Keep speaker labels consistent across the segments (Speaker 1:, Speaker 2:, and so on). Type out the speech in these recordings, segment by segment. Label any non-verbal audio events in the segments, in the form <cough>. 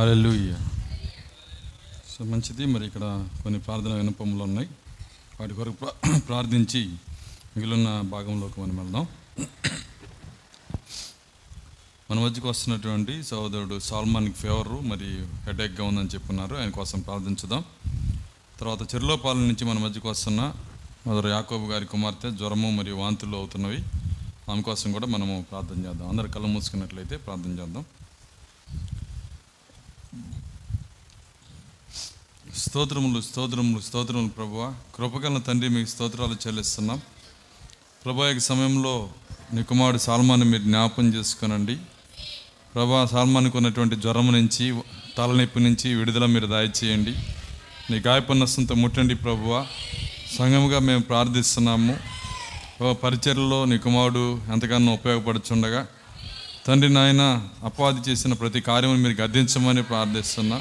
Speaker 1: హల్లెలూయా so మంచిది. మరి ఇక్కడ కొన్ని ప్రార్థన వినపములు ఉన్నాయి. వాటి కొరకు <clears throat> ప్రార్థించి మిగిలిన భాగంలోకి మనం వెళ్దాం. మన మధ్యకు వస్తున్నటువంటి సహోదరుడు సాల్మాన్కి ఫేవరు మరి హెడేక్గా ఉందని చెప్పున్నారు. ఆయన కోసం ప్రార్థించుదాం. తర్వాత చెర్లోపాలెం నుంచి మన మధ్యకు వస్తున్న మొదలు యాకోబు గారి కుమార్తె జ్వరము మరియు వాంతులు అవుతున్నవి. ఆమె కోసం కూడా మనము ప్రార్థన చేద్దాం. అందరు కళ్ళు మూసుకున్నట్లయితే ప్రార్థన చేద్దాం. స్తోత్రములు స్తోత్రములు స్తోత్రములు ప్రభువ. కృపగల తండ్రి మీకు స్తోత్రాలు చెల్లిస్తున్నాం. ప్రభా యొక్క సమయంలో నీ కుమారుడు సాల్మాన్ని మీరు జ్ఞాపం చేసుకునండి. ప్రభా సాల్మాన్కు ఉన్నటువంటి జ్వరం నుంచి తలనొప్పి నుంచి విడుదల మీరు దయచేయండి. నీ గాయపన్నస్తంతో ముట్టండి ప్రభువ. సంఘముగా మేము ప్రార్థిస్తున్నాము. పరిచర్లో నీ కుమారుడు ఎంతగానో ఉపయోగపడుచుండగా. తండ్రి నాయన అపవాది చేసిన ప్రతి కార్యమును మీరు గద్దించమని ప్రార్థిస్తున్నా.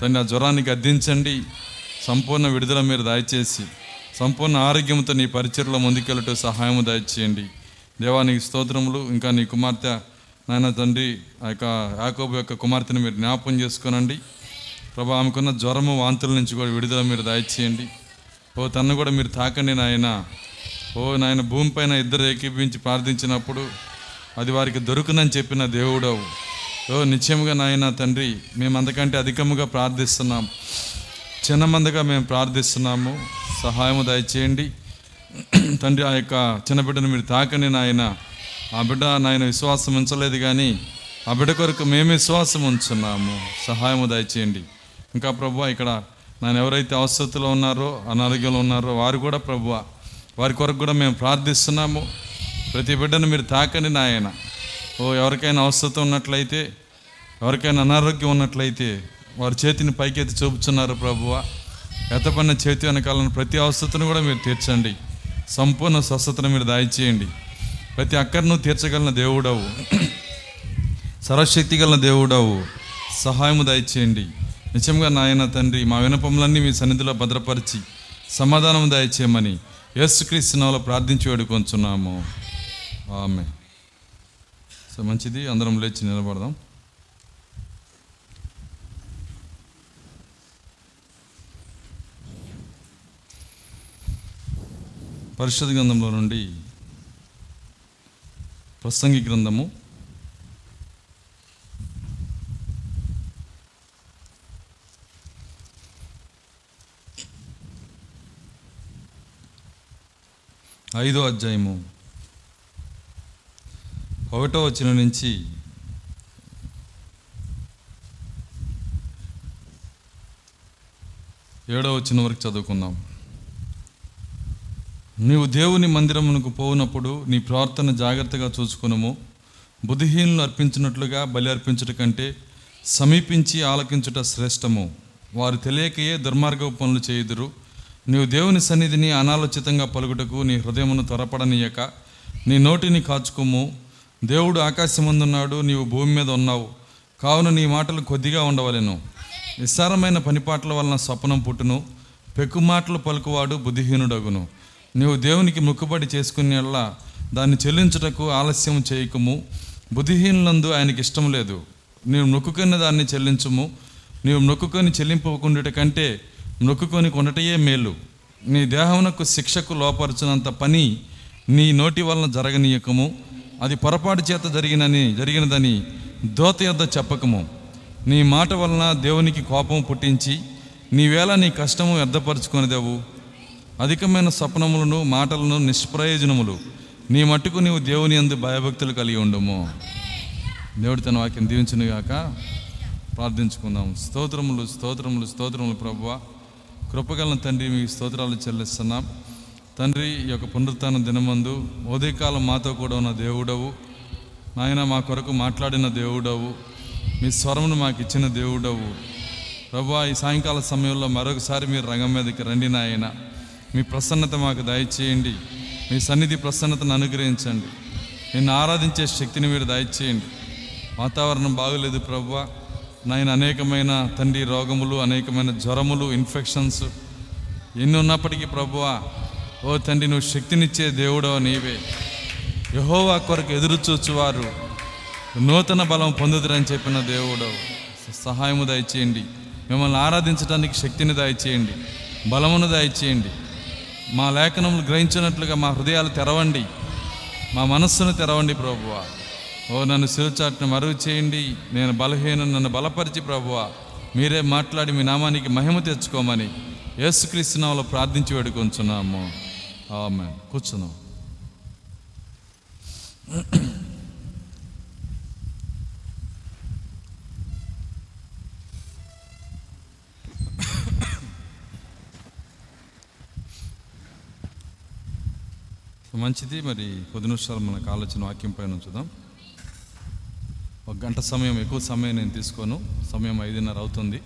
Speaker 1: తండ్రి ఆ జ్వరాన్ని గద్దించండి. సంపూర్ణ విడుదల మీరు దయచేసి సంపూర్ణ ఆరోగ్యంతో నీ పరిచయలో ముందుకెళ్ళటం సహాయం దయచేయండి. దేవానికి స్తోత్రములు. ఇంకా నీ కుమార్తె నాయన తండ్రి ఆ యొక్క యాకోబు యొక్క కుమార్తెను మీరు జ్ఞాపం చేసుకునండి. ప్రభా ఆమెకున్న జ్వరము వాంతుల నుంచి కూడా విడుదల మీరు దయచేయండి. ఓ తన్ను కూడా మీరు తాకండి నాయన. ఓ నాయన భూమిపైన ఇద్దరు ఏకీపించి ప్రార్థించినప్పుడు అది వారికి దొరుకునని చెప్పిన దేవుడవు. ఓ నిత్యముగా నాయన తండ్రి మేము అంతకంటే అధికముగా ప్రార్థిస్తున్నాం. చిన్నమందగా మేము ప్రార్థిస్తున్నాము. సహాయము దయచేయండి. తండ్రి ఆ యొక్క చిన్న బిడ్డను మీరు తాకని నాయన. ఆ బిడ్డ నాయన విశ్వాసం ఉంచలేదు కానీ ఆ బిడ్డ కొరకు మేమే విశ్వాసం ఉంచున్నాము. సహాయము దయచేయండి. ఇంకా ప్రభు ఇక్కడ నేను ఎవరైతే అవసరతలో ఉన్నారో అనారోగ్యంలో ఉన్నారో వారు కూడా ప్రభు వారి కొరకు కూడా మేము ప్రార్థిస్తున్నాము. ప్రతి బిడ్డను మీరు తాకని నాయన. ఓ ఎవరికైనా అవసరత ఉన్నట్లయితే ఎవరికైనా అనారోగ్యం ఉన్నట్లయితే వారి చేతిని పైకెత్తి చూపుతున్నారు ప్రభువ. ఎత్తపడిన చేతి వెనకాలను ప్రతి అవసరతను కూడా మీరు తీర్చండి. సంపూర్ణ స్వస్థతను మీరు దాయిచేయండి ప్రతి అక్కర్ను తీర్చగలిగిన దేవుడవు. సర్వశక్తి గల దేవుడవు. సహాయము దయచేయండి నిజంగా నాయన తండ్రి మా వినపములన్నీ మీ సన్నిధిలో భద్రపరిచి సమాధానం దయచేయమని యేసుక్రీస్తు ప్రార్థించి వేడుకొంచున్నాము. ఆమె సో మంచిది అందరం లేచి నిలబడదాం. పరిషత్ గ్రంథంలో నుండి ప్రసంగి గ్రంథము. ఐదో అధ్యాయము. ఒకటో వచ్చిన నుంచి ఏడో వచ్చిన వరకు చదువుకుందాం. నీవు దేవుని మందిరమునకు పోవునప్పుడు నీ ప్రార్థన జాగ్రత్తగా చూసుకునము. బుద్ధిహీనులు అర్పించినట్లుగా బలి అర్పించుట కంటే సమీపించి ఆలకించుట శ్రేష్టము. వారు తెలియకయే దుర్మార్గపు పనులు చేయుదురు. నీవు దేవుని సన్నిధిని అనాలోచితంగా పలుకుటకు నీ హృదయమును త్వరపడనీయక నీ నోటిని కాచుకోము. దేవుడు ఆకాశమందున్నాడు నీవు భూమి మీద ఉన్నావు. కావున నీ మాటలు కొద్దిగా ఉండవలెను. నిస్సారమైన పనిపాట్ల వలన స్వప్నం పుట్టును. పెక్కు మాటలు పలుకువాడు బుద్ధిహీనుడగును. నీవు దేవునికి మొక్కుబడి చేసుకునేలా దాన్ని చెల్లించుటకు ఆలస్యం చేయకము. బుద్ధిహీనులందు ఆయనకి ఇష్టం లేదు. నీవు నొక్కుకున్న దాన్ని చెల్లించము. నీవు నొక్కుకొని చెల్లింపకుండుట కంటే నొక్కుకొని కొనటయే మేలు. నీ దేహమునకు శిక్షకు లోపరుచునంత పని నీ నోటి వలన జరగనీయకము. అది పొరపాటు చేత జరిగినని జరిగినదని దోత యొద్ద చెప్పకము. నీ మాట వలన దేవునికి కోపం పుట్టించి నీవేళ నీ కష్టము వ్యర్థపరుచుకొనిదేవు. అధికమైన స్వప్నములను మాటలను నిష్ప్రయోజనములు. నీ మట్టుకు నీవు దేవుని అందు భయభక్తులు కలిగి ఉండము. దేవుడి తన వాక్యం దీవించునుగాక ప్రార్థించుకుందాం. స్తోత్రములు స్తోత్రములు స్తోత్రములు ప్రభువ. కృపగల తండ్రి మీకు స్తోత్రాలు చెల్లిస్తున్నాం. తండ్రి ఈ యొక్క పునరుత్న దినమందు ఉదయకాలం మాతో కూడా ఉన్న దేవుడవు. నాయన మా కొరకు మాట్లాడిన దేవుడవు. మీ స్వరమును మాకు ఇచ్చిన దేవుడవు. ప్రభా ఈ సాయంకాల సమయంలో మరొకసారి మీరు రంగం మీదకి రండి నాయన. మీ ప్రసన్నత మాకు దయచేయండి. మీ సన్నిధి ప్రసన్నతను అనుగ్రహించండి. నిన్ను ఆరాధించే శక్తిని మీరు దయచేయండి. వాతావరణం బాగలేదు ప్రభు. నాయన అనేకమైన తండ్రి రోగములు అనేకమైన జ్వరములు ఇన్ఫెక్షన్స్ ఎన్ని ఉన్నప్పటికీ ప్రభువా ఓ తండ్రి నువ్వు శక్తినిచ్చే దేవుడో నీవే. యహోవా కొరకు ఎదురు చూచువారు. నూతన బలం పొందుదురని చెప్పిన దేవుడు సహాయము దయచేయండి. మిమ్మల్ని ఆరాధించడానికి శక్తిని దయచేయండి బలమును దయచేయండి. మా లేఖనములు గ్రహించినట్లుగా మా హృదయాలు తెరవండి. మా మనస్సును తెరవండి ప్రభువ. ఓ నన్ను సిరుచాటును మరుగు చేయండి. నేను బలహీన నన్ను బలపరిచి ప్రభువ. మీరే మాట్లాడి మీ నామానికి మహిమ తెచ్చుకోమని యేసుక్రీస్తు నామములో ప్రార్థించి వేడుకొంచున్నాము. ఆమె కూర్చున్నాం <coughs> మంచిది. మరి కొద్ది నిమిషాలు మనకు ఆలోచన వాక్యం పైన ఉంచుదాం. ఒక గంట సమయం ఎక్కువ సమయం నేను తీసుకోను. సమయం ఐదున్నర అవుతుంది.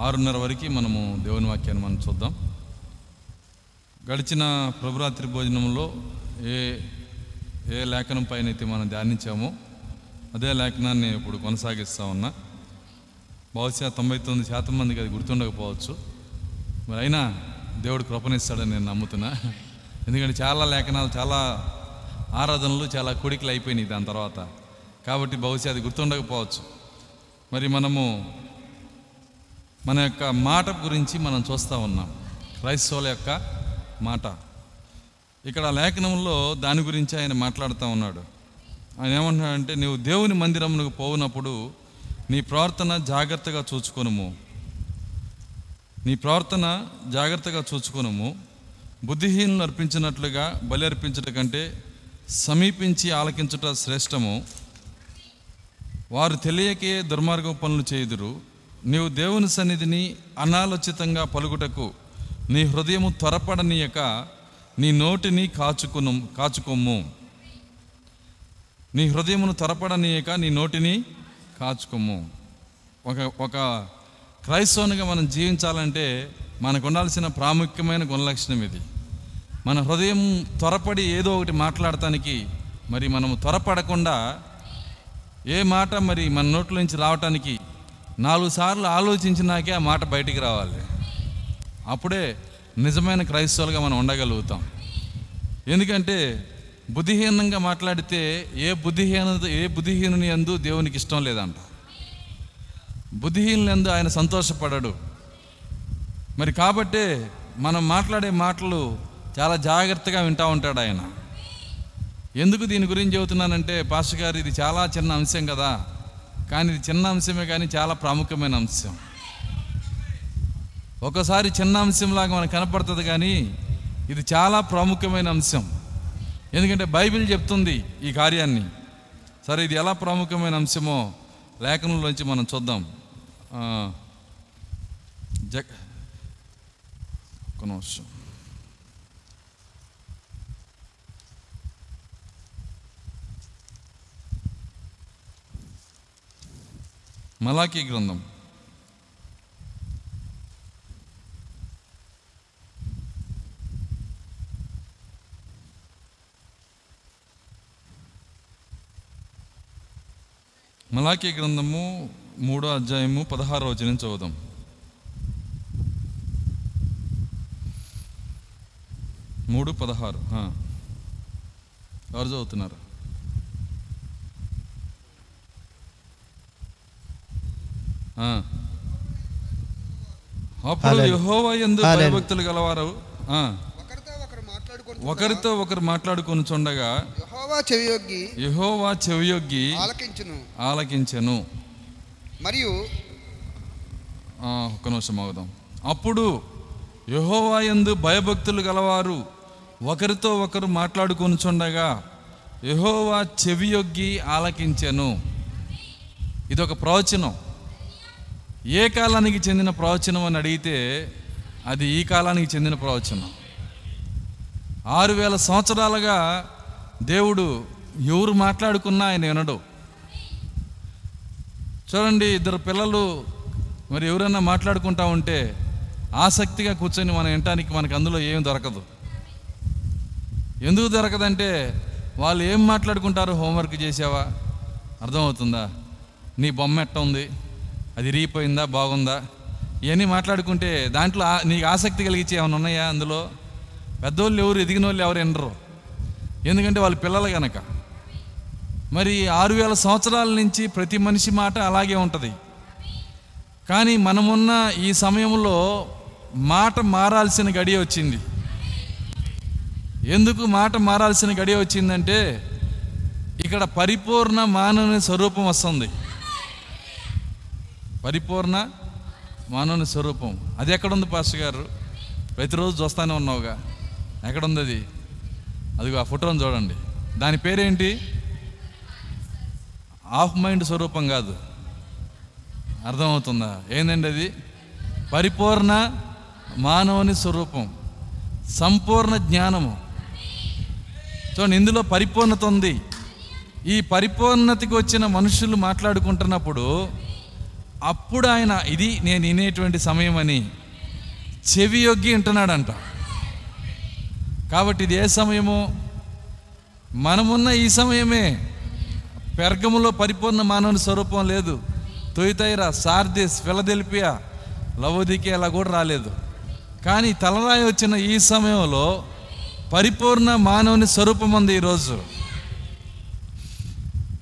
Speaker 1: ఆరున్నర వరకు మనము దేవుని వాక్యాన్ని మనం చూద్దాం. గడిచిన ప్రభురాత్రి భోజనంలో ఏ ఏ లేఖనం పైన అయితే మనం ధ్యానించామో అదే లేఖనాన్ని ఇప్పుడు కొనసాగిస్తా ఉన్నా. బహుశా తొంభై తొమ్మిది శాతం మందికి అది గుర్తుండకపోవచ్చు. మరి అయినా దేవుడు కృపణిస్తాడని నేను నమ్ముతున్నా. ఎందుకంటే చాలా లేఖనాలు చాలా ఆరాధనలు చాలా కోడికలు అయిపోయినాయి దాని తర్వాత. కాబట్టి బహుశా అది గుర్తుండకపోవచ్చు. మరి మనము మన యొక్క మాట గురించి మనం చూస్తూ ఉన్నాం. క్రైస్తవుల యొక్క మాట. ఇక్కడ లేఖనంలో దాని గురించి ఆయన మాట్లాడుతూ ఉన్నాడు. ఆయన ఏమంటున్నాడంటే నీవు దేవుని మందిరమునకు పోవునప్పుడు నీ ప్రార్థన జాగ్రత్తగా చూచుకొనుము. నీ ప్రార్థన జాగ్రత్తగా చూచుకొనుము. బుద్ధిహీనులు అర్పించినట్లుగా బలి అర్పించుట కంటే సమీపించి ఆలకించుట శ్రేష్టము. వారు తెలియకే దుర్మార్గ పనులు చేయుదురు. నీవు దేవుని సన్నిధిని అనాలోచితంగా పలుకుటకు నీ హృదయము త్వరపడనీయక నీ నోటిని కాచుకును కాచుకొమ్ము. నీ హృదయమును త్వరపడనీయక నీ నోటిని కాచుకొమ్ము. ఒక ఒక క్రైస్తవునిగా మనం జీవించాలంటే మనకు ఉండాల్సిన ప్రాముఖ్యమైన గుణలక్షణం ఇది. మన హృదయం త్వరపడి ఏదో ఒకటి మాట్లాడటానికి మరి మనము త్వరపడకుండా ఏ మాట మరి మన నోట్ల నుంచి రావటానికి నాలుగు సార్లు ఆలోచించినాకే ఆ మాట బయటికి రావాలి. అప్పుడే నిజమైన క్రైస్తవులుగా మనం ఉండగలుగుతాం. ఎందుకంటే బుద్ధిహీనంగా మాట్లాడితే ఏ బుద్ధిహీన ఏ బుద్ధిహీనుని ఎందు దేవునికి ఇష్టం లేదంట. బుద్ధిహీనులు ఎందు ఆయన సంతోషపడడు. మరి కాబట్టే మనం మాట్లాడే మాటలు చాలా జాగ్రత్తగా వింటూ ఉంటాడు ఆయన. ఎందుకు దీని గురించి చెబుతున్నానంటే పాస్టర్ గారు ఇది చాలా చిన్న అంశం కదా. కానీ ఇది చిన్న అంశమే కానీ చాలా ప్రాముఖ్యమైన అంశం. ఒకసారి చిన్న అంశంలాగా మనకు కనపడుతుంది కానీ ఇది చాలా ప్రాముఖ్యమైన అంశం. ఎందుకంటే బైబిల్ చెప్తుంది ఈ కార్యాన్ని. సరే ఇది ఎలా ప్రాముఖ్యమైన అంశమో లేఖనంలోంచి మనం చూద్దాం. జగ ఒక నిమిషం. మలాకీ గ్రంథం. మలాకీ గ్రంథము మూడో అధ్యాయము పదహారో వచనం చదువుదాం మూడు పదహారు ఆ. ఎవరు చదువుతున్నారు ఆ. అప్పుడు. యెహోవా
Speaker 2: హల్లెలూయా.
Speaker 1: భయభక్తులు గలవారు ఆ,
Speaker 3: ఒకరితో ఒకరు మాట్లాడుకుంటూ
Speaker 1: ఒకరితో ఒకరు మాట్లాడుకొని చుండగా
Speaker 3: యెహోవా చెవియొగ్గి
Speaker 1: యెహోవా చెవియొగ్గి
Speaker 3: ఆలకించును.
Speaker 1: ఆలకించెను.
Speaker 3: మరియు
Speaker 1: ఆ, ఒక్క నిమిషం ఆగుదాం. అప్పుడు యహోవాయందు భయభక్తులు గలవారు ఒకరితో ఒకరు మాట్లాడుకొనుచుండగా యహోవా చెవియొగ్గి ఆలకించెను. ఇది ఒక ప్రవచనం. ఏ కాలానికి చెందిన ప్రవచనం అని అడిగితే అది ఈ కాలానికి చెందిన ప్రవచనం. ఆరు వేల సంవత్సరాలుగా దేవుడు ఎవరు మాట్లాడుకున్నా ఆయన వినడు. చూడండి ఇద్దరు పిల్లలు మరి ఎవరైనా మాట్లాడుకుంటా ఉంటే ఆసక్తిగా కూర్చొని మనం వినటానికి మనకు అందులో ఏం దొరకదు. ఎందుకు దొరకదంటే వాళ్ళు ఏం మాట్లాడుకుంటారు హోంవర్క్ చేసావా? అర్థమవుతుందా? నీ బొమ్మ ఎట్ట ఉంది? అది రీపోయిందా బాగుందా? ఇవన్నీ మాట్లాడుకుంటే దాంట్లో నీకు ఆసక్తి కలిగించి ఏమైనా ఉన్నాయా అందులో? పెద్దోళ్ళు ఎవరు ఎదిగిన వాళ్ళు ఎవరు వినరు. ఎందుకంటే వాళ్ళ పిల్లలు కనుక మరి ఆరు వేల సంవత్సరాల నుంచి ప్రతి మనిషి మాట అలాగే ఉంటుంది. కానీ మనమున్న ఈ సమయంలో మాట మారాల్సిన గడియ వచ్చింది. ఎందుకు మాట మారాల్సిన గడియ వచ్చిందంటే ఇక్కడ పరిపూర్ణ మానవుని స్వరూపం వస్తుంది. పరిపూర్ణ మానవుని స్వరూపం. అది ఎక్కడుంది పాస్టర్ గారు? ప్రతిరోజు చూస్తానే ఉన్నావుగా. ఎక్కడుంది అది? అది ఆ ఫోటోని చూడండి. దాని పేరేంటి? ఆఫ్ మైండ్ స్వరూపం కాదు. అర్థమవుతుందా? ఏందండి అది? పరిపూర్ణ మానవుని స్వరూపం. సంపూర్ణ జ్ఞానము. చూడండి ఇందులో పరిపూర్ణత ఉంది. ఈ పరిపూర్ణతకి వచ్చిన మనుషులు మాట్లాడుకుంటున్నప్పుడు అప్పుడు ఆయన ఇది నేను వినేటువంటి సమయం అని చెవి యొగ్గి వింటున్నాడంట. కాబట్టి ఇది ఏ సమయము? మనమున్న ఈ సమయమే. పెర్గములో పరిపూర్ణ మానవుని స్వరూపం లేదు. తొయితైరా సార్దిస్ ఫిలదెల్పియా లవోదికి అలా కూడా రాలేదు. కానీ తలరాయి వచ్చిన ఈ సమయంలో పరిపూర్ణ మానవుని స్వరూపం ఉంది ఈరోజు.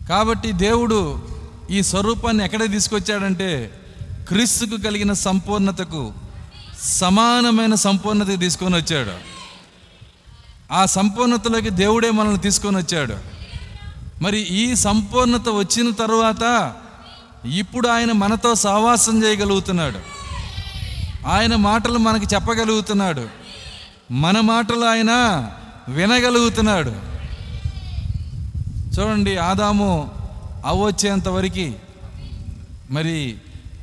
Speaker 1: కాబట్టి దేవుడు ఈ స్వరూపాన్ని ఎక్కడ తీసుకొచ్చాడంటే క్రీస్తుకు కలిగిన సంపూర్ణతకు సమానమైన సంపూర్ణతకు తీసుకొని వచ్చాడు. ఆ సంపూర్ణతలోకి దేవుడే మనల్ని తీసుకొని వచ్చాడు. మరి ఈ సంపూర్ణత వచ్చిన తరువాత ఇప్పుడు ఆయన మనతో సహవాసం చేయగలుగుతున్నాడు. ఆయన మాటలు మనకు చెప్పగలుగుతున్నాడు. మన మాటలు ఆయన వినగలుగుతున్నాడు. చూడండి ఆదాము అవ్వచ్చేంతవరకు మరి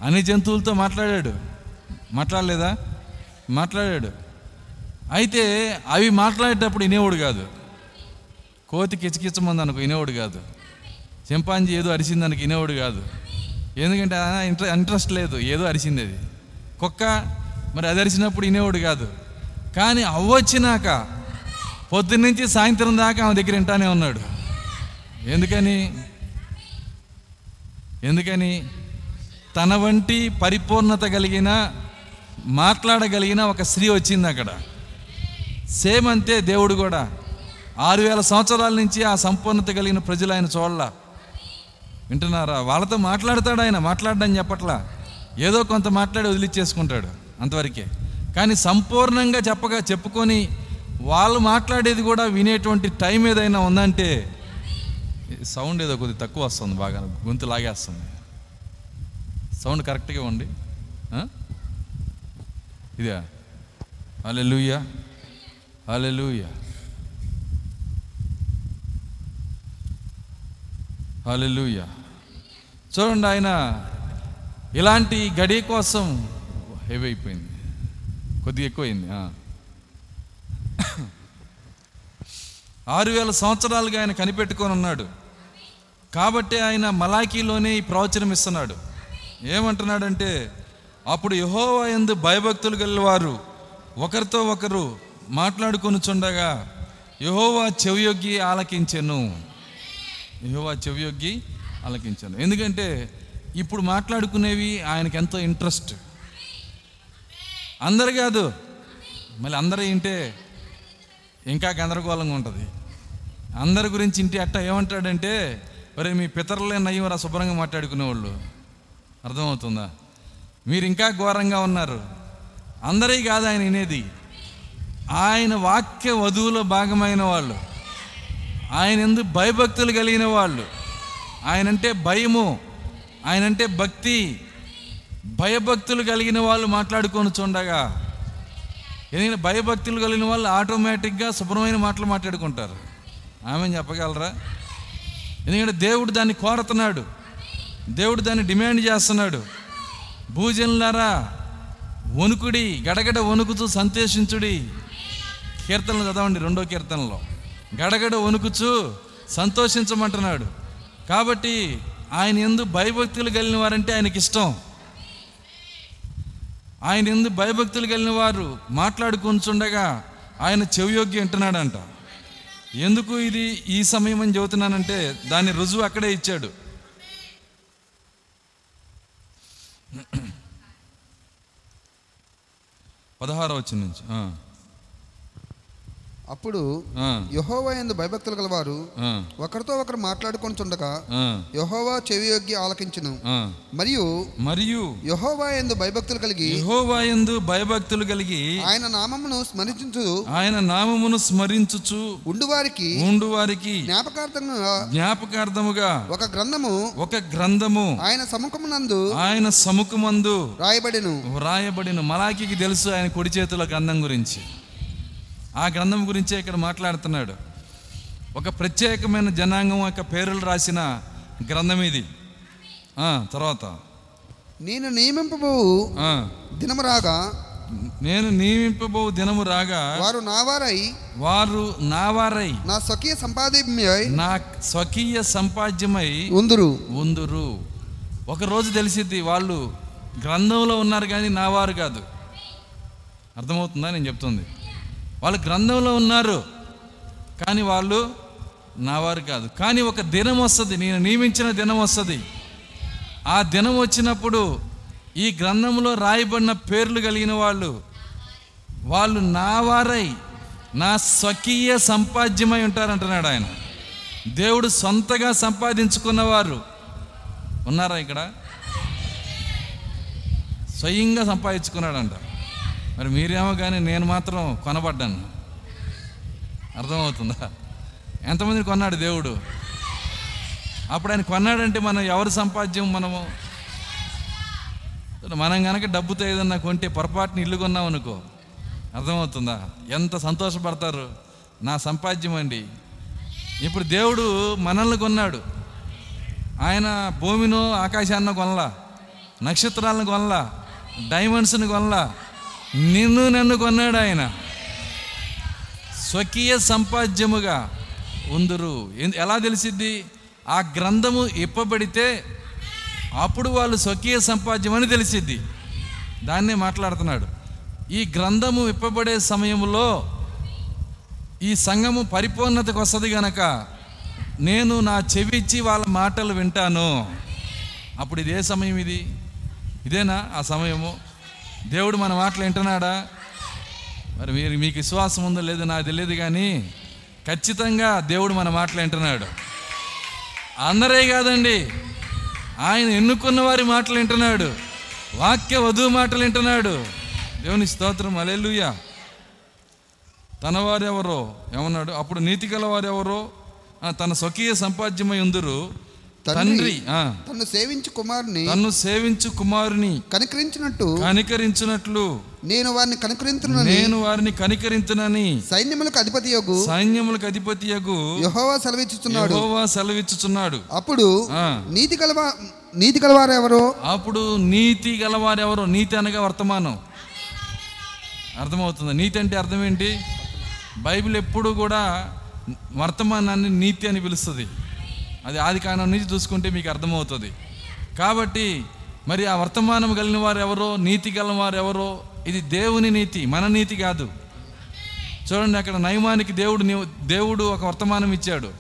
Speaker 1: అన్ని జంతువులతో మాట్లాడాడు. మాట్లాడలేదా? మాట్లాడాడు. అయితే అవి మాట్లాడేటప్పుడు వినేవాడు కాదు. కోతి కిచకిచ్చమంది అనుకో వినేవాడు కాదు. చింపాంజీ ఏదో అరిసింది అనుకు వినేవాడు కాదు. ఎందుకంటే ఇంట్రె ఇంట్రెస్ట్ లేదు ఏదో అరిసింది అది కుక్క మరి అది అరిచినప్పుడు వినేవాడు కాదు. కానీ అవ్వొచ్చినాక పొద్దున్నుంచి సాయంత్రం దాకా ఆమె దగ్గర వింటానే ఉన్నాడు. ఎందుకని? ఎందుకని? తన వంటి పరిపూర్ణత కలిగిన మాట్లాడగలిగిన ఒక స్త్రీ వచ్చింది అక్కడ. సేమ్ అంతే దేవుడు కూడా. ఆరు వేల సంవత్సరాల నుంచి ఆ సంపూర్ణత కలిగిన ప్రజలు ఆయన చోళ్ళ వింటున్నారా? వాళ్ళతో మాట్లాడతాడు ఆయన మాట్లాడడం చెప్పట్లా. ఏదో కొంత మాట్లాడి వదిలిచ్చేసుకుంటాడు అంతవరకే. కానీ సంపూర్ణంగా చెప్పగా చెప్పుకొని వాళ్ళు మాట్లాడేది కూడా వినేటువంటి టైం ఏదైనా ఉందంటే సౌండ్ ఏదో కొద్దిగా తక్కువ వస్తుంది బాగా గొంతు లాగేస్తుంది. సౌండ్ కరెక్ట్గా ఉండి ఇదే? హల్లెలూయా. హల్లెలూయా హల్లెలూయా చూడండి ఆయన ఇలాంటి గడి కోసం హెవీ అయిపోయింది కొద్దిగా ఎక్కువైంది ఆరు వేల సంవత్సరాలుగా ఆయన కనిపెట్టుకొని ఉన్నాడు. కాబట్టి ఆయన మలాకీలోనే ఈ ప్రవచనం ఇస్తున్నాడు. ఏమంటున్నాడంటే అప్పుడు యహోవా ఎందు భయభక్తులు గలవారు ఒకరితో ఒకరు మాట్లాడుకొనుచుండగా యహోవా చెవియొగ్గి ఆలకించెను. యహోవా చెవియొగ్గి ఆలకించాను. ఎందుకంటే ఇప్పుడు మాట్లాడుకునేవి ఆయనకి ఎంతో ఇంట్రెస్ట్. అందరు కాదు. మళ్ళీ అందరూ వింటే ఇంకా గందరగోళంగా ఉంటుంది. అందరి గురించి ఇంటి అట్ట ఏమంటాడంటే మరి మీ పితరులే నయ్యం రా శుభ్రంగా మాట్లాడుకునేవాళ్ళు. అర్థమవుతుందా? మీరు ఇంకా ఘోరంగా ఉన్నారు. అందరి కాదు ఆయన వినేది. ఆయన వాక్య వధువులో భాగమైన వాళ్ళు. ఆయన ఎందు భయభక్తులు కలిగిన వాళ్ళు. ఆయనంటే భయము. ఆయనంటే భక్తి. భయభక్తులు కలిగిన వాళ్ళు మాట్లాడుకొని చూడగా ఎందుకంటే భయభక్తులు కలిగిన వాళ్ళు ఆటోమేటిక్గా శుభ్రమైన మాటలు మాట్లాడుకుంటారు. ఆమె చెప్పగలరా? ఎందుకంటే దేవుడు దాన్ని కోరుతున్నాడు. దేవుడు దాన్ని డిమాండ్ చేస్తున్నాడు. భూజనులారా వణుకుడి గడగడ వణుకుతూ సంతోషించుడి. కీర్తనలు చదవండి రెండో కీర్తనలో. గడగడ వణుకుచు సంతోషించమంటున్నాడు. కాబట్టి ఆయన ఎందు భయభక్తులు కలిగిన వారంటే ఆయనకి ఇష్టం ఆయన ఎందు భయభక్తులు కలిగిన వారు మాట్లాడుకుంటుండగా ఆయన చెవియోగ్యం వింటున్నాడంట ఎందుకు ఇది ఈ సమయం అని చెబుతున్నానంటే దాని రుజువు అక్కడే ఇచ్చాడు. పదహారో వచ్చి నుంచి
Speaker 3: అప్పుడు యహోవా ఎందు భయభక్తులు గలవారు ఒకరితో ఒకరు మాట్లాడుకొని చుండగా యహోవా చెవియొగ్గి ఆలకించును.
Speaker 1: ఆ.
Speaker 3: మరియు
Speaker 1: మరియు
Speaker 3: యహోవా ఎందు భయభక్తులు కలిగి
Speaker 1: యెహోవాయందు భయభక్తులు కలిగి
Speaker 3: ఆయన నామమును స్మరించుచు
Speaker 1: ఆయన నామమును స్మరించుచు
Speaker 3: ఉండు వారికి
Speaker 1: ఉండు వారికి
Speaker 3: జ్ఞాపకార్థంగా
Speaker 1: జ్ఞాపకార్థముగా
Speaker 3: ఒక గ్రంథము
Speaker 1: ఒక గ్రంథము
Speaker 3: ఆయన సముఖమునందు
Speaker 1: ఆయన సముఖమందు
Speaker 3: రాయబడెను.
Speaker 1: వ్రాయబడిన మలాకికి తెలుసు ఆయన కుడి చేతుల గ్రంథం గురించి. ఆ గ్రంథం గురించే ఇక్కడ మాట్లాడుతున్నాడు. ఒక ప్రత్యేకమైన జనాంగం యొక్క పేర్లు రాసిన గ్రంథం ఇది. ఆ, తర్వాత.
Speaker 3: నేను నియమింపబో
Speaker 1: ఆ,
Speaker 3: దినము రాగా
Speaker 1: నేను నియమింపబో దినము రాగా
Speaker 3: వారు నావారై
Speaker 1: వారు నావారై
Speaker 3: నా స్వకీయ సంపాదమ్యై
Speaker 1: నా స్వకీయ సంపాద్యమై
Speaker 3: ఉందురు.
Speaker 1: ఉందురు. ఒకరోజు తెలిసిద్ది వాళ్ళు గ్రంథంలో ఉన్నారు కానీ నా వారు కాదు. అర్థమవుతుందా? నేను చెప్తుంది. వాళ్ళు గ్రంథంలో ఉన్నారు. కానీ వాళ్ళు నా వారు కాదు. కానీ ఒక దినం వస్తుంది. నేను నియమించిన దినం వస్తుంది. ఆ దినం వచ్చినప్పుడు ఈ గ్రంథంలో రాయబడిన పేర్లు కలిగిన వాళ్ళు వాళ్ళు నా వారై నా స్వకీయ సంపాద్యమై ఉంటారంటున్నాడు ఆయన. దేవుడు సొంతగా సంపాదించుకున్నవారు ఉన్నారా ఇక్కడ? స్వయంగా సంపాదించుకున్నాడంట. మరి మీరేమో కానీ నేను మాత్రం కొనబడ్డాను. అర్థమవుతుందా? ఎంతమందిని కొన్నాడు దేవుడు? అప్పుడు ఆయన కొన్నాడంటే మనం ఎవరి సంపాద్యం మనము? మనం కనుక డబ్బుతో ఏదన్నా కొంటే పొరపాటుని ఇల్లు కొన్నాం అనుకో. అర్థమవుతుందా? ఎంత సంతోషపడతారు? నా సంపాద్యం అండి. ఇప్పుడు దేవుడు మనల్ని కొన్నాడు. ఆయన భూమిను ఆకాశాన్ని కొనలా. నక్షత్రాలను కొనలా. డైమండ్స్ని కొనలా. నిన్ను నన్ను కొన్నాడు ఆయన. స్వకీయ సంపాద్యముగా ఉందరు. ఎన్- ఎలా తెలిసిద్ది? ఆ గ్రంథము ఇప్పబడితే అప్పుడు వాళ్ళు స్వకీయ సంపాద్యం అని తెలిసిద్ది. దాన్నే మాట్లాడుతున్నాడు. ఈ గ్రంథము ఇప్పబడే సమయంలో ఈ సంఘము పరిపూర్ణతకు వస్తుంది గనక నేను నా చెవి ఇచ్చి వాళ్ళ మాటలు వింటాను. అప్పుడు ఇదే సమయం ఇది. ఇదేనా ఆ సమయము? దేవుడు మన మాటలు వింటున్నాడా? మరి మీరు మీకు విశ్వాసం ఉందో లేదో నాకు తెలియదు కానీ ఖచ్చితంగా దేవుడు మన మాటలు వింటున్నాడు. అందరే కాదండి ఆయన ఎన్నుకున్న వారి మాటలు వింటున్నాడు వాక్య వధువు మాటలు వింటున్నాడు. దేవుని స్తోత్రం అలెలుయ్యా తనవారెవరో ఏమన్నాడు? అప్పుడు నీతి గల వారెవరో తన స్వకీయ సంపాద్యమై ఉందరు.
Speaker 3: తండ్రి తన్ను సేవించు కుమారుని
Speaker 1: తన్ను సేవించు కుమారుని
Speaker 3: కనికరించినట్టు
Speaker 1: కనికరించినట్లు.
Speaker 3: నేను వారిని కనికరించునని
Speaker 1: నేను వారిని కనికరించునని
Speaker 3: సైన్యములకు అధిపతి యొగు
Speaker 1: సైన్యములకు అధిపతియగు
Speaker 3: యహోవా సెలవిచ్చుచున్నాడు.
Speaker 1: యెహోవా సెలవిచ్చుచున్నాడు.
Speaker 3: అప్పుడు. నీతి గలవా నీతి గలవారు ఎవరో
Speaker 1: అప్పుడు నీతి గలవారెవరో? నీతి అనగా వర్తమానం. అర్థమవుతుంది. నీతి అంటే అర్థం ఏంటి? బైబిల్ ఎప్పుడు కూడా వర్తమానాన్ని నీతి అని పిలుస్తుంది. అది ఆది కాలం నుంచి చూసుకుంటే మీకు అర్థమవుతుంది. కాబట్టి మరి ఆ వర్తమానం కలిగిన వారు ఎవరో నీతి కలిగిన వారు ఎవరో ఇది దేవుని నీతి మన నీతి కాదు. చూడండి అక్కడ నయమానికి దేవుడు ని- దేవుడు ఒక వర్తమానం ఇచ్చాడు.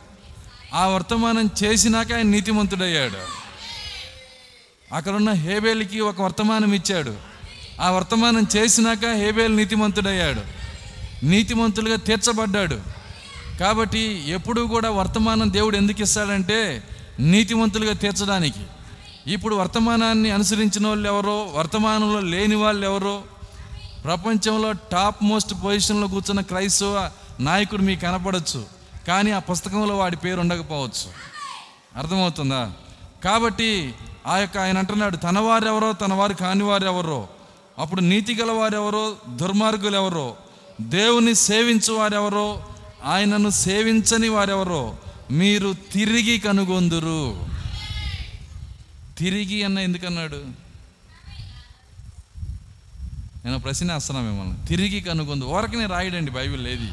Speaker 1: ఆ వర్తమానం చేసినాక ఆయన నీతిమంతుడయ్యాడు. అక్కడున్న హేబేలికి ఒక వర్తమానం ఇచ్చాడు. ఆ వర్తమానం చేసినాక హేబేల్ నీతిమంతుడయ్యాడు. నీతిమంతులుగా తీర్చబడ్డాడు. కాబట్టి ఎప్పుడు కూడా వర్తమానం దేవుడు ఎందుకు ఇస్తాడంటే నీతివంతులుగా తీర్చడానికి. ఇప్పుడు వర్తమానాన్ని అనుసరించిన వాళ్ళు ఎవరో వర్తమానంలో లేని వాళ్ళు ఎవరో ప్రపంచంలో టాప్ మోస్ట్ పొజిషన్లో కూర్చున్న క్రైస్తవ నాయకుడు మీకు కనపడవచ్చు కానీ ఆ పుస్తకంలో వాడి పేరు ఉండకపోవచ్చు. అర్థమవుతుందా? కాబట్టి ఆ యొక్క ఆయన అంటున్నాడు తన వారెవరో తన వారు కాని వారెవరో అప్పుడు నీతి గల వారెవరో దుర్మార్గులు ఎవరో దేవుని సేవించు వారెవరో ఆయనను సేవించని వారెవరో మీరు తిరిగి కనుగొందురు. తిరిగి అన్న ఎందుకన్నాడు? నేను ప్రశ్న వేస్తున్నా మిమ్మల్ని. తిరిగి కనుగొందు ఓరకనే రాయడండి బైబిల్ ఏది?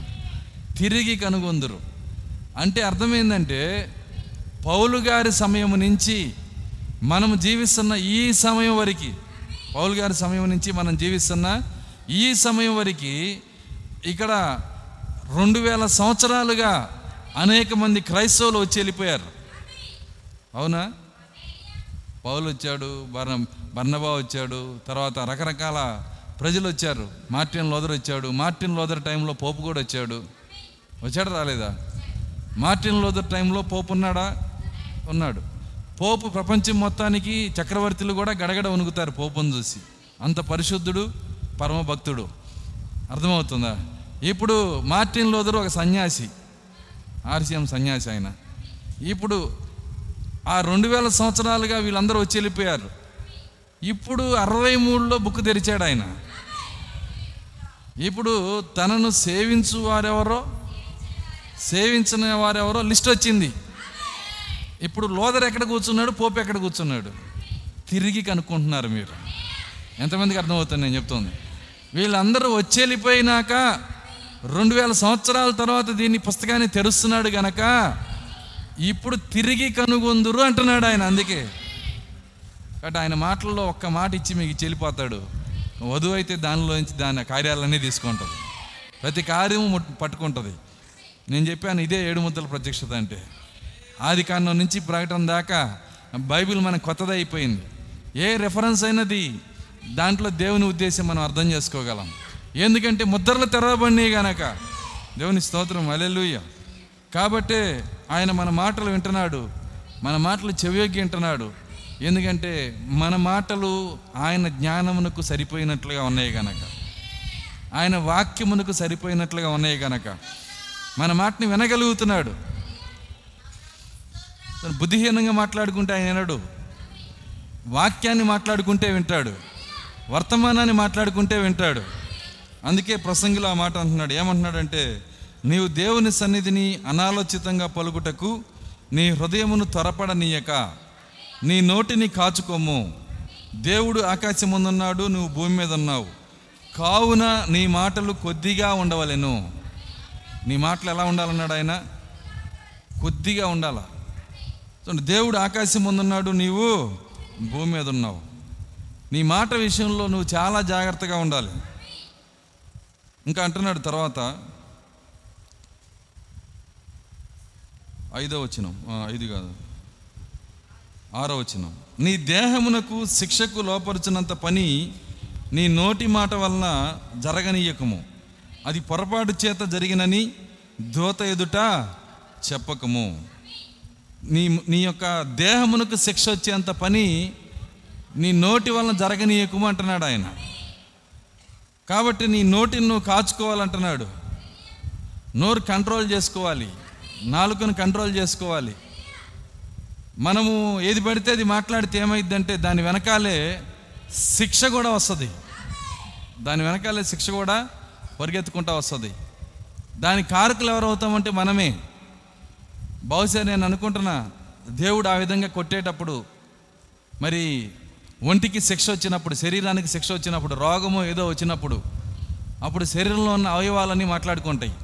Speaker 1: తిరిగి కనుగొందురు. అంటే అర్థమైందంటే పౌలు గారి సమయం నుంచి మనం జీవిస్తున్న ఈ సమయం వరకు పౌలు గారి సమయం నుంచి మనం జీవిస్తున్న ఈ సమయం వరకు ఇక్కడ రెండు వేల సంవత్సరాలుగా అనేక మంది క్రైస్తవులు వచ్చి వెళ్ళిపోయారు. అవునా? పౌలు వచ్చాడు బర్ణ బర్ణబా వచ్చాడు తర్వాత రకరకాల ప్రజలు వచ్చారు. మార్టిన్ లోదర్ వచ్చాడు. మార్టిన్ లోదర్ టైంలో పోపు కూడా వచ్చాడు. వచ్చాడు రాలేదా? మార్టిన్ లోదర్ టైంలో పోపు ఉన్నాడా? ఉన్నాడు. పోపు ప్రపంచం మొత్తానికి చక్రవర్తులు కూడా గడగడ వణుకుతారు పోపును చూసి. అంత పరిశుద్ధుడు పరమభక్తుడు. అర్థమవుతుందా? ఇప్పుడు మార్టిన్ లోదరు ఒక సన్యాసి ఆర్సీఎం సన్యాసి ఆయన. ఇప్పుడు ఆ రెండు వేల సంవత్సరాలుగా వీళ్ళందరూ వచ్చి వెళ్ళిపోయారు. ఇప్పుడు అరవై మూడులో బుక్ తెరిచాడు ఆయన. ఇప్పుడు తనను సేవించు వారెవరో సేవించిన వారెవరో లిస్ట్ వచ్చింది. ఇప్పుడు లోదర్ ఎక్కడ కూర్చున్నాడు పోపు ఎక్కడ కూర్చున్నాడు? తిరిగి కనుక్కుంటున్నారు మీరు. ఎంతమందికి అర్థమవుతుంది నేను చెప్తుంది? వీళ్ళందరూ వచ్చి వెళ్ళిపోయినాక రెండు వేల సంవత్సరాల తర్వాత దీన్ని పుస్తకాన్ని తెరుస్తున్నాడు గనక ఇప్పుడు తిరిగి కనుగొందురు అంటున్నాడు ఆయన అందుకే. కాబట్టి ఆయన మాటల్లో ఒక్క మాట ఇచ్చి మీకు చెల్లిపోతాడు. వధువు అయితే దానిలోంచి దాని కార్యాలన్నీ తీసుకుంటుంది. ప్రతి కార్యము పట్టుకుంటుంది. నేను చెప్పాను ఇదే ఏడు ముద్దల ప్రత్యక్షత అంటే. ఆది కాండం నుంచి ప్రకటన దాకా బైబిల్ మనకు కొత్తది అయిపోయింది ఏ రెఫరెన్స్ అయినది? దాంట్లో దేవుని ఉద్దేశం మనం అర్థం చేసుకోగలం. ఎందుకంటే ముద్రలు తెరవబడినాయి గనక. దేవుని స్తోత్రం అలెలుయ్య కాబట్టే ఆయన మన మాటలు వింటున్నాడు మన మాటలు చెవియొగ్గి వింటున్నాడు. ఎందుకంటే మన మాటలు ఆయన జ్ఞానమునకు సరిపోయినట్లుగా ఉన్నాయి గనక. ఆయన వాక్యమునకు సరిపోయినట్లుగా ఉన్నాయి గనక. మన మాటని వినగలుగుతున్నాడు. బుద్ధిహీనంగా మాట్లాడుకుంటే ఆయన వినడు. వాక్యాన్ని మాట్లాడుకుంటే వింటాడు. వర్తమానాన్ని మాట్లాడుకుంటే వింటాడు. అందుకే ప్రసంగిలో ఆ మాట అంటున్నాడు. ఏమంటున్నాడంటే నీవు దేవుని సన్నిధిని అనాలోచితంగా పలుకుటకు నీ హృదయమును త్వరపడనీయక. నీ నోటిని కాచుకోము. దేవుడు ఆకాశం ముందున్నాడు నువ్వు భూమి మీద ఉన్నావు కావున నీ మాటలు కొద్దిగా ఉండవలెను. నీ మాటలు ఎలా ఉండాలన్నాడు ఆయన? కొద్దిగా ఉండాల? చూడండి, దేవుడు ఆకాశం ముందున్నాడు నీవు భూమి మీద ఉన్నావు నీ మాట విషయంలో నువ్వు చాలా జాగ్రత్తగా ఉండాలి. ఇంకా అంటున్నాడు తర్వాత ఐదో వచనం. ఐదు కాదు. ఆరో వచనం. నీ దేహమునకు శిక్షకు లోపరుచినంత పని నీ నోటి మాట వలన జరగనీయకము. అది పొరపాటు చేత జరిగినని దోత ఎదుట చెప్పకము. నీ నీ యొక్క దేహమునకు శిక్ష వచ్చేంత పని నీ నోటి వలన జరగనీయకము అంటున్నాడు ఆయన. కాబట్టి నీ నోటిని నువ్వు కాచుకోవాలంటున్నాడు. నోరు కంట్రోల్ చేసుకోవాలి. నాలుకను కంట్రోల్ చేసుకోవాలి. మనము ఏది పడితే అది మాట్లాడితే ఏమైందంటే దాని వెనకాలే శిక్ష కూడా వస్తుంది. దాని వెనకాలే శిక్ష కూడా పరిగెత్తుకుంటా వస్తుంది. దాని కారకులు ఎవరు అవుతామంటే మనమే. బహుశా నేను అనుకుంటున్నా దేవుడు ఆ విధంగా కొట్టేటప్పుడు మరి ఒంటికి శిక్ష వచ్చినప్పుడు శరీరానికి శిక్ష వచ్చినప్పుడు రోగము ఏదో వచ్చినప్పుడు అప్పుడు శరీరంలో ఉన్న అవయవాలన్నీ మాట్లాడుకుంటాయి.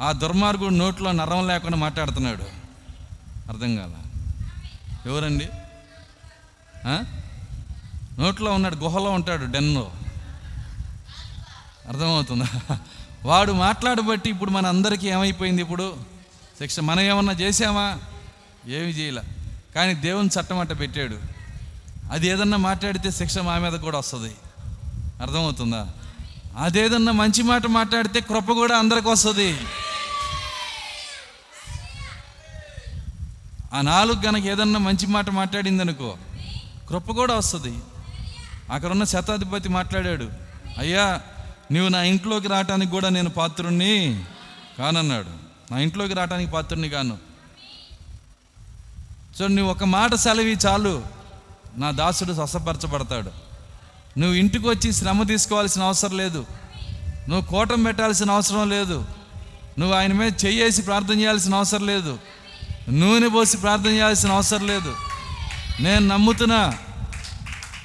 Speaker 1: ఆ దుర్మార్గుడు నోట్లో నరం లేకుండా మాట్లాడుతున్నాడు. అర్థం కాల? ఎవరండి? నోట్లో ఉన్నాడు గుహలో ఉంటాడు డెన్లో. అర్థమవుతుందా? వాడు మాట్లాడబట్టి ఇప్పుడు మన అందరికీ ఏమైపోయింది ఇప్పుడు? శిక్ష. మనం ఏమన్నా చేసామా ఏమి చేయలే. కానీ దేవుని చట్టం అట్ట పెట్టాడు. అది ఏదన్నా మాట్లాడితే శిక్ష మా మీద కూడా వస్తుంది. అర్థమవుతుందా? అదేదన్నా మంచి మాట మాట్లాడితే కృప కూడా అందరికి వస్తుంది. ఆ నాలుగు గనక ఏదన్నా మంచి మాట మాట్లాడింది అనుకో కృప కూడా వస్తుంది. అక్కడున్న శతాధిపతి మాట్లాడాడు అయ్యా నువ్వు నా ఇంట్లోకి రావటానికి కూడా నేను పాత్రుణ్ణి కానన్నాడు. నా ఇంట్లోకి రావటానికి పాత్రుణ్ణి కాను. సో నువ్వు ఒక మాట సెలవి చాలు. నా దాసుడు స్వసపరచబడతాడు నువ్వు ఇంటికి వచ్చి శ్రమ తీసుకోవాల్సిన అవసరం లేదు. నువ్వు కోటం పెట్టాల్సిన అవసరం లేదు. నువ్వు ఆయన మీద చెయ్యేసి ప్రార్థన చేయాల్సిన అవసరం లేదు. నూనె పోసి ప్రార్థన చేయాల్సిన అవసరం లేదు. నేను నమ్ముతున్నా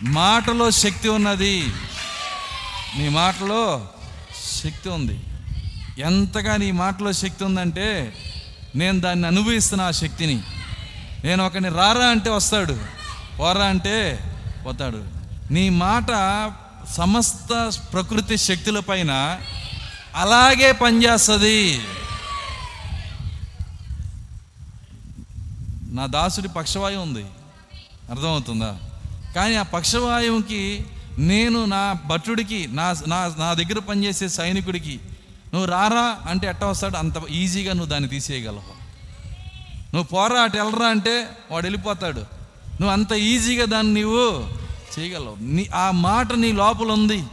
Speaker 1: మాటలో శక్తి ఉన్నది. నీ మాటలో శక్తి ఉంది. ఎంతగా నీ మాటలో శక్తి ఉందంటే నేను దాన్ని అనుభవిస్తున్నా ఆ శక్తిని. నేను ఒకని రారా అంటే వస్తాడు. పోరా అంటే పోతాడు. నీ మాట సమస్త ప్రకృతి శక్తుల పైన అలాగే పనిచేస్తుంది. నా దాసుడి పక్షవాయువు ఉంది. అర్థమవుతుందా? కానీ ఆ పక్షవాయువుకి నేను నా భటుడికి నా నా నా దగ్గర పనిచేసే సైనికుడికి నువ్వు రారా అంటే ఎట్ట వస్తాడు? అంత ఈజీగా నువ్వు దాన్ని తీసేయగలవు. నువ్వు పోరా అటు వెళ్ళరా అంటే వాడు వెళ్ళిపోతాడు. నువ్వు అంత ఈజీగా దాన్ని నీవు చేయగలవు. నీ ఆ మాట నీ లోపల ఉంది.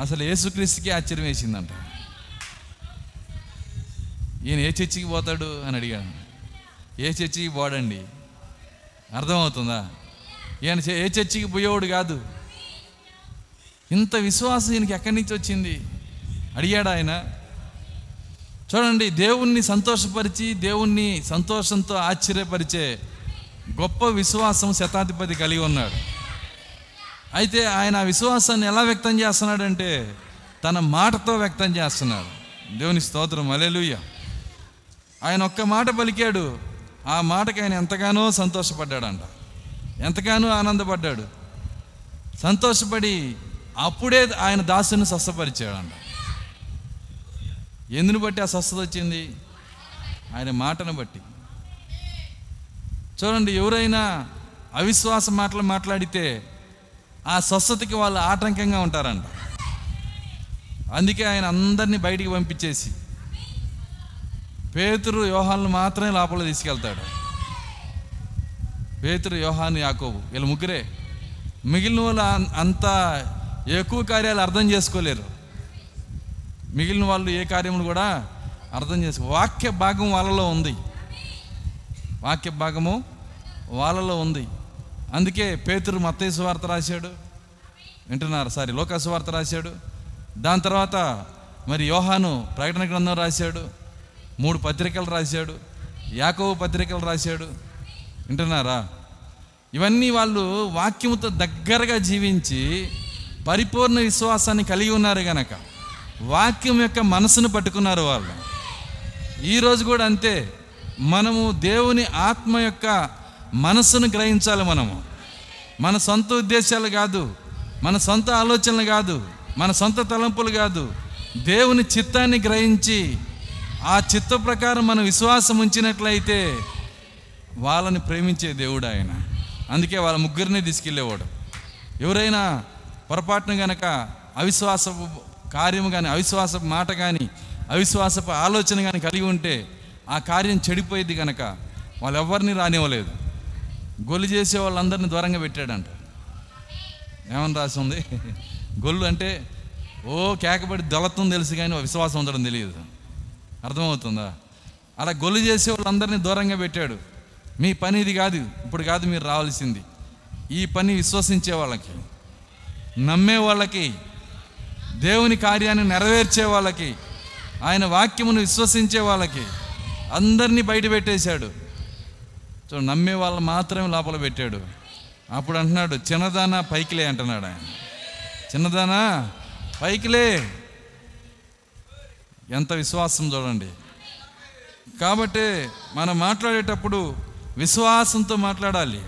Speaker 1: అసలు యేసుక్రీస్తుకి ఆశ్చర్యం వేసిందంట. ఈయన ఏ చర్చికి పోతాడు అని అడిగాను ఏ చర్చికి పోడండి? అర్థమవుతుందా? ఈయన చే- ఏ చర్చికి పోయేవాడు కాదు. ఇంత విశ్వాసం ఈయనకి ఎక్కడి నుంచి వచ్చింది? అడిగాడు ఆయన. చూడండి దేవుణ్ణి సంతోషపరిచి దేవుణ్ణి సంతోషంతో ఆశ్చర్యపరిచే గొప్ప విశ్వాసం శతాధిపతి కలిగి ఉన్నాడు. అయితే ఆయన ఆ విశ్వాసాన్ని ఎలా వ్యక్తం చేస్తున్నాడంటే తన మాటతో వ్యక్తం చేస్తున్నాడు. దేవుని స్తోత్రం అలెలుయ్య ఆయన ఒక్క మాట పలికాడు ఆ మాటకి ఆయన ఎంతగానో సంతోషపడ్డాడంట. ఎంతగానో ఆనందపడ్డాడు. సంతోషపడి అప్పుడే ఆయన దాసుని స్వస్థపరిచాడంట. ఎందుని బట్టి ఆ స్వస్థత వచ్చింది? ఆయన మాటను బట్టి. చూడండి ఎవరైనా అవిశ్వాస మాటలు మాట్లాడితే ఆ స్వస్థతకి వాళ్ళు ఆటంకంగా ఉంటారంట. అందుకే ఆయన అందరినీ బయటికి పంపించేసి పేతురు వ్యూహాలను మాత్రమే లోపల తీసుకెళ్తాడు. పేతురు యోహాను యాకోబు వీళ్ళు ముగ్గురే. మిగిలిన వాళ్ళు అం- అంత ఎక్కువ కార్యాలు అర్థం చేసుకోలేరు. మిగిలిన వాళ్ళు ఏ కార్యములు కూడా అర్థం చేసుకో వాక్య భాగం వాళ్ళలో ఉంది. వాక్య భాగము వాళ్ళలో ఉంది. అందుకే పేతురు మత్తయ్య వార్త రాశాడు. వింటున్నారు? సారీ లోక వార్త రాశాడు. దాని తర్వాత మరి యోహాను ప్రకటన గ్రంథం రాశాడు. మూడు పత్రికలు రాశాడు. యాకవ పత్రికలు రాశాడు. వింటున్నారా? ఇవన్నీ వాళ్ళు వాక్యముతో దగ్గరగా జీవించి పరిపూర్ణ విశ్వాసాన్ని కలిగి ఉన్నారు గనక వాక్యం యొక్క మనసును పట్టుకున్నారు వాళ్ళు. ఈరోజు కూడా అంతే. మనము దేవుని ఆత్మ యొక్క మనస్సును గ్రహించాలి మనము. మన సొంత ఉద్దేశాలు కాదు మన సొంత ఆలోచనలు కాదు మన సొంత తలంపులు కాదు. దేవుని చిత్తాన్ని గ్రహించి ఆ చిత్త ప్రకారం మనం విశ్వాసం ఉంచినట్లయితే వాళ్ళని ప్రేమించే దేవుడు ఆయన. అందుకే వాళ్ళ ముగ్గురిని తీసుకెళ్ళేవాడు. ఎవరైనా పొరపాటున గనక అవిశ్వాసపు కార్యము కానీ అవిశ్వాసపు మాట కానీ అవిశ్వాసపు ఆలోచన కానీ కలిగి ఉంటే ఆ కార్యం చెడిపోయేది కనుక వాళ్ళు రానివ్వలేదు. గొల్లు చేసే వాళ్ళందరినీ దూరంగా పెట్టాడంట. ఏమని రాసి ఉంది? గొల్లు అంటే ఓ కేకబడి దొలత్వం తెలుసు కానీ విశ్వాసం ఉండడం తెలియదు. అర్థమవుతుందా? అలా గొల్లు చేసే వాళ్ళందరినీ దూరంగా పెట్టాడు. మీ పని ఇది కాదు ఇప్పుడు కాదు మీరు రావాల్సింది. ఈ పని విశ్వసించే వాళ్ళకి నమ్మే వాళ్ళకి దేవుని కార్యాన్ని నెరవేర్చే వాళ్ళకి ఆయన వాక్యమును విశ్వసించే వాళ్ళకి అందరినీ బయట పెట్టేశాడు. సో నమ్మే వాళ్ళు మాత్రమే లోపల పెట్టాడు. అప్పుడు అంటున్నాడు చిన్నదానా పైకిలే అంటున్నాడు ఆయన. చిన్నదానా పైకిలే. ఎంత విశ్వాసం చూడండి. కాబట్టి మనం మాట్లాడేటప్పుడు విశ్వాసంతో మాట్లాడాలి.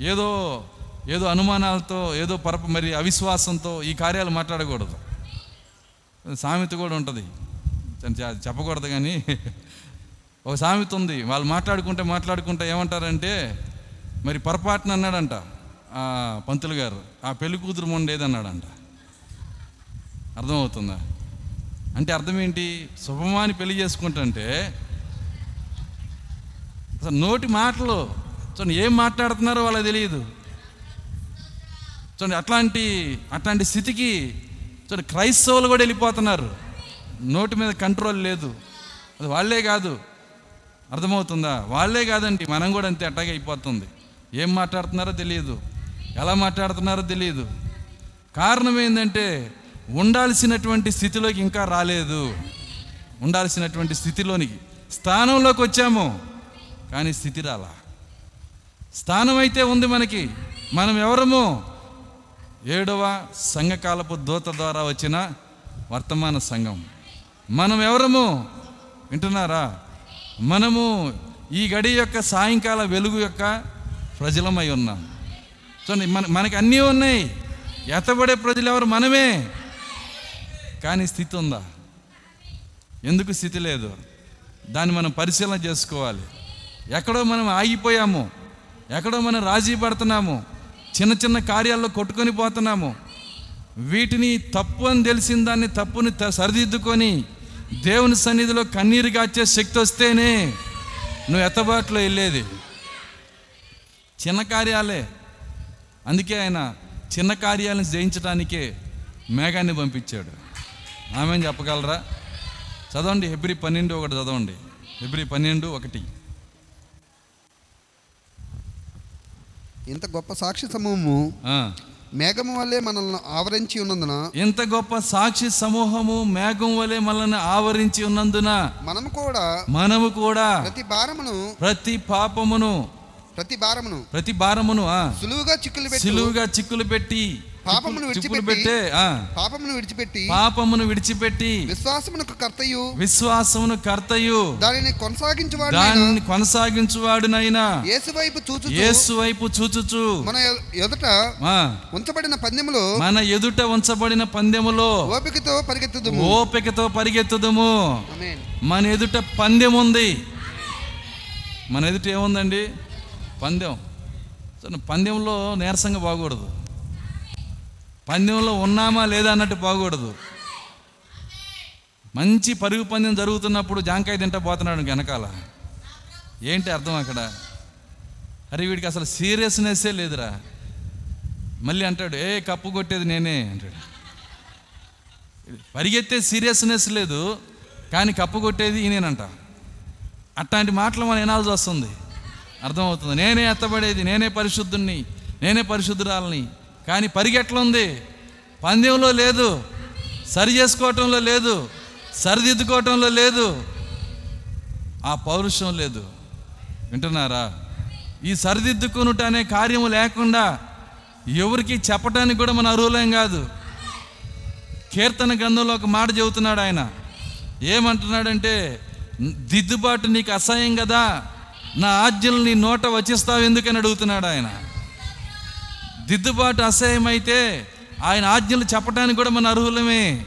Speaker 1: ఏదో ఏదో అనుమానాలతో ఏదో పరప మరి అవిశ్వాసంతో ఈ కార్యాలు మాట్లాడకూడదు. సామెత కూడా ఉంటుంది. చెప్పకూడదు కానీ ఒక సామెత ఉంది. వాళ్ళు మాట్లాడుకుంటే మాట్లాడుకుంటే ఏమంటారంటే మరి పొరపాటున అన్నాడంట ఆ పంతులు గారు. ఆ పెళ్ళి కూతురు మొండేదన్నాడంట. అర్థమవుతుందా? అంటే అర్థం ఏంటి? శుభమాని పెళ్ళి చేసుకుంటుంటే అసలు నోటి మాటలు చూడండి ఏం మాట్లాడుతున్నారో వాళ్ళకి తెలియదు. చూడండి అట్లాంటి అట్లాంటి స్థితికి చూడండి క్రైస్తవులు కూడా వెళ్ళిపోతున్నారు. నోటి మీద కంట్రోల్ లేదు. అది వాళ్ళే కాదు. అర్థమవుతుందా? వాళ్ళే కాదండి మనం కూడా అంతే అట్టాగే అయిపోతుంది. ఏం మాట్లాడుతున్నారో తెలియదు. ఎలా మాట్లాడుతున్నారో తెలియదు. కారణం ఏంటంటే ఉండాల్సినటువంటి స్థితిలోకి ఇంకా రాలేదు. ఉండాల్సినటువంటి స్థితిలోనికి స్థానంలోకి వచ్చాము. కానీ స్థితి రాలా. స్థానం అయితే ఉంది మనకి. మనం ఎవరము? ఏడవ సంఘకాలపు దూత ద్వారా వచ్చిన వర్తమాన సంఘం. మనం ఎవరము? వింటున్నారా? మనము ఈ గడి యొక్క సాయంకాల వెలుగు యొక్క ప్రజలమై ఉన్నాం. చూడండి మన మనకి అన్నీ ఉన్నాయి. ఎతబడే ప్రజలు ఎవరు మనమే. కానీ స్థితి ఉందా? ఎందుకు స్థితి లేదు? దాన్ని మనం పరిశీలన చేసుకోవాలి. ఎక్కడో మనం ఆగిపోయాము. ఎక్కడో మనం రాజీ పడుతున్నాము. చిన్న చిన్న కార్యాల్లో కొట్టుకొని పోతున్నాము. వీటిని తప్పు అని తెలిసిన దాన్ని తప్పుని సరిదిద్దుకొని దేవుని సన్నిధిలో కన్నీరు గాచే శక్తి వస్తేనే నువ్వు ఎత్తబాటులో వెళ్ళేది. చిన్న కార్యాలే. అందుకే ఆయన చిన్న కార్యాలను జయించడానికే మేఘాన్ని పంపించాడు. ఆమె చెప్పగలరా? చదవండి హెబ్రి పన్నెండు ఒకటి చదవండి. హెబ్రి పన్నెండు ఒకటి.
Speaker 3: ఇంత గొప్ప సాక్షి సమూహము
Speaker 1: ఆ.
Speaker 3: మేఘము వల్లే మనల్ని ఆవరించి ఉన్నందున
Speaker 1: ఇంత గొప్ప సాక్షి సమూహము మేఘం వలె మనల్ని ఆవరించి ఉన్నందున
Speaker 3: మనము కూడా
Speaker 1: మనము కూడా
Speaker 3: ప్రతి భారమును
Speaker 1: ప్రతి పాపమును
Speaker 3: ప్రతి భారమును
Speaker 1: ప్రతి భారమును
Speaker 3: సులువుగా చిక్కులు పెట్టి
Speaker 1: సిలువుగా చిక్కులు పెట్టి
Speaker 3: పాపమును విడిచిపెట్టి పాపమును విడిచిపెట్టి
Speaker 1: పాపమును విడిచిపెట్టి
Speaker 3: విశ్వాసమునకు కర్తయు.
Speaker 1: విశ్వాసమును కర్తయు.
Speaker 3: దానిని కొనసాగించువాడు
Speaker 1: దాన్ని కొనసాగించువాడునైనా
Speaker 3: యేసు వైపు చూచు
Speaker 1: యేసు వైపు చూచుచు.
Speaker 3: మన ఎదుట ఉంచబడిన పందెములో
Speaker 1: మన ఎదుట ఉంచబడిన పందెములో
Speaker 3: ఓపికతో పరిగెత్తుదుము.
Speaker 1: ఓపికతో పరిగెత్తుదము. మన ఎదుట పందెం ఉంది మన ఎదుట ఏముందండి? పందెం. పందెంలో నీరసంగా బాగూడదు. పందెంలో ఉన్నామా లేదా అన్నట్టు బాగూడదు మంచి పరుగు పందెం జరుగుతున్నప్పుడు జాంకాయ తింటా పోతున్నాడు వెనకాల. ఏంటి అర్థం అక్కడ? అరే వీడికి అసలు సీరియస్నెస్సే లేదురా. మళ్ళీ అంటాడు ఏ కప్పు కొట్టేది నేనే అంటాడు. పరిగెత్తే సీరియస్నెస్ లేదు కానీ కప్పు కొట్టేది ఈయనేనంట. అట్లాంటి మాటలు మనం వినాల్సి వస్తుంది. అర్థమవుతుంది. నేనే ఎత్తబడేది నేనే పరిశుద్ధుణ్ణి నేనే పరిశుద్ధురాలని. కానీ పరిగెట్లుంది పందెంలో లేదు సరి చేసుకోవటంలో లేదు సరిదిద్దుకోవటంలో లేదు. ఆ పౌరుషం లేదు. వింటున్నారా? ఈ సరిదిద్దుకునుట అనే కార్యము లేకుండా ఎవరికి చెప్పడానికి కూడా మన అర్హులేం కాదు. కీర్తన గ్రంథంలో ఒక మాట చెబుతున్నాడు ఆయన. ఏమంటున్నాడంటే దిద్దుబాటు నీకు అసహ్యం కదా? నా ఆజ్ఞలు నీ నోట వచ్చిస్తావు ఎందుకని అడుగుతున్నాడు ఆయన. దిద్దుబాటు అసహ్యమైతే ఆయన ఆజ్ఞలు చెప్పడానికి కూడా మన అర్హులమే.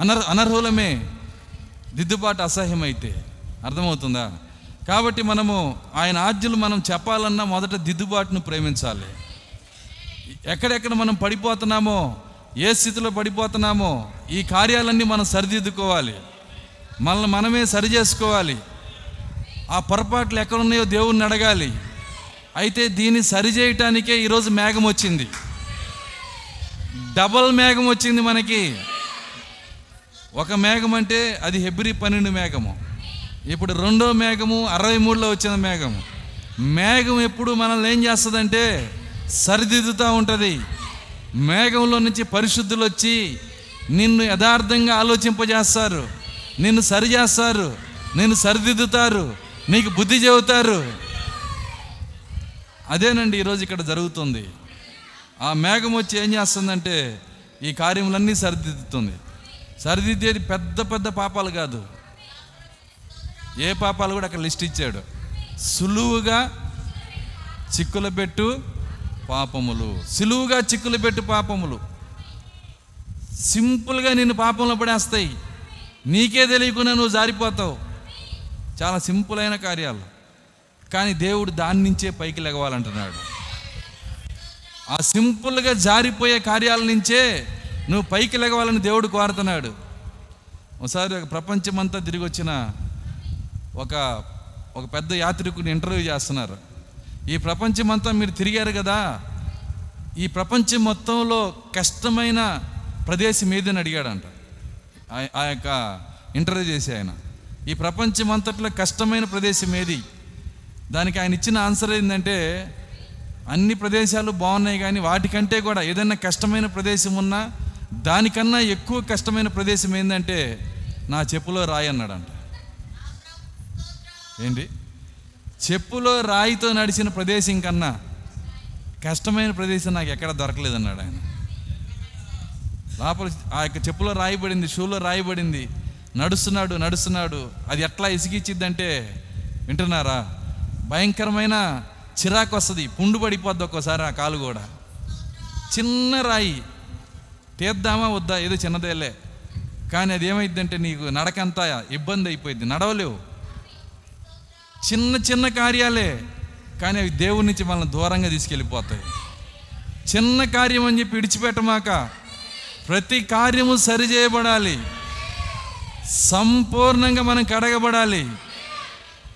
Speaker 1: అనర్ అనర్హులమే. దిద్దుబాటు అసహ్యమైతే. అర్థమవుతుందా? కాబట్టి మనము ఆయన ఆజ్ఞలు మనం చెప్పాలన్నా మొదట దిద్దుబాటును ప్రేమించాలి. ఎక్కడెక్కడ మనం పడిపోతున్నామో ఏ స్థితిలో పడిపోతున్నామో ఈ కార్యాలన్నీ మనం సరిదిద్దుకోవాలి. మనల్ని మనమే సరి చేసుకోవాలి ఆ పొరపాట్లు ఎక్కడున్నాయో దేవుణ్ణి అడగాలి. అయితే దీన్ని సరిచేయటానికే ఈరోజు మేఘం వచ్చింది. డబల్ మేఘం వచ్చింది మనకి. ఒక మేఘం అంటే అది హెబ్రి పన్నెండు మేఘము. ఇప్పుడు రెండో మేఘము అరవై మూడులో వచ్చిన మేఘము. మేఘం ఎప్పుడు మనల్ని ఏం చేస్తుందంటే సరిదిద్దుతూ ఉంటుంది. మేఘంలో నుంచి పరిశుద్ధులు వచ్చి నిన్ను యథార్థంగా ఆలోచింపజేస్తారు. నిన్ను సరి చేస్తారు. నిన్ను సరిదిద్దుతారు. నీకు బుద్ధి చెబుతారు. అదేనండి ఈరోజు ఇక్కడ జరుగుతుంది. ఆ మేఘం వచ్చి ఏం చేస్తుందంటే ఈ కార్యములన్నీ సరిదిద్దుతుంది. సరిదిద్దేది పెద్ద పెద్ద పాపాలు కాదు. ఏ పాపాలు కూడా అక్కడ లిస్ట్ ఇచ్చాడు. సులువుగా చిక్కుల పెట్టు పాపములు. సులువుగా చిక్కులు పెట్టు పాపములు. సింపుల్గా నేను పాపంలో పడేస్తాయి. నీకే తెలియకుండా నువ్వు జారిపోతావు. చాలా సింపుల్ అయిన కార్యాలు. కానీ దేవుడు దాని నుంచే పైకి లెగవాలంటున్నాడు ఆ సింపుల్గా జారిపోయే కార్యాల నుంచే నువ్వు పైకి లెగవాలని దేవుడు కోరుతున్నాడు. ఒకసారి ప్రపంచమంతా తిరిగి వచ్చిన ఒక ఒక పెద్ద యాత్రికుని ఇంటర్వ్యూ చేస్తున్నారు. ఈ ప్రపంచమంతా మీరు తిరిగారు కదా ఈ ప్రపంచం మొత్తంలో కష్టమైన ప్రదేశం ఏదని అడిగాడంట. ఆ- ఆ యొక్క ఇంటర్వ్యూ చేసి ఆయన. ఈ ప్రపంచం అంతట్లో కష్టమైన ప్రదేశం ఏది? దానికి ఆయన ఇచ్చిన ఆన్సర్ ఏంటంటే అన్ని ప్రదేశాలు బాగున్నాయి కానీ వాటికంటే కూడా ఏదైనా కష్టమైన ప్రదేశం ఉన్నా దానికన్నా ఎక్కువ కష్టమైన ప్రదేశం ఏంటంటే నా చెప్పులో రాయి అన్నాడంట. ఏంటి? చెప్పులో రాయితో నడిచిన ప్రదేశం కన్నా కష్టమైన ప్రదేశం నాకు ఎక్కడ దొరకలేదన్నాడు ఆయన. లోపల ఆ యొక్క చెప్పులో రాయబడింది షూలో రాయబడింది నడుస్తున్నాడు నడుస్తున్నాడు. అది ఎట్లా ఇసిగిచ్చిద్దంటే వింటున్నారా? భయంకరమైన చిరాకు వస్తుంది. పుండు పడిపోద్ది ఒక్కోసారి ఆ కాలు కూడా. చిన్న రాయి. తీద్దామా వద్దా? ఏదో చిన్నదేలే. కానీ అది ఏమైందంటే నీకు నడకంతా ఇబ్బంది అయిపోయింది నడవలేవు. చిన్న చిన్న కార్యాలే. కానీ అవి దేవుడి నుంచి మనల్ని దూరంగా తీసుకెళ్ళిపోతాయి. చిన్న కార్యం అని చెప్పి విడిచిపెట్టమాక ప్రతి కార్యము సరిచేయబడాలి సంపూర్ణంగా మనం కడగబడాలి.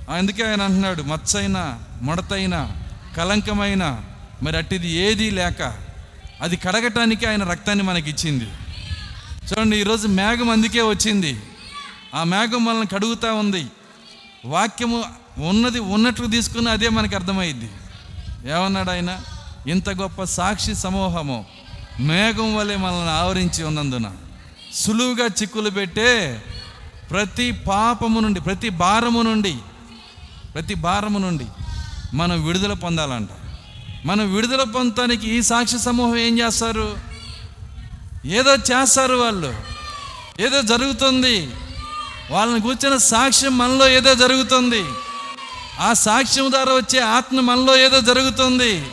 Speaker 1: అందుకే ఆయన అంటున్నాడు మచ్చైన ముడతైన కలంకమైన మరి అట్టిది ఏదీ లేక అది కడగటానికి ఆయన రక్తాన్ని మనకి ఇచ్చింది చూడండి ఈరోజు మేఘం అందుకే వచ్చింది. ఆ మేఘం మనల్ని కడుగుతూ ఉంది. వాక్యము ఉన్నది ఉన్నట్లు తీసుకుని అదే మనకి అర్థమైద్ది. ఏమన్నాడు ఆయన? ఇంత గొప్ప సాక్షి సమూహము మేఘం వలె మనల్ని ఆవరించి ఉన్నందున సులువుగా చిక్కులు పెట్టే ప్రతి పాపము నుండి ప్రతి భారము నుండి ప్రతి భారము నుండి మనం విడుదల పొందాలంట. మనం విడుదల పొందటానికి ఈ సాక్షి సమూహం ఏం చేస్తారు? ఏదో చేస్తారు వాళ్ళు. ఏదో జరుగుతుంది. వాళ్ళని కూర్చున్న సాక్ష్యం మనలో ఏదో జరుగుతుంది. ఆ సాక్ష్యం ద్వారా వచ్చే ఆత్మ మనలో ఏదో జరుగుతుంది.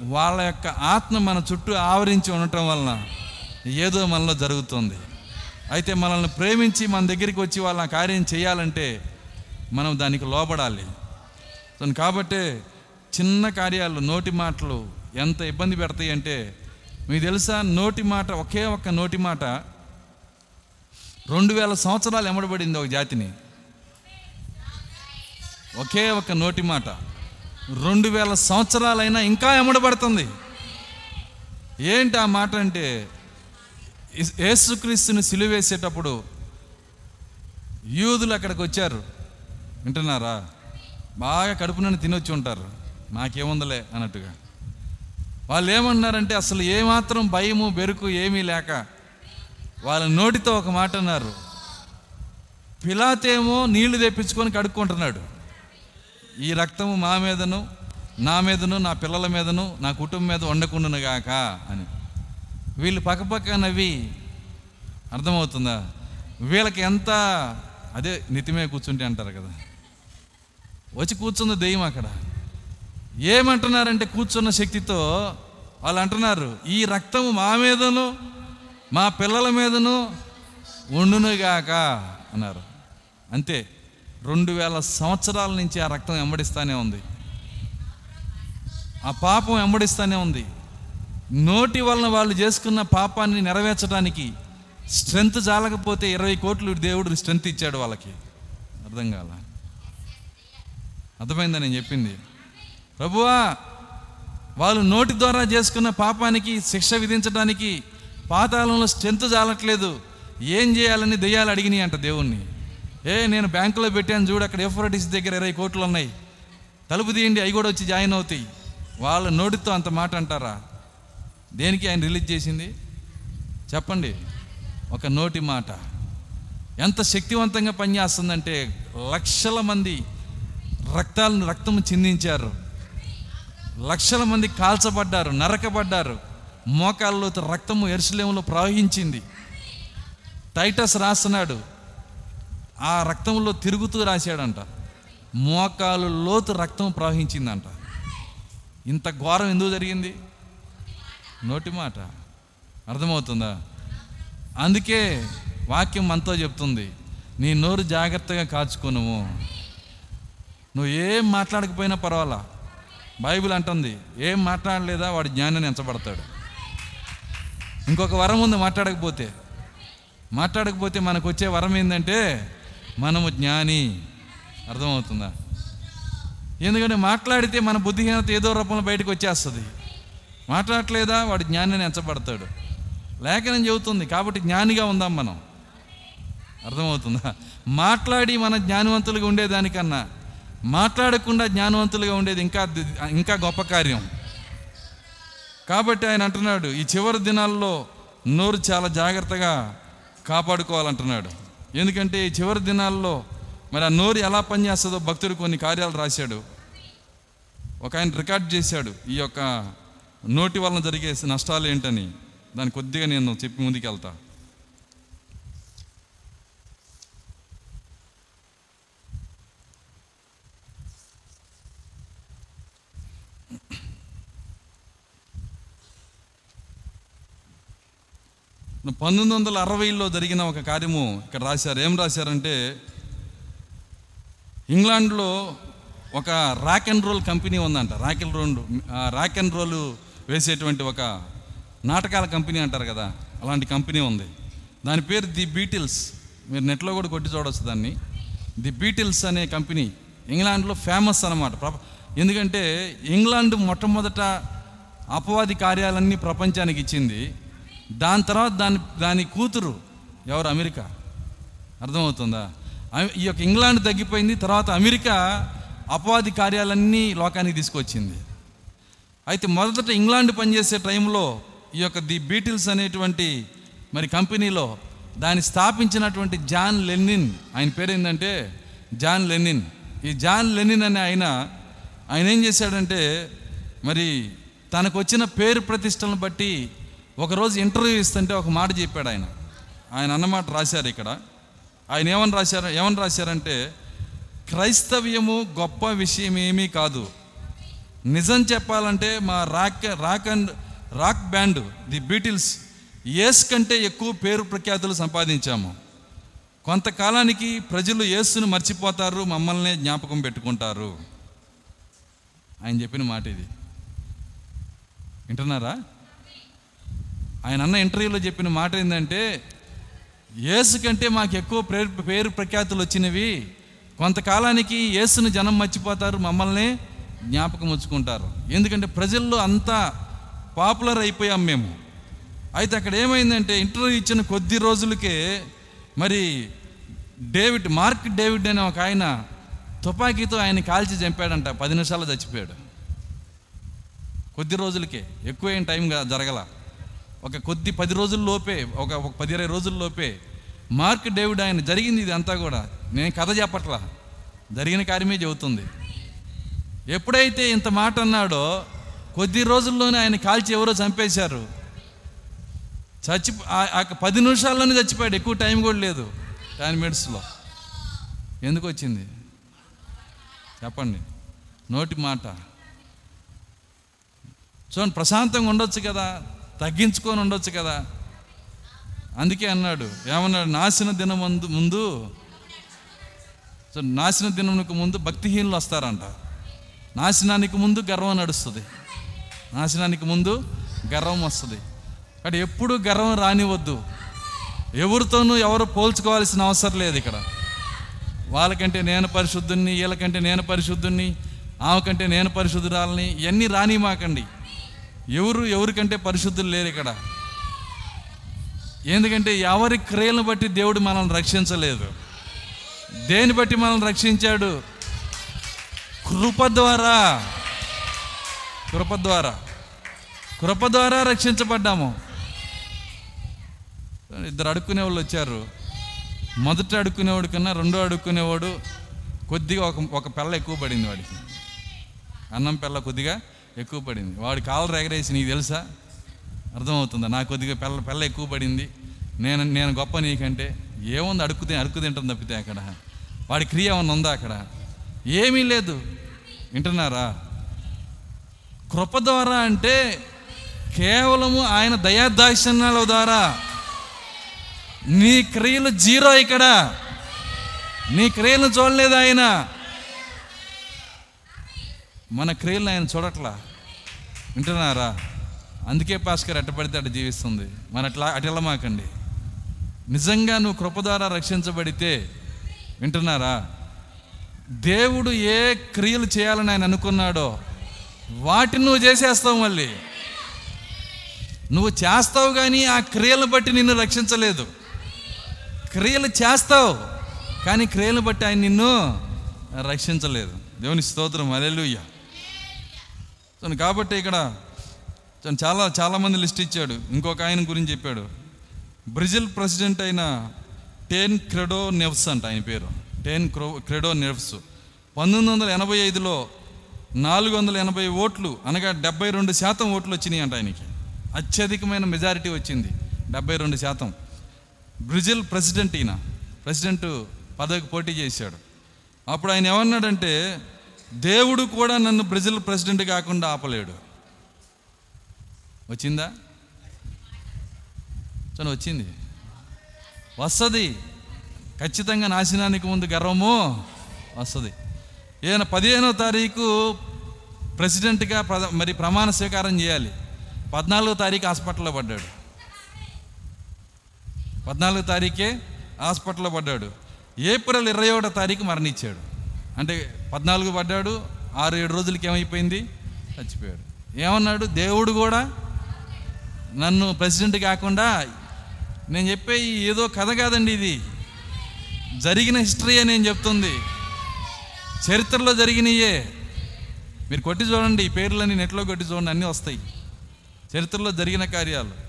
Speaker 1: వాళ్ళ యొక్క ఆత్మ మన చుట్టూ ఆవరించి ఉండటం వలన ఏదో మనలో జరుగుతుంది. అయితే మనల్ని ప్రేమించి మన దగ్గరికి వచ్చి వాళ్ళ కార్యం చేయాలంటే మనం దానికి లోబడాలి. సో కాబట్టి చిన్న కార్యాలు నోటి మాటలు ఎంత ఇబ్బంది పెడతాయి అంటే మీకు తెలుసా నోటి మాట ఒకే ఒక్క నోటి మాట రెండు వేల సంవత్సరాలు ఎమడబడింది ఒక జాతిని. ఒకే ఒక నోటి మాట. రెండు వేల సంవత్సరాలైనా ఇంకా ఎమడబడుతుంది. ఏంటి ఆ మాట అంటే ఏసుక్రీస్తుని యేసుక్రీస్తుని సిలువేసేటప్పుడు యూదులు అక్కడికి వచ్చారు. వింటున్నారా? బాగా కడుపు తినొచ్చి ఉంటారు. నాకేముందలే అన్నట్టుగా. వాళ్ళు ఏమన్నారంటే అసలు ఏమాత్రం భయము బెరుకు ఏమీ లేక వాళ్ళ నోటితో ఒక మాట అన్నారు. పిలాతేమో నీళ్ళు తెప్పించుకొని కడుక్కుంటున్నాడు. ఈ రక్తము మా మీదను నా మీదను నా పిల్లల మీదను నా కుటుంబం మీద వండకుండును గాక అని. వీళ్ళు పక్కపక్క నవ్వి అర్థమవుతుందా? వీళ్ళకి ఎంత అదే నితిమే కూర్చుంటే అంటారు కదా. వచ్చి కూర్చున్న దెయ్యం అక్కడ. ఏమంటున్నారంటే కూర్చున్న శక్తితో వాళ్ళు అంటున్నారు ఈ రక్తము మా మీదను మా పిల్లల మీదను ఉండునుగాక అన్నారు. అంతే రెండు వేల సంవత్సరాల నుంచి ఆ రక్తం వెంబడిస్తానే ఉంది. ఆ పాపం వెంబడిస్తానే ఉంది. నోటి వలన వాళ్ళు చేసుకున్న పాపాన్ని నెరవేర్చడానికి స్ట్రెంత్ చాలకపోతే ఇరవై కోట్లు దేవుడు స్ట్రెంత్ ఇచ్చాడు వాళ్ళకి. అర్థం కాలా? అర్థమైందా నేను చెప్పింది? ప్రభువా వాళ్ళు నోటి ద్వారా చేసుకున్న పాపానికి శిక్ష విధించడానికి పాతాళంలో స్ట్రెంత్ చాలట్లేదు. ఏం చేయాలని దెయ్యాలు అడిగినాయి అంట దేవుణ్ణి. ఏ నేను బ్యాంకులో పెట్టాను చూడు అక్కడ ఎఫ్ఆర్టీసీ దగ్గర ఇరవై కోట్లు ఉన్నాయి. తలుపు తీయండి అవి కూడా వచ్చి జాయిన్ అవుతాయి. వాళ్ళ నోటితో అంత మాట అంటారా? దేనికి ఆయన రిలీజ్ చేసింది? చెప్పండి. ఒక నోటి మాట. ఎంత శక్తివంతంగా పనిచేస్తుందంటే లక్షల మంది రక్తాలను రక్తము చిందించారు. లక్షల మంది కాల్చబడ్డారు నరకబడ్డారు. మోకాల్లో రక్తము ఎరుసలేములో ప్రవహించింది. టైటస్ రాస్తున్నాడు. ఆ రక్తంలో తిరుగుతూ రాశాడంట. మోకాలు లోతు రక్తం ప్రవహించిందంట. ఇంత ఘోరం ఎందుకు జరిగింది? నోటి మాట. అర్థమవుతుందా? అందుకే వాక్యం మనతో చెప్తుంది. నీ నోరు జాగ్రత్తగా కాచుకోనుము. నువ్వు ఏం మాట్లాడకపోయినా పర్వాలా? బైబిల్ అంటుంది ఏం మాట్లాడలేదా? వాడు జ్ఞానాన్ని ఎంచబడతాడు. ఇంకొక వరం ఉంది మాట్లాడకపోతే. మాట్లాడకపోతే మనకు వచ్చే వరం ఏంటంటే మనము జ్ఞాని. అర్థమవుతుందా? ఎందుకంటే మాట్లాడితే మన బుద్ధిహీనత ఏదో రూపంలో బయటకు వచ్చేస్తుంది. మాట్లాడలేదా వాడు జ్ఞానాన్ని ఎంచబడతాడు. లేఖనం చెబుతుంది కాబట్టి జ్ఞానిగా ఉందాం మనం. అర్థమవుతుందా? మాట్లాడి మన జ్ఞానవంతులుగా ఉండేదానికన్నా మాట్లాడకుండా జ్ఞానవంతులుగా ఉండేది ఇంకా ఇంకా గొప్ప కార్యం. కాబట్టి ఆయన అంటున్నాడు ఈ చివరి దినాల్లో నోరు చాలా జాగ్రత్తగా కాపాడుకోవాలంటున్నాడు. ఎందుకంటే ఈ చివరి దినాల్లో మరి ఆ నోరు ఎలా పనిచేస్తుందో భక్తుడు కొన్ని కార్యాలు రాశాడు. ఒక ఆయన రికార్డ్ చేశాడు ఈ యొక్క నోటి వలన జరిగే నష్టాలు ఏంటని. దాని కొద్దిగా నేను చెప్పి ముందుకెళ్తా. పంతొమ్మిది వందల అరవైలో జరిగిన ఒక కార్యము ఇక్కడ రాశారు. ఏం రాశారంటే ఇంగ్లాండ్లో ఒక రాక్ అండ్ రోల్ కంపెనీ ఉందంట. Rock and roll rock and roll వేసేటువంటి ఒక నాటకాల కంపెనీ అంటారు కదా అలాంటి కంపెనీ ఉంది. దాని పేరు ది బీటిల్స్ మీరు నెట్లో కూడా కొట్టి చూడవచ్చు దాన్ని. ది బీటిల్స్ అనే కంపెనీ ఇంగ్లాండ్లో ఫేమస్ అనమాట ప్రప- ఎందుకంటే ఇంగ్లాండ్ మొట్టమొదట అపవాది కార్యాలన్నీ ప్రపంచానికి ఇచ్చింది. దాని తర్వాత దాని దాని కూతురు ఎవరు? అమెరికా. అర్థమవుతుందా? ఈ యొక్క ఇంగ్లాండ్ తగ్గిపోయింది తర్వాత అమెరికా అపవాది కార్యాలన్నీ లోకానికి తీసుకొచ్చింది. అయితే మొదట ఇంగ్లాండ్ పనిచేసే టైంలో ఈ యొక్క ది బీటిల్స్ అనేటువంటి మరి కంపెనీలో దాన్ని స్థాపించినటువంటి జాన్ లెనిన్ ఆయన పేరు ఏంటంటే జాన్ లెనిన్. ఈ జాన్ లెనిన్ అనే ఆయన ఆయన ఏం చేశాడంటే మరి తనకు వచ్చిన పేరు ప్రతిష్టలను బట్టి ఒకరోజు ఇంటర్వ్యూ ఇస్తుంటే ఒక మాట చెప్పాడు ఆయన. ఆయన అన్నమాట రాశారు ఇక్కడ. ఆయన ఏమని రాశారు ఏమని రాశారంటే క్రైస్తవ్యము గొప్ప విషయం ఏమీ కాదు. నిజం చెప్పాలంటే మా rock rock and rock band the Beatles ఏస్ కంటే ఎక్కువ పేరు ప్రఖ్యాతులు సంపాదించాము. కొంతకాలానికి ప్రజలు యేసును మర్చిపోతారు మమ్మల్ని జ్ఞాపకం పెట్టుకుంటారు. ఆయన చెప్పిన మాట ఇది. వింటున్నారా? ఆయన అన్న ఇంటర్వ్యూలో చెప్పిన మాట ఏంటంటే యేసు కంటే మాకు ఎక్కువ పేరు పేరు ప్రఖ్యాతులు వచ్చినవి. కొంతకాలానికి యేసుని జనం మర్చిపోతారు మమ్మల్ని జ్ఞాపకం ఉంచుకుంటారు. ఎందుకంటే ప్రజల్లో అంతా పాపులర్ అయిపోయాం మేము. అయితే అక్కడ ఏమైందంటే ఇంటర్వ్యూ ఇచ్చిన కొద్ది రోజులకే మరి డేవిడ్ మార్క్ డేవిడ్ అనే ఒక ఆయన తుపాకీతో ఆయన కాల్చి చంపాడంట. పది నిమిషాలు చచ్చిపోయాడు. కొద్ది రోజులకే. ఎక్కువ ఏం టైం జరగల. ఒక కొద్ది పది రోజుల లోపే ఒక ఒక పది ఇరవై రోజుల లోపే మార్క్ డేవిడ్ ఆయన జరిగింది ఇది అంతా కూడా. నేను కథ చెప్పట్లా. జరిగిన కార్యమే చెబుతుంది. ఎప్పుడైతే ఇంత మాట అన్నాడో కొద్ది రోజుల్లోనే ఆయన కాల్చి ఎవరో చంపేశారు. చచ్చి పది నిమిషాల్లోనే చచ్చిపోయాడు. ఎక్కువ టైం కూడా లేదు. టెన్ మినిట్స్లో. ఎందుకు వచ్చింది? చెప్పండి. నోటి మాట. చూడండి ప్రశాంతంగా ఉండొచ్చు కదా తగ్గించుకొని ఉండొచ్చు కదా. అందుకే అన్నాడు ఏమన్నాడు నాశన దినం ముందు ముందు నాశన దినంకు ముందు భక్తిహీనులు వస్తారంట. నాశనానికి ముందు గర్వం నడుస్తుంది. నాశనానికి ముందు గర్వం వస్తుంది. కానీ ఎప్పుడు గర్వం రానివద్దు. ఎవరితోనూ ఎవరు పోల్చుకోవాల్సిన అవసరం లేదు ఇక్కడ. వాళ్ళకంటే నేను పరిశుద్ధుణ్ణి వీళ్ళకంటే నేను పరిశుద్ధుణ్ణి ఆమెకంటే నేను పరిశుద్ధురాలని ఇవన్నీ రాని మాకండి. ఎవరు ఎవరికంటే పరిశుద్ధులు లేరు ఇక్కడ. ఎందుకంటే ఎవరి క్రియలను బట్టి దేవుడు మనల్ని రక్షించలేదు. దేని బట్టి మనల్ని రక్షించాడు? కృప ద్వారా. కృప ద్వారా. కృప ద్వారా రక్షించబడ్డాము. ఇద్దరు అడుక్కునే వాళ్ళు వచ్చారు. మొదట అడుక్కునేవాడు కన్నా రెండో అడుక్కునేవాడు కొద్దిగా ఒక ఒక పెళ్ళ ఎక్కువ పడింది వాడికి. అన్నం పెళ్ళ కొద్దిగా ఎక్కువ పడింది. వాడి కాళ్ళు ఎగరేసి నీకు తెలుసా? అర్థమవుతుందా? నాకు కొద్దిగా పెళ్ళ పెళ్ళ ఎక్కువ పడింది. నేను నేను గొప్ప నీకంటే ఏముంది అడుక్కుతే అడుక్కు తింటాం తప్పితే అక్కడ. వాడి క్రియ ఏమన్నా ఉందా అక్కడ? ఏమీ లేదు. వింటున్నారా? కృప ద్వారా అంటే కేవలము ఆయన దయాదాక్షిణ్యాల ద్వారా నీ క్రియలు జీరో ఇక్కడ. నీ క్రియలను చూడలేదు ఆయన. మన క్రియలను ఆయన చూడట్లా. వింటున్నారా? అందుకే పాస్కర్ అట్టపడితే అటు జీవిస్తుంది. మన అట్లా అటు మాకండి నిజంగా నువ్వు కృప ద్వారా రక్షించబడితే వింటున్నారా? దేవుడు ఏ క్రియలు చేయాలని ఆయన అనుకున్నాడో వాటిని నువ్వు చేసేస్తావు మళ్ళీ. నువ్వు చేస్తావు కానీ ఆ క్రియలను బట్టి నిన్ను రక్షించలేదు. క్రియలు చేస్తావు కానీ క్రియలు బట్టి ఆయన నిన్ను రక్షించలేదు. దేవుని స్తోత్రం. అలెలుయ్య కాబట్టి ఇక్కడ తను చాలా చాలామంది లిస్ట్ ఇచ్చాడు. ఇంకొక ఆయన గురించి చెప్పాడు. బ్రెజిల్ ప్రెసిడెంట్ అయిన టేన్ క్రెడో నెవ్స్ అంట ఆయన పేరు. టేన్ క్రో క్రెడో నెవ్స్ పంతొమ్మిది వందల ఎనభై ఐదులో నాలుగు వందల ఎనభై ఓట్లు అనగా డెబ్బై రెండు శాతం ఓట్లు వచ్చినాయి అంట ఆయనకి. అత్యధికమైన మెజారిటీ వచ్చింది. డెబ్బై రెండు శాతం. బ్రెజిల్ ప్రెసిడెంట్ ఈయన. ప్రెసిడెంట్ పదవికి పోటీ చేశాడు. అప్పుడు ఆయన ఏమన్నాడంటే దేవుడు కూడా నన్ను బ్రెజిల్ ప్రెసిడెంట్ కాకుండా ఆపలేడు. వచ్చిందా? చని వచ్చింది. వస్తుంది. ఖచ్చితంగా నాశనానికి ముందు గర్వము. వస్తుంది. ఈయన పదిహేనో తారీఖు ప్రెసిడెంట్గా ప్రధ మరి ప్రమాణ స్వీకారం చేయాలి. పద్నాలుగో తారీఖు హాస్పిటల్లో పడ్డాడు. పద్నాలుగో తారీఖే హాస్పిటల్లో పడ్డాడు. ఏప్రిల్ ఇరవై ఒకటో తారీఖు మరణించాడు. అంటే పద్నాలుగు పడ్డాడు ఆరు ఏడు రోజులకి ఏమైపోయింది? చచ్చిపోయాడు. ఏమన్నాడు? దేవుడు కూడా నన్ను ప్రెసిడెంట్ కాకుండా నేను చెప్పే ఏదో కథ కాదండి ఇది. జరిగిన హిస్టరీయే నేను చెప్తుంది. చరిత్రలో జరిగినయే. మీరు కొట్టి చూడండి ఈ పేర్లన్నీ నెట్లో కొట్టి చూడండి అన్నీ వస్తాయి. చరిత్రలో జరిగిన కార్యాలు.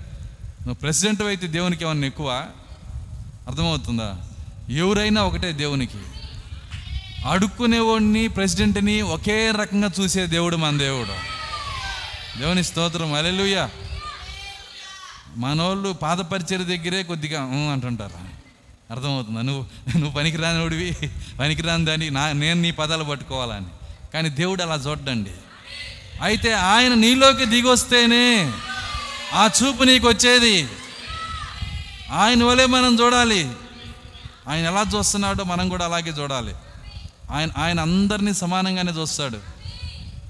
Speaker 1: నువ్వు ప్రెసిడెంట్ అయితే దేవునికి ఏమన్నా ఎక్కువ అర్థమవుతుందా? ఎవరైనా ఒకటే దేవునికి. అడుక్కునేవాడిని ప్రెసిడెంట్ని ఒకే రకంగా చూసే దేవుడు మన దేవుడు. దేవుని స్తోత్రం. అలెలుయ్య మనోళ్ళు పాదపరిచయ దగ్గరే కొద్దిగా అంటుంటారా అంటుంటారు. అర్థమవుతుందా? నువ్వు నువ్వు పనికిరాని ఉడివి పనికిరాని దాన్ని నా నేను నీ పదాలు పట్టుకోవాలని. కానీ దేవుడు అలా చూడండి అయితే ఆయన నీలోకి దిగొస్తేనే ఆ చూపు నీకు వచ్చేది. ఆయన వలే మనం చూడాలి. ఆయన ఎలా చూస్తున్నాడో మనం కూడా అలాగే చూడాలి. ఆయన ఆయన అందరినీ సమానంగానే చూస్తాడు.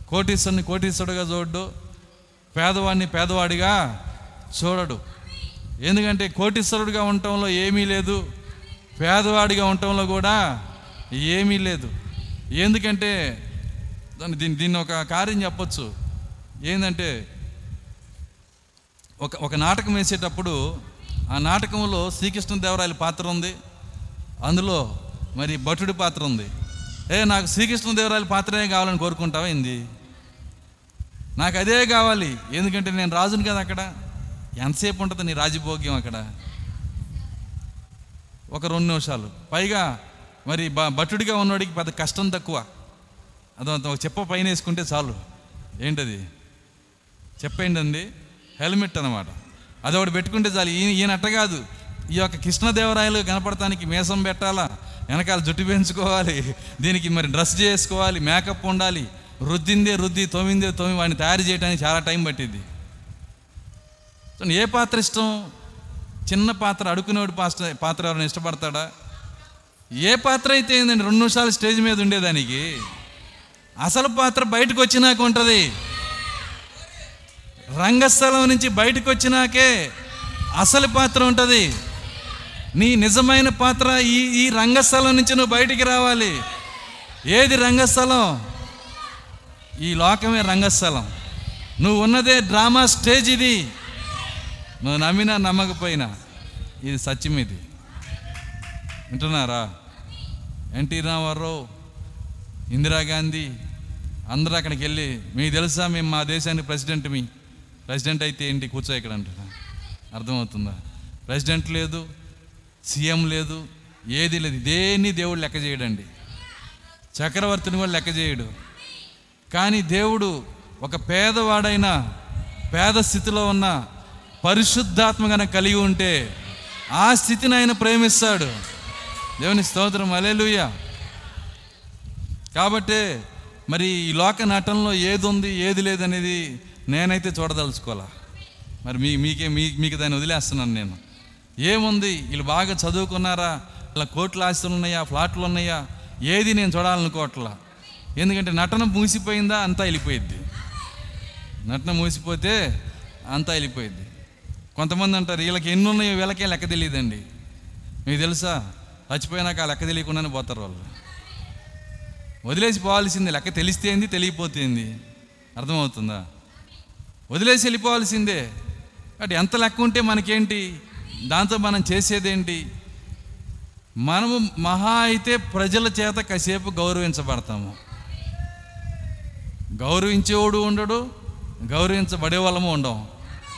Speaker 1: కోటీశ్వరుని కోటీశ్వరుడుగా చూడడు పేదవాడిని పేదవాడిగా చూడడు. ఎందుకంటే కోటీశ్వరుడిగా ఉండటంలో ఏమీ లేదు. పేదవాడిగా ఉండటంలో కూడా ఏమీ లేదు. ఎందుకంటే దాన్ని దీన్ని దీన్ని ఒక కార్యం చెప్పచ్చు. ఏంటంటే ఒక ఒక నాటకం వేసేటప్పుడు ఆ నాటకంలో శ్రీకృష్ణదేవరాయల పాత్ర ఉంది. అందులో మరి భటుడి పాత్ర ఉంది. ఏ నాకు శ్రీకృష్ణదేవరాయల పాత్రే కావాలని కోరుకుంటావా ఏంది? నాకు అదే కావాలి. ఎందుకంటే నేను రాజుని కదా అక్కడ. ఎంతసేపు ఉంటుంది నీ రాజభోగ్యం అక్కడ? ఒక రెండు నిమిషాలు. పైగా మరి బ భటుడిగా ఉన్నవాడికి పెద్ద కష్టం తక్కువ. అదంత ఒక చెప్ప పైన వేసుకుంటే చాలు. ఏంటది? చెప్పేంటండి హెల్మెట్ అనమాట అది ఒకటి పెట్టుకుంటే చాలు. ఈయన ఈయన అట్ట కాదు. ఈ యొక్క కృష్ణదేవరాయలు కనపడటానికి మేసం పెట్టాలా? వెనకాల జుట్టు పెంచుకోవాలి. దీనికి మరి డ్రెస్ చేసుకోవాలి. మేకప్ ఉండాలి. రుద్దిందే రుద్ది తోమిందే తోమి వాడిని తయారు చేయడానికి చాలా టైం పట్టింది ఏ పాత్ర ఇష్టం? చిన్న పాత్ర అడుకునేవాడు పాత్ర పాత్ర ఎవరైనా ఇష్టపడతాడా? ఏ పాత్ర అయితే ఏందండి? రెండు నిమిషాలు స్టేజ్ మీద ఉండేదానికి. అసలు పాత్ర బయటకు వచ్చినాక ఉంటుంది. రంగస్థలం నుంచి బయటకు వచ్చినాకే అసలు పాత్ర ఉంటుంది. నీ నిజమైన పాత్ర ఈ ఈ రంగస్థలం నుంచి నువ్వు బయటికి రావాలి. ఏది రంగస్థలం? ఈ లోకమే రంగస్థలం. నువ్వు ఉన్నదే డ్రామా స్టేజ్ ఇది. నువ్వు నమ్మినా నమ్మకపోయినా ఇది సత్యం ఇది. వింటున్నారా? ఎన్టీ రామారావు ఇందిరాగాంధీ అందరూ అక్కడికి వెళ్ళి మీకు తెలుసా మేము మా దేశానికి ప్రెసిడెంట్ మీ? ప్రెసిడెంట్ అయితే ఏంటి? కూర్చో ఇక్కడ అంటారా అర్థమవుతుందా? ప్రెసిడెంట్ లేదు సీఎం లేదు ఏది లేదు. దేన్ని దేవుడు లెక్క చేయడండి. చక్రవర్తిని కూడా లెక్క చేయడు. కానీ దేవుడు ఒక పేదవాడైన పేద స్థితిలో ఉన్న పరిశుద్ధాత్మగా కలిగి ఉంటే ఆ స్థితిని ఆయన ప్రేమిస్తాడు. దేవుని స్తోత్రం. అలెలుయ్య కాబట్టి మరి ఈ లోక నటనలో ఏది ఉంది ఏది లేదనేది నేనైతే చూడదలుచుకోవాలా మరి మీ మీకే మీ మీకు దాన్ని వదిలేస్తున్నాను నేను. ఏముంది? వీళ్ళు బాగా చదువుకున్నారా? ఇలా కోట్లు ఆస్తులు ఉన్నాయా? ఫ్లాట్లు ఉన్నాయా? ఏది నేను చూడాలనుకోవట్లా? ఎందుకంటే నటన మూసిపోయిందా అంతా వెళ్ళిపోయిద్ది. నటన మూసిపోతే అంతా వెళ్ళిపోయింది కొంతమంది అంటారు వీళ్ళకి ఎన్ని ఉన్నాయో వీళ్ళకే లెక్క తెలియదండి. మీకు తెలుసా? చచ్చిపోయినాక ఆ లెక్క తెలియకుండానే పోతారు వాళ్ళు. వదిలేసి పోవాల్సింది లెక్క తెలిస్తే ఏంది తెలియపోతుంది. అర్థమవుతుందా? వదిలేసి వెళ్ళిపోవాల్సిందే. అంటే ఎంత లెక్క ఉంటే మనకేంటి? దాంతో మనం చేసేదేంటి? మనము మహా అయితే ప్రజల చేత కాసేపు గౌరవించబడతాము. గౌరవించేవాడు ఉండడు గౌరవించబడే వాళ్ళము ఉండవు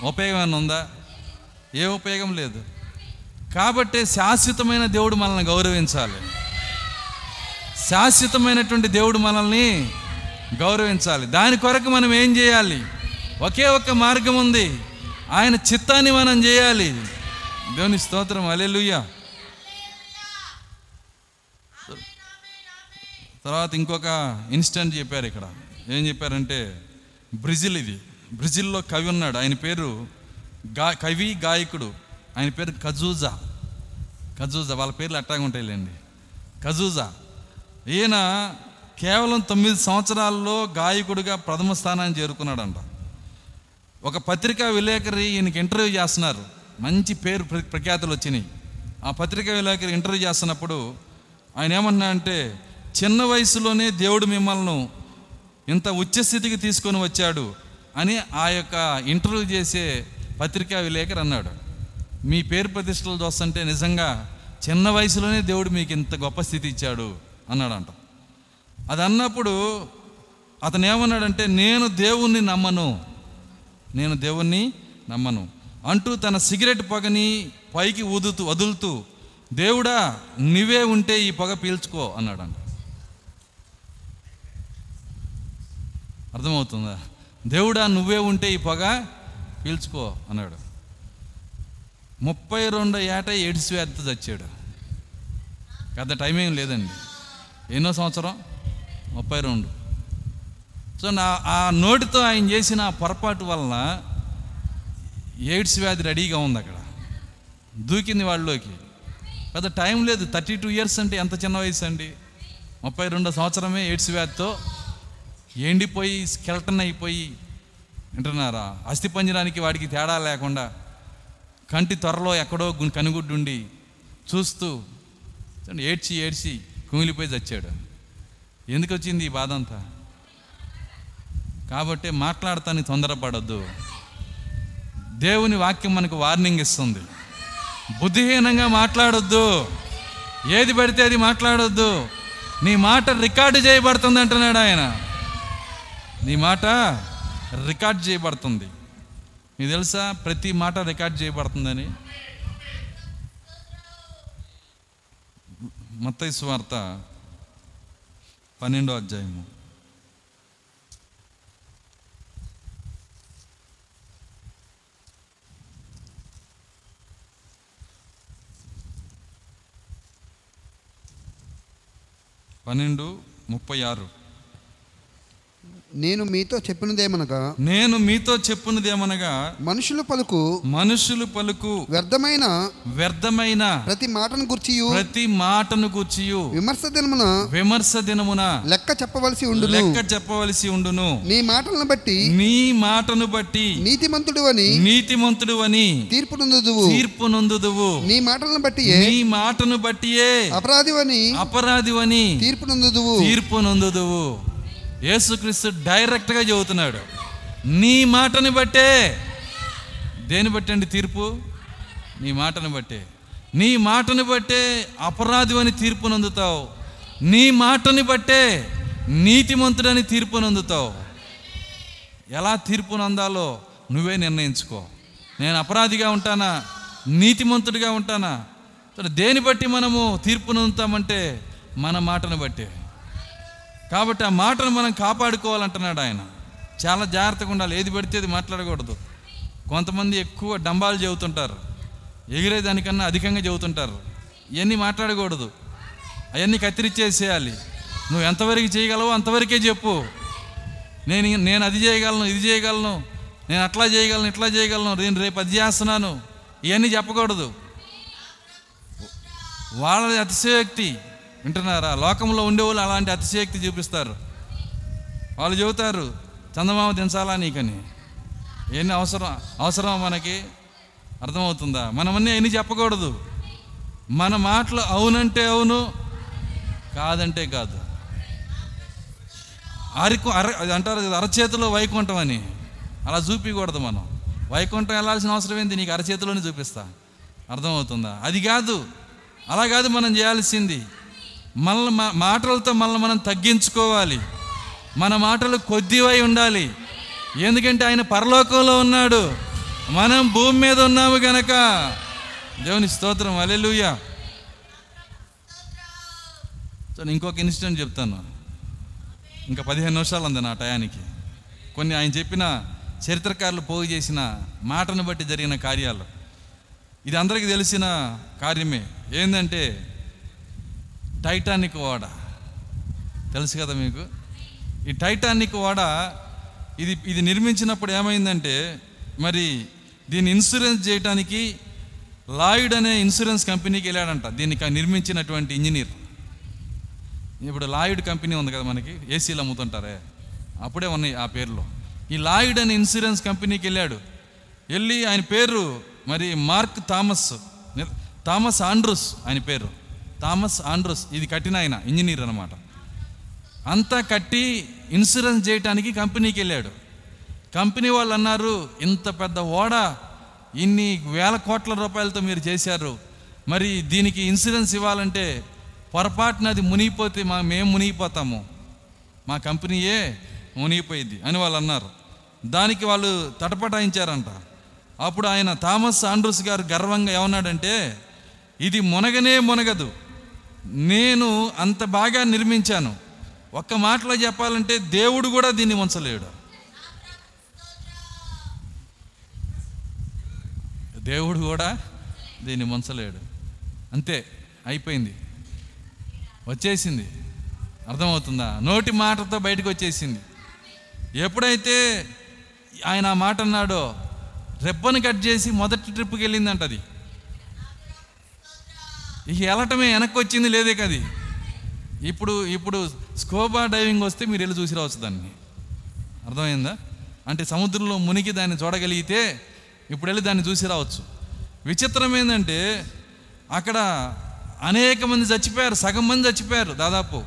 Speaker 1: ఉపయోగం ఏమైనా ఉందా? ఏ ఉపయోగం లేదు. కాబట్టి శాశ్వతమైన దేవుడు మనల్ని గౌరవించాలి. శాశ్వతమైనటువంటి దేవుడు మనల్ని గౌరవించాలి. దాని కొరకు మనం ఏం చేయాలి? ఒకే ఒక మార్గం ఉంది. ఆయన చిత్తాన్ని మనం చేయాలి. దేవుని స్తోత్రం. అలెలుయ్య తర్వాత ఇంకొక ఇన్స్టెంట్ చెప్పారు ఇక్కడ. ఏం చెప్పారంటే బ్రెజిల్ ఇది. బ్రెజిల్లో కవి ఉన్నాడు. ఆయన పేరు గా కవి గాయకుడు. ఆయన పేరు కజూజా. కజూజా. వాళ్ళ పేర్లు అట్టాగా ఉంటాయిలేండి. కజూజా. ఈయన కేవలం తొమ్మిది సంవత్సరాల్లో గాయకుడిగా ప్రథమ స్థానాన్ని చేరుకున్నాడంట. ఒక పత్రికా విలేకరి ఈయనకి ఇంటర్వ్యూ చేస్తున్నారు. మంచి పేరు ప్ర- ప్రఖ్యాతులు వచ్చినాయి. ఆ పత్రికా విలేకరి ఇంటర్వ్యూ చేస్తున్నప్పుడు ఆయన ఏమన్నా అంటే చిన్న వయసులోనే దేవుడు మిమ్మల్ని ఇంత ఉచ్చస్థితికి తీసుకొని వచ్చాడు అని ఆ యొక్క ఇంటర్వ్యూ చేసే పత్రికా విలేకరు అన్నాడు. మీ పేరు ప్రతిష్టలు చూస్తుంటే నిజంగా చిన్న వయసులోనే దేవుడు మీకు ఇంత గొప్ప స్థితి ఇచ్చాడు అన్నాడంట. అది అన్నప్పుడు అతను ఏమన్నాడంటే నేను దేవుణ్ణి నమ్మను. నేను దేవుణ్ణి నమ్మను. అంటూ తన సిగరెట్ పొగని పైకి ఊదుతూ వదులుతూ దేవుడా నువ్వే ఉంటే ఈ పొగ పీల్చుకో అన్నాడు అంట అర్థమవుతుందా? దేవుడా నువ్వే ఉంటే ఈ పొగ పీల్చుకో అన్నాడు. ముప్పై రెండు ఏట ఎయిడ్స్ వ్యాధితో చచ్చాడు. పెద్ద టైం ఏం లేదండి. ఎన్నో సంవత్సరం? ముప్పై రెండు. సో నా ఆ నోటితో ఆయన చేసిన పొరపాటు వలన ఎయిడ్స్ వ్యాధి రెడీగా ఉంది అక్కడ. దూకింది వాళ్ళలోకి. పెద్ద టైం లేదు. థర్టీ టూ ఇయర్స్ అంటే ఎంత చిన్న వయసు అండి? ముప్పై రెండో సంవత్సరమే ఎయిడ్స్ వ్యాధితో ఎండిపోయి స్కెల్టన్ అయిపోయి వింటున్నారా? అస్థి పంజరానికి వాడికి తేడా లేకుండా కంటి త్వరలో ఎక్కడో గు- కనుగుడ్డుండి చూస్తూ ఏడ్చి ఏడ్చి కుమిలిపోయి చచ్చాడు. ఎందుకు వచ్చింది ఈ బాధ అంతా? కాబట్టి మాట్లాడతానికి తొందరపడద్దు. దేవుని వాక్యం మనకు వార్నింగ్ ఇస్తుంది. బుద్ధిహీనంగా మాట్లాడొద్దు. ఏది పడితే అది మాట్లాడొద్దు. నీ మాట రికార్డు చేయబడుతుంది అంటున్నాడు ఆయన. నీ మాట రికార్డ్ చేయబడుతుంది. మీకు తెలుసా? ప్రతి మాట రికార్డ్ చేయబడుతుందని? మత్తయి సువార్త పన్నెండో అధ్యాయము. పన్నెండు ముప్పై ఆరు.
Speaker 3: నేను మీతో చెప్పినదేమనగా
Speaker 1: నేను మీతో చెప్పున్నదేమనగా
Speaker 3: మనుషుల పలుకు
Speaker 1: మనుషులు పలుకు
Speaker 3: వ్యర్థమైన
Speaker 1: వ్యర్థమైన
Speaker 3: ప్రతి మాటను గుర్చియు.
Speaker 1: ప్రతి మాటను కూర్చియు
Speaker 3: విమర్శ దినమున
Speaker 1: విమర్శ దినమున
Speaker 3: లెక్క చెప్పవలసి ఉండును.
Speaker 1: లెక్క చెప్పవలసి ఉండును.
Speaker 3: నీ మాటలను బట్టి
Speaker 1: నీ మాటను బట్టి
Speaker 3: నీతిమంతుడు అని
Speaker 1: నీతిమంతుడు అని
Speaker 3: తీర్పు నొందుదువు
Speaker 1: తీర్పు నొందుదువు
Speaker 3: నీ మాటలను బట్టి
Speaker 1: నీ మాటను బట్టియే
Speaker 3: అపరాధివని
Speaker 1: అపరాధివని
Speaker 3: తీర్పు నొందుదువు
Speaker 1: తీర్పు నొందుదువు యేసుక్రీస్తు డైరెక్ట్గా చెబుతున్నాడు నీ మాటని బట్టే. దేని బట్టి అండి తీర్పు? నీ మాటను బట్టే. నీ మాటను బట్టే అపరాధివని తీర్పు నొందుతావు. నీ మాటని బట్టే నీతిమంతుడని తీర్పు నొందుతావు. ఎలా తీర్పు నందాలో నువ్వే నిర్ణయించుకో. నేను అపరాధిగా ఉంటానా? నీతిమంతుడిగా ఉంటానా? దేని బట్టి మనము తీర్పు నొందుతామంటే మన మాటను బట్టే. కాబట్టి ఆ మాటను మనం కాపాడుకోవాలంటున్నాడు ఆయన. చాలా జాగ్రత్తగా ఉండాలి. ఏది పడితే అది మాట్లాడకూడదు. కొంతమంది ఎక్కువ డంబాలు చెబుతుంటారు. ఎగిరే దానికన్నా అధికంగా చెబుతుంటారు. ఇవన్నీ మాట్లాడకూడదు. అవన్నీ కత్తిరించేసేయాలి నువ్వు ఎంతవరకు చేయగలవో అంతవరకే చెప్పు. నేను నేను అది చేయగలను ఇది చేయగలను నేను అట్లా చేయగలను ఇట్లా చేయగలను నేను రేపు అది చేస్తున్నాను. ఇవన్నీ చెప్పకూడదు. వాళ్ళది అతిశయోక్తి. వింటున్నారా? లోకంలో ఉండేవాళ్ళు అలాంటి అతిశయక్తి చూపిస్తారు. వాళ్ళు చెబుతారు చందమామ దించాలా నీకని? ఎన్ని అవసరం అవసరం మనకి? అర్థమవుతుందా? మనమన్నీ ఎన్ని చెప్పకూడదు. మన మాటలు అవునంటే అవును కాదంటే కాదు. అరకు అర అది అంటారు కదా అరచేతిలో వైకుంఠం అని. అలా చూపించకూడదు మనం. వైకుంఠం వెళ్ళాల్సిన అవసరం ఏంది? నీకు అరచేతిలోనే చూపిస్తా. అర్థమవుతుందా? అది కాదు. అలా కాదు మనం చేయాల్సింది. మళ్ళీ మా మాటలతో మళ్ళీ మనం తగ్గించుకోవాలి. మన మాటలు కొద్దివై ఉండాలి. ఎందుకంటే ఆయన పరలోకంలో ఉన్నాడు. మనం భూమి మీద ఉన్నాము గనక. దేవుని స్తోత్రం. అలెలుయ్యా సో ఇంకొక ఇన్సిడెంట్ చెప్తాను. ఇంకా పదిహేను నిమిషాలు ఉంది నా టయానికి. కొన్ని ఆయన చెప్పిన చరిత్రకారులు పోగు చేసిన మాటను బట్టి జరిగిన కార్యాలు. ఇది అందరికీ తెలిసిన కార్యమే. ఏంటంటే టైటానిక్ ఓడ తెలుసు కదా మీకు? ఈ టైటానిక్ ఓడ ఇది ఇది నిర్మించినప్పుడు ఏమైందంటే మరి దీన్ని ఇన్సూరెన్స్ చేయడానికి లాయిడ్ అనే ఇన్సూరెన్స్ కంపెనీకి వెళ్ళాడంట. దీనికి నిర్మించినటువంటి ఇంజనీర్. ఇప్పుడు లాయిడ్ కంపెనీ ఉంది కదా మనకి? ఏసీలు అమ్ముతుంటారే? అప్పుడే ఉన్నాయి ఆ పేర్లో. ఈ లాయిడ్ అనే ఇన్సూరెన్స్ కంపెనీకి వెళ్ళాడు. వెళ్ళి ఆయన పేరు మరి మార్క్ థామస్. థామస్ ఆండ్రూస్ ఆయన పేరు. థామస్ ఆండ్రూస్ ఇది కట్టిన ఆయన ఇంజనీర్ అనమాట అంతా కట్టి ఇన్సూరెన్స్ చేయటానికి కంపెనీకి వెళ్ళాడు. కంపెనీ వాళ్ళు అన్నారు ఇంత పెద్ద ఓడ ఇన్ని వేల కోట్ల రూపాయలతో మీరు చేశారు. మరి దీనికి ఇన్సూరెన్స్ ఇవ్వాలంటే పొరపాటున అది మునిగిపోతే మా మేము మునిగిపోతాము. మా కంపెనీయే మునిగిపోయింది అని వాళ్ళు అన్నారు. దానికి వాళ్ళు తటపటాయించారంట. అప్పుడు ఆయన థామస్ ఆండ్రూస్ గారు గర్వంగా ఏమన్నాడంటే ఇది మునగనే మునగదు. నేను అంత బాగా నిర్మించాను. ఒక్క మాటలో చెప్పాలంటే దేవుడు కూడా దీన్ని ఉంచలేడు. దేవుడు కూడా దీన్ని ముంచలేడు అంతే అయిపోయింది. వచ్చేసింది. అర్థమవుతుందా? నోటి మాటతో బయటకు వచ్చేసింది. ఎప్పుడైతే ఆయన ఆ మాట అన్నాడో రెబ్బను కట్ చేసి మొదటి ట్రిప్కి వెళ్ళిందంట అది ఇక వెళ్ళటమే వెనక్కి వచ్చింది లేదే కది. ఇప్పుడు ఇప్పుడు స్కోబా డైవింగ్ వస్తే మీరు వెళ్ళి చూసి రావచ్చు దాన్ని. అర్థమైందా? అంటే సముద్రంలో మునిగి దాన్ని చూడగలిగితే ఇప్పుడు వెళ్ళి దాన్ని చూసి రావచ్చు. విచిత్రం ఏంటంటే అక్కడ అనేక మంది చచ్చిపోయారు సగం మంది చచ్చిపోయారు దాదాపు.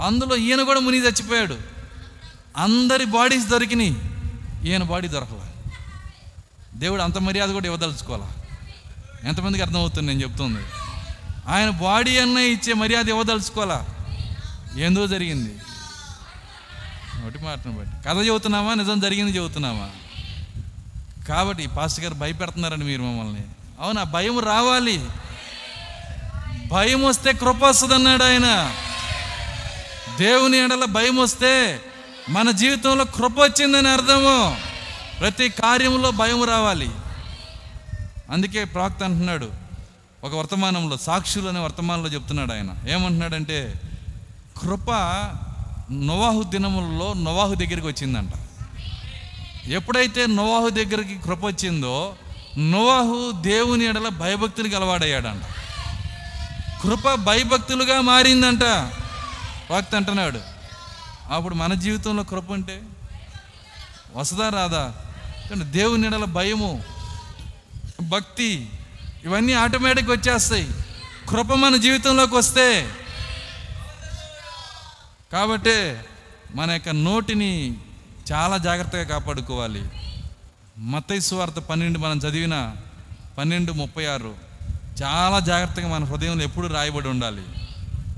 Speaker 1: అందులో ఈయన కూడా మునిగి చచ్చిపోయాడు. అందరి బాడీస్ దొరికినాయి. ఈయన బాడీ దొరకల. దేవుడు అంత మర్యాద కూడా ఇవ్వదలుచుకోవాలా? ఎంతమందికి అర్థమవుతుంది నేను చెప్తుంది? ఆయన బాడీ అన్న ఇచ్చే మర్యాద ఇవ్వదలుచుకోవాలా? ఏందో జరిగింది. ఒకటి మాటను బట్టి. కథ చెబుతున్నామా? నిజం జరిగింది చెబుతున్నామా? కాబట్టి పాస్టర్ గారు భయపెడుతున్నారండి మీరు మమ్మల్ని. అవునా? భయం రావాలి. భయం వస్తే కృప వస్తుంది అన్నాడు ఆయన. దేవుని ఎడల భయం వస్తే మన జీవితంలో కృప వచ్చిందని అర్థము. ప్రతి కార్యంలో భయం రావాలి. అందుకే ప్రాక్త అంటున్నాడు ఒక వర్తమానంలో సాక్షులు అనే వర్తమానంలో చెప్తున్నాడు ఆయన. ఏమంటున్నాడంటే కృప నోవాహు దినములలో నోవాహు దగ్గరికి వచ్చిందంట. ఎప్పుడైతే నోవాహు దగ్గరికి కృప వచ్చిందో నోవాహు దేవుని ఎడల భయభక్తులు అలవాడయ్యాడంట కృప భయభక్తులుగా మారిందంట. భక్తి అంటున్నాడు. అప్పుడు మన జీవితంలో కృప అంటే వసదా రాదా? దేవుని ఎడల భయము భక్తి ఇవన్నీ ఆటోమేటిక్ వచ్చేస్తాయి. కృప మన జీవితంలోకి వస్తే. కాబట్టి మన యొక్క నోటిని చాలా జాగ్రత్తగా కాపాడుకోవాలి. మత్తయి సువార్త పన్నెండు మనం చదివిన పన్నెండు ముప్పై ఆరు. చాలా జాగ్రత్తగా మన హృదయంలో ఎప్పుడు రాయబడి ఉండాలి.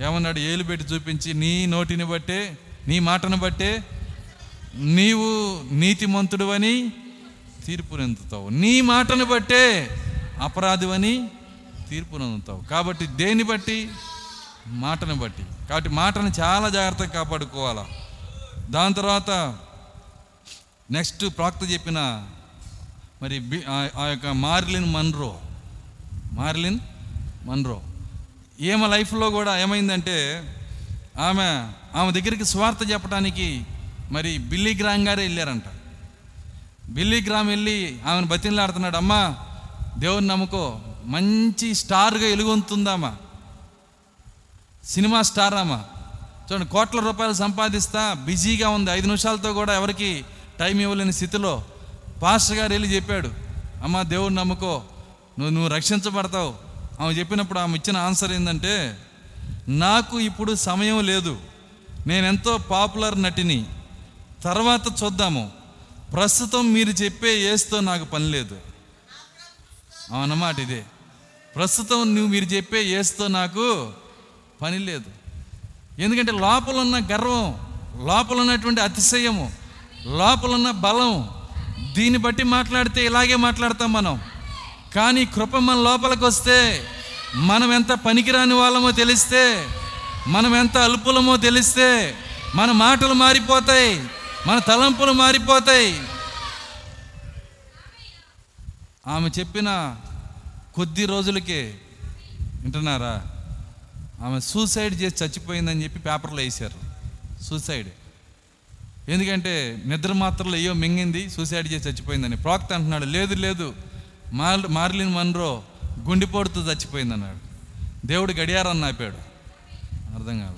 Speaker 1: ఏమన్నాడు? ఏలు పెట్టి చూపించి నీ నోటిని బట్టే నీ మాటను బట్టే నీవు నీతిమంతుడు అని తీర్పునందుతావు. నీ మాటను బట్టే అపరాధివని తీర్పునందుతావు కాబట్టి దేని బట్టి? మాటను బట్టి. కాబట్టి మాటను చాలా జాగ్రత్తగా కాపాడుకోవాలా. దాని తర్వాత నెక్స్ట్ ప్రాక్త చెప్పిన మరి బి- ఆ- యొక్క మార్లిన్ మన్రో. Marlin Munro. ఈమె లైఫ్లో కూడా ఏమైందంటే ఆమె ఆమె దగ్గరికి స్వార్థ చెప్పడానికి మరి బిల్లీ గ్రామ్ గారే వెళ్ళారంట. బిల్లీ గ్రామ్ వెళ్ళి ఆమెను బతిలాడుతున్నాడు అమ్మా దేవుని నమ్ముకో. మంచి స్టార్గా ఎలుగొంతుందామా. సినిమా స్టార్ అమ్మా చూడండి కోట్ల రూపాయలు సంపాదిస్తా బిజీగా ఉంది. ఐదు నిమిషాలతో కూడా ఎవరికి టైం ఇవ్వలేని స్థితిలో పాస్టర్ గారు వెళ్ళి చెప్పాడు అమ్మా దేవుడు నమ్ముకో. నువ్వు నువ్వు రక్షించబడతావు. ఆమె చెప్పినప్పుడు ఆమె ఇచ్చిన ఆన్సర్ ఏంటంటే నాకు ఇప్పుడు సమయం లేదు. నేను ఎంతో పాపులర్ నటిని. తర్వాత చూద్దాము. ప్రస్తుతం మీరు చెప్పే ఏస్తో నాకు పని లేదు. అన్నమాట ఇదే. ప్రస్తుతం నువ్వు మీరు చెప్పే ఏస్తో నాకు పని లేదు. ఎందుకంటే లోపల ఉన్న గర్వం లోపల ఉన్నటువంటి అతిశయము లోపల ఉన్న బలం దీన్ని బట్టి మాట్లాడితే ఇలాగే మాట్లాడతాం మనం. కానీ కృప మన లోపలికి వస్తే మనం ఎంత పనికిరాని వాళ్ళమో తెలిస్తే మనం ఎంత అల్పులమో తెలిస్తే మన మాటలు మారిపోతాయి మన తలంపులు మారిపోతాయి ఆమె చెప్పిన కొద్ది రోజులకే వింటున్నారా? ఆమె సూసైడ్ చేసి చచ్చిపోయిందని చెప్పి పేపర్లో వేశారు. సూసైడ్. ఎందుకంటే నిద్ర మాత్రలు అయ్యో మింగింది సూసైడ్ చేసి చచ్చిపోయిందని. ప్రాక్త అంటున్నాడు లేదు లేదు. మార్ మార్లిన్ మన్రో గుండెపోటుతో చచ్చిపోయింది అన్నాడు దేవుడు గడియారం ఆపాడు. అర్థం కాదు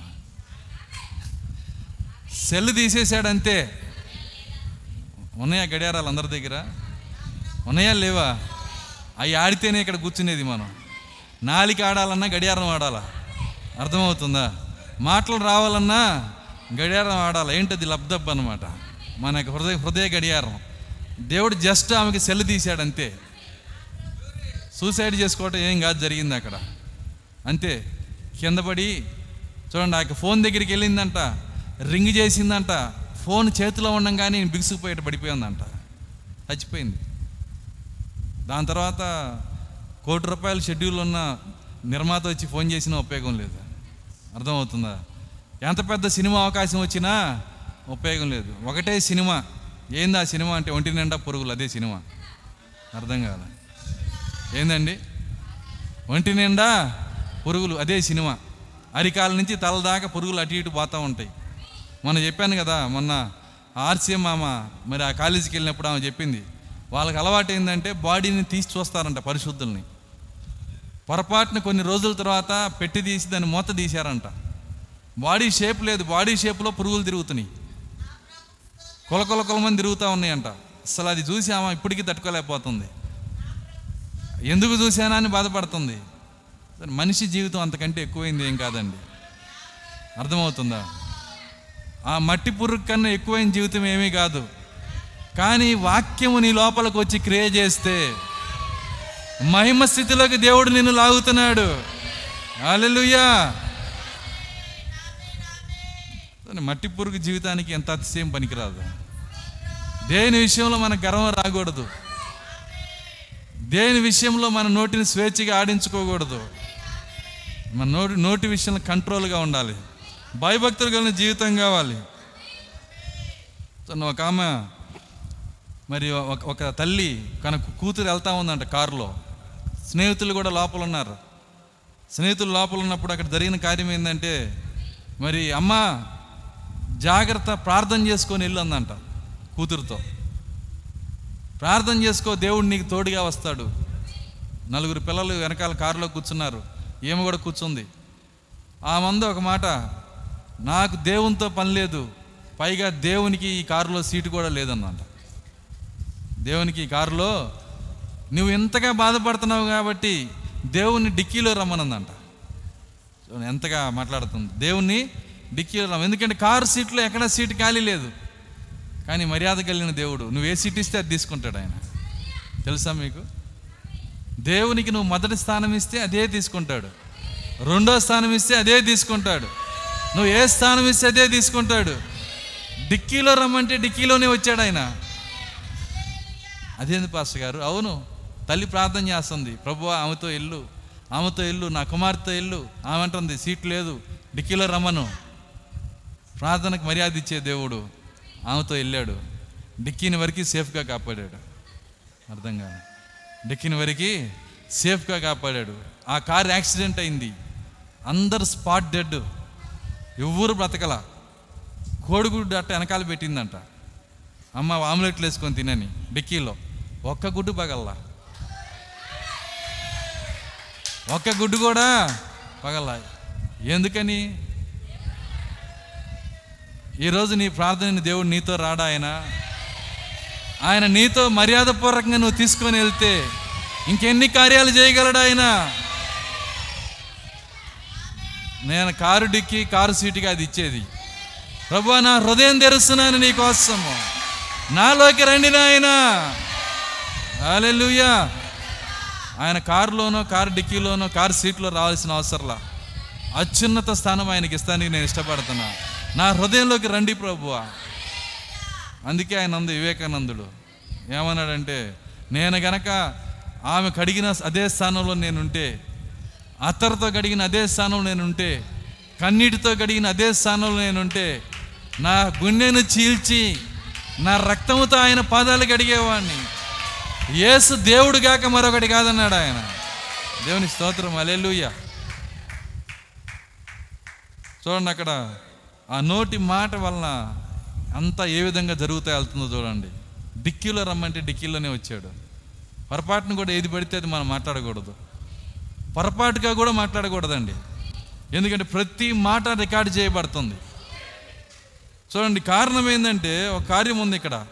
Speaker 1: సెల్ తీసేశాడంతే. ఉన్నాయా గడియారాలు అందరి దగ్గర? ఉన్నాయా లేవా? అవి ఆడితేనే ఇక్కడ కూర్చునేది మనం. నాలిక ఆడాలన్నా గడియారం ఆడాలా. అర్థమవుతుందా? మాటలు రావాలన్నా గడియారం ఆడాలి. ఏంటది లబ్ధబ్ అనమాట మనకి హృదయ హృదయ గడియారం. దేవుడు జస్ట్ ఆమెకి సెల్ తీశాడు అంతే. సూసైడ్ చేసుకోవటం ఏం కాదు జరిగింది అక్కడ. అంతే. కింద పడి చూడండి ఆ యొక్క ఫోన్ దగ్గరికి వెళ్ళిందంట. రింగ్ చేసిందంట. ఫోన్ చేతిలో ఉండంగానే బిగుసుకుపోయేట పడిపోయిందంట. చచ్చిపోయింది. దాని తర్వాత కోటి రూపాయల షెడ్యూల్ ఉన్న నిర్మాత వచ్చి ఫోన్ చేసినా ఉపయోగం లేదు. అర్థమవుతుందా? ఎంత పెద్ద సినిమా అవకాశం వచ్చినా ఉపయోగం లేదు. ఒకటే సినిమా. ఏంది ఆ సినిమా అంటే ఒంటి నిండా పురుగులు అదే సినిమా. అర్థం కాదు ఏందండి? ఒంటి నిండా పురుగులు అదే సినిమా. అరికాల నుంచి తల దాకా పురుగులు అటు ఇటు పోతూ ఉంటాయి. మొన్న చెప్పాను కదా మొన్న ఆర్సీఎం మామ మరి ఆ కాలేజీకి వెళ్ళినప్పుడు ఆమె చెప్పింది వాళ్ళకి అలవాటు ఏంటంటే బాడీని తీసి చూస్తారంట పరిశుద్ధుల్ని. పొరపాటున కొన్ని రోజుల తర్వాత పెట్టి తీసి దాన్ని మూత తీశారంట. బాడీ షేప్ లేదు బాడీ షేప్లో పురుగులు తిరుగుతున్నాయి. కొలకొల కొలమని తిరుగుతూ ఉన్నాయంట. అసలు అది చూసి ఆమె ఇప్పటికీ తట్టుకోలేకపోతుంది. ఎందుకు చూశానా అని బాధపడుతుంది. మనిషి జీవితం అంతకంటే ఎక్కువైంది ఏం కాదండి. అర్థమవుతుందా? ఆ మట్టి పురుగు కన్నా ఎక్కువైన జీవితం ఏమీ కాదు. కానీ వాక్యము నీ లోపలికి వచ్చి క్రియ చేస్తే మహిమ స్థితిలోకి దేవుడు నిన్ను లాగుతున్నాడు. అలెలుయ్యా మట్టి పురుగు జీవితానికి ఎంత అతిశయం పనికిరాదు. దేని విషయంలో మన గర్వం రాకూడదు. దేని విషయంలో మన నోటిని స్వేచ్ఛగా ఆడించుకోకూడదు. మన నోటి నోటి విషయంలో కంట్రోల్గా ఉండాలి. భయభక్తులు కలిగిన జీవితం కావాలి. ఒక ఆమె మరి ఒక ఒక తల్లి తన కూతురు వెళ్తా ఉందంట కారులో. స్నేహితులు కూడా లోపల ఉన్నారు స్నేహితులు లోపల ఉన్నప్పుడు అక్కడ జరిగిన కార్యం ఏంటంటే మరి అమ్మ జాగ్రత్త ప్రార్థన చేసుకొని వెళ్ళు అందంట కూతురుతో. ప్రార్థన చేసుకో దేవుడు నీకు తోడుగా వస్తాడు. నలుగురు పిల్లలు వెనకాల కారులో కూర్చున్నారు. ఏమి కూడా కూర్చుంది. ఆ మందు ఒక మాట నాకు దేవునితో పని లేదు పైగా దేవునికి ఈ కారులో సీటు కూడా లేదన్నంట. దేవునికి కారులో నువ్వు ఎంతగా బాధపడుతున్నావు కాబట్టి దేవుణ్ణి డిక్కీలో రమ్మనందంట. ఎంతగా మాట్లాడుతుంది. దేవుణ్ణి డిక్కీలో రమ్మ ఎందుకంటే కారు సీట్లో ఎక్కడ సీటు ఖాళీ లేదు. కానీ మర్యాద కలిగిన దేవుడు. నువ్వు ఏ సీట్ ఇస్తే అది తీసుకుంటాడు ఆయన. తెలుసా మీకు? దేవునికి నువ్వు మొదటి స్థానం ఇస్తే అదే తీసుకుంటాడు. రెండో స్థానం ఇస్తే అదే తీసుకుంటాడు. నువ్వు ఏ స్థానం ఇస్తే అదే తీసుకుంటాడు. డిక్కీలో రమ్మంటే డిక్కీలోనే వచ్చాడు ఆయన. అదేంది పాస్టర్ గారు? అవును తల్లి ప్రార్థన చేస్తుంది. ప్రభు ఆమెతో ఇల్లు ఆమెతో ఇల్లు నా కుమార్తె ఇల్లు ఆమె అంటుంది సీట్ లేదు డిక్కీలో రమ్మను. ప్రార్థనకు మర్యాద ఇచ్చే దేవుడు ఆమెతో వెళ్ళాడు డిక్కీని వరకు సేఫ్గా కాపాడాడు. అర్థం కాదు డిక్కీని వరకు సేఫ్గా కాపాడాడు. ఆ కార్ యాక్సిడెంట్ అయింది. అందరు స్పాట్ డెడ్. ఎవ్వరు బ్రతకల. కోడిగుడ్డు అట్ట వెనకాల పెట్టిందంట. అమ్మ ఆమ్లెట్లు వేసుకొని తినని డిక్కీలో. ఒక్క గుడ్డు పగల్లా? ఒక్క గుడ్డు కూడా పగల్లా? ఎందుకని? ఈరోజు నీ ప్రార్థనని దేవుడు నీతో రాడా ఆయన? ఆయన నీతో మర్యాదపూర్వకంగా నువ్వు తీసుకొని వెళ్తే ఇంకెన్ని కార్యాలు చేయగలడు ఆయన? నేను కారు డిక్కి కారు సీటుగా అది ఇచ్చేది. ప్రభు నా హృదయం తెరుస్తున్నాను నీకోసము. నాలోకి రండి నాయనా. హల్లెలూయా. ఆయన కారులోనో కారు డిక్కీలోనో కారు సీట్లో రావాల్సిన అవసరంలా. అత్యున్నత స్థానం ఆయనకి ఇస్తానికి నేను ఇష్టపడుతున్నా. నా హృదయంలోకి రండి ప్రభువా. అందుకే ఆయన అందు వివేకానందుడు. ఏమన్నాడంటే నేను గనక ఆమె కడిగిన అదే స్థానంలో నేనుంటే అత్తరుతో కడిగిన అదే స్థానంలో నేనుంటే కన్నీటితో కడిగిన అదే స్థానంలో నేనుంటే నా గుండెను చీల్చి నా రక్తముతో ఆయన పాదాలు కడిగేవాడిని యేసు దేవుడు గాక మరొకటి కాదన్నాడు ఆయన. దేవుని స్తోత్రం అలెలుయ్య చూడండి అక్కడ ఆ నోటి మాట వలన అంతా ఏ విధంగా జరుగుతా వెళ్తుందో చూడండి. డిక్కీలో రమ్మంటే డిక్కీలోనే వచ్చాడు. పొరపాటును కూడా ఏది పడితే అది మనం మాట్లాడకూడదు. పొరపాటుగా కూడా మాట్లాడకూడదండి. ఎందుకంటే ప్రతి మాట రికార్డు చేయబడుతుంది. చూడండి కారణం ఏంటంటే ఒక కార్యం ఉంది ఇక్కడ.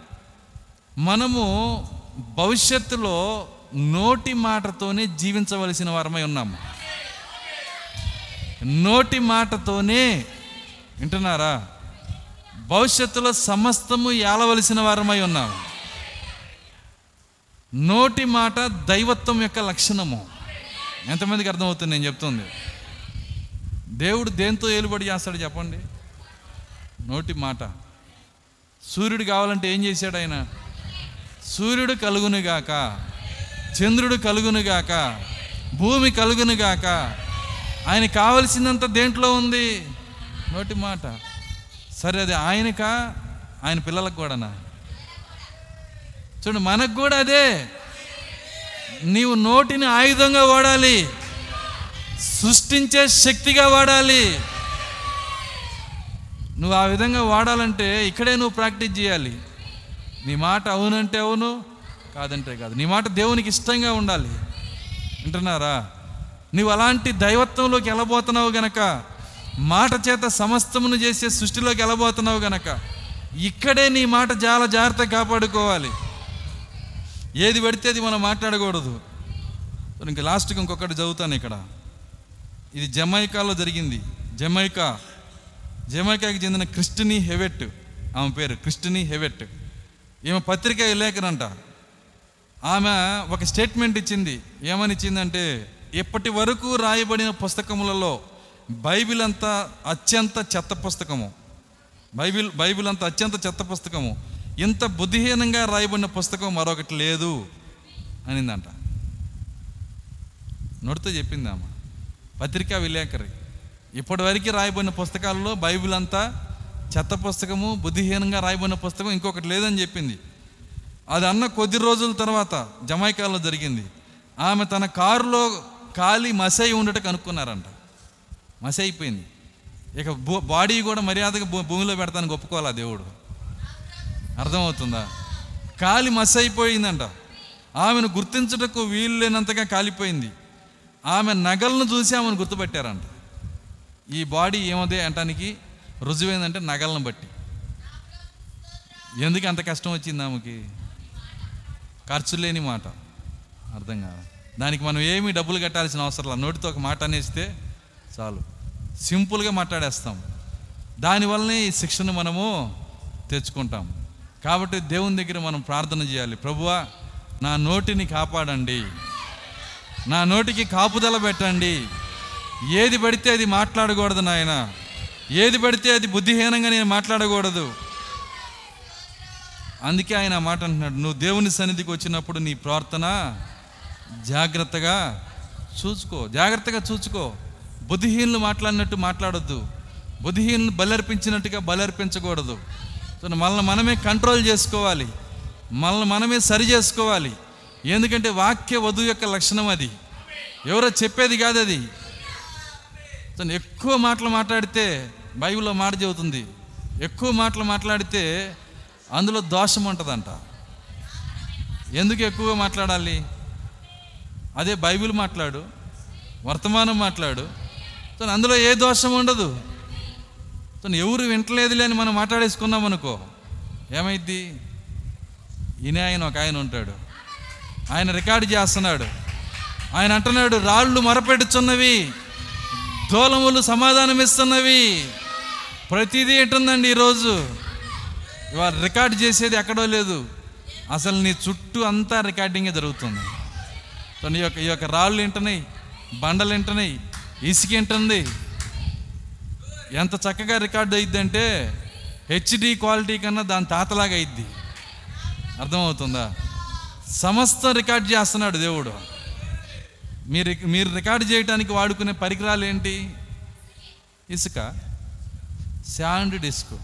Speaker 1: మనము భవిష్యత్తులో నోటి మాటతోనే జీవించవలసిన వారమై ఉన్నాము. నోటి మాటతోనే వింటున్నారా? భవిష్యత్తులో సమస్తము ఏలవలసిన వారమై ఉన్నాము. నోటి మాట దైవత్వం యొక్క లక్షణము. ఎంతమందికి అర్థమవుతుంది నేను చెప్తుంది? దేవుడు దేంతో ఏలుబడి చేస్తాడు చెప్పండి? నోటి మాట. సూర్యుడు కావాలంటే ఏం చేశాడు ఆయన? సూర్యుడు కలుగునుగాక చంద్రుడు కలుగునుగాక భూమి కలుగునుగాక ఆయన కావలసినంత దేంట్లో ఉంది? నోటి మాట. సరే అది ఆయనకా? ఆయన పిల్లలకు కూడానా? చూడు మనకు కూడా అదే. నీవు నోటిని ఆయుధంగా వాడాలి. సృష్టించే శక్తిగా వాడాలి. నువ్వు ఆ విధంగా వాడాలంటే ఇక్కడే నువ్వు ప్రాక్టీస్ చేయాలి. నీ మాట అవునంటే అవును కాదంటే కాదు. నీ మాట దేవునికి ఇష్టంగా ఉండాలి. వింటున్నారా? నువ్వు అలాంటి దైవత్వంలోకి వెళ్ళబోతున్నావు గనక మాట చేత సమస్తమును చేసే సృష్టిలోకి వెళ్ళబోతున్నావు గనక ఇక్కడే నీ మాట చాలా జాగ్రత్తగా కాపాడుకోవాలి. ఏది పడితే అది మనం మాట్లాడకూడదు. ఇంక లాస్ట్కి ఇంకొకటి చదువుతాను ఇక్కడ. ఇది జమైకాలో జరిగింది. జమైకా. జమైకాకి చెందిన క్రిస్టినీ హెవెట్. ఆమె పేరు క్రిస్టినీ హెవెట్. ఈమె పత్రిక విలేకరంట ఆమె ఒక స్టేట్మెంట్ ఇచ్చింది. ఏమని ఇచ్చిందంటే ఇప్పటి వరకు రాయబడిన పుస్తకములలో బైబిల్ అంతా అత్యంత చెత్త పుస్తకము. బైబిల్ బైబిల్ అంతా అత్యంత చెత్త పుస్తకము. ఇంత బుద్ధిహీనంగా రాయబడిన పుస్తకం మరొకటి లేదు. అనిందంట. నోటితో చెప్పింది ఆమె. పత్రికా విలేకరి. ఇప్పటివరకు రాయబడిన పుస్తకాల్లో బైబిల్ అంతా చెత్త పుస్తకము బుద్ధిహీనంగా రాయబడిన పుస్తకం ఇంకొకటి లేదని చెప్పింది. అది అన్న కొద్ది రోజుల తర్వాత జమైకాలో జరిగింది. ఆమె తన కారులో ఖాళీ మసై ఉండట కనుక్కున్నారంట. మసై అయిపోయింది. ఇక బాడీ కూడా మర్యాదగా భూ- భూమిలో పెడతానికి ఒప్పుకోవాలా దేవుడు? అర్థమవుతుందా? కాలి మస్ అయిపోయిందంట. ఆమెను గుర్తించుటకు వీలు లేనంతగా కాలిపోయింది. ఆమె నగలను చూసి ఆమెను గుర్తుపెట్టారంట. ఈ బాడీ ఏమదే అంటానికి రుజువైందంటే నగలను బట్టి. ఎందుకు అంత కష్టం వచ్చింది ఆమెకి? ఖర్చు లేని మాట. అర్థం కాదు దానికి మనం ఏమీ డబ్బులు కట్టాల్సిన అవసరం లేదు. నోటితో ఒక మాట అనేస్తే చాలు. సింపుల్గా మాట్లాడేస్తాం. దానివల్లనే ఈ శిక్షను మనము తెచ్చుకుంటాం. కాబట్టి దేవుని దగ్గర మనం ప్రార్థన చేయాలి. ప్రభువా నా నోటిని కాపాడండి. నా నోటికి కాపుదల పెట్టండి. ఏది పడితే అది మాట్లాడకూడదు నాయన. ఏది పడితే అది బుద్ధిహీనంగా నేను మాట్లాడకూడదు. అందుకే ఆయన మాట అంటున్నాడు నువ్వు దేవుని సన్నిధికి వచ్చినప్పుడు నీ ప్రార్థన జాగ్రత్తగా చూసుకో జాగ్రత్తగా చూసుకో. బుద్ధిహీనులు మాట్లాడినట్టు మాట్లాడొద్దు. బుద్ధిహీనులు బలర్పించినట్టుగా బలర్పించకూడదు. సో మనల్ని మనమే కంట్రోల్ చేసుకోవాలి. మనల్ని మనమే సరి చేసుకోవాలి. ఎందుకంటే వాక్య వధువు యొక్క లక్షణం అది. ఎవరో చెప్పేది కాదు అది ఎక్కువ మాటలు మాట్లాడితే బైబిల్లో మాట చెబుతుంది. ఎక్కువ మాటలు మాట్లాడితే అందులో దోషం ఉంటుందంట. ఎందుకు ఎక్కువగా మాట్లాడాలి? అదే బైబిల్ మాట్లాడు వర్తమానం మాట్లాడు. సో అందులో ఏ దోషం ఉండదు. తను ఎవరు వింటలేదులే అని మనం మాట్లాడేసుకున్నాం అనుకో. ఏమైద్ది? ఈయన ఆయన ఒక ఆయన ఉంటాడు. ఆయన రికార్డు చేస్తున్నాడు. ఆయన అంటున్నాడు రాళ్ళు మొరపెడుచున్నవి. తోలములు సమాధానం ఇస్తున్నవి ప్రతిదీ ఏంటుందండి ఈరోజు? ఇవాళ రికార్డ్ చేసేది ఎక్కడో లేదు. అసలు నీ చుట్టూ అంతా రికార్డింగే జరుగుతుంది. సో నీ యొక్క ఈ యొక్క రాళ్ళు వింటున్నాయి బండలు వింటున్నాయి ఇసుక వింటుంది ఎంత చక్కగా రికార్డ్ అయ్యిద్ది అంటే హెచ్డి క్వాలిటీ కన్నా దాని తాతలాగా అయింది అర్థమవుతుందా? సమస్తం రికార్డ్ చేస్తున్నాడు దేవుడు. మీరు మీరు రికార్డ్ చేయడానికి వాడుకునే పరికరాలు ఏంటి ఇసుక. Sand disc.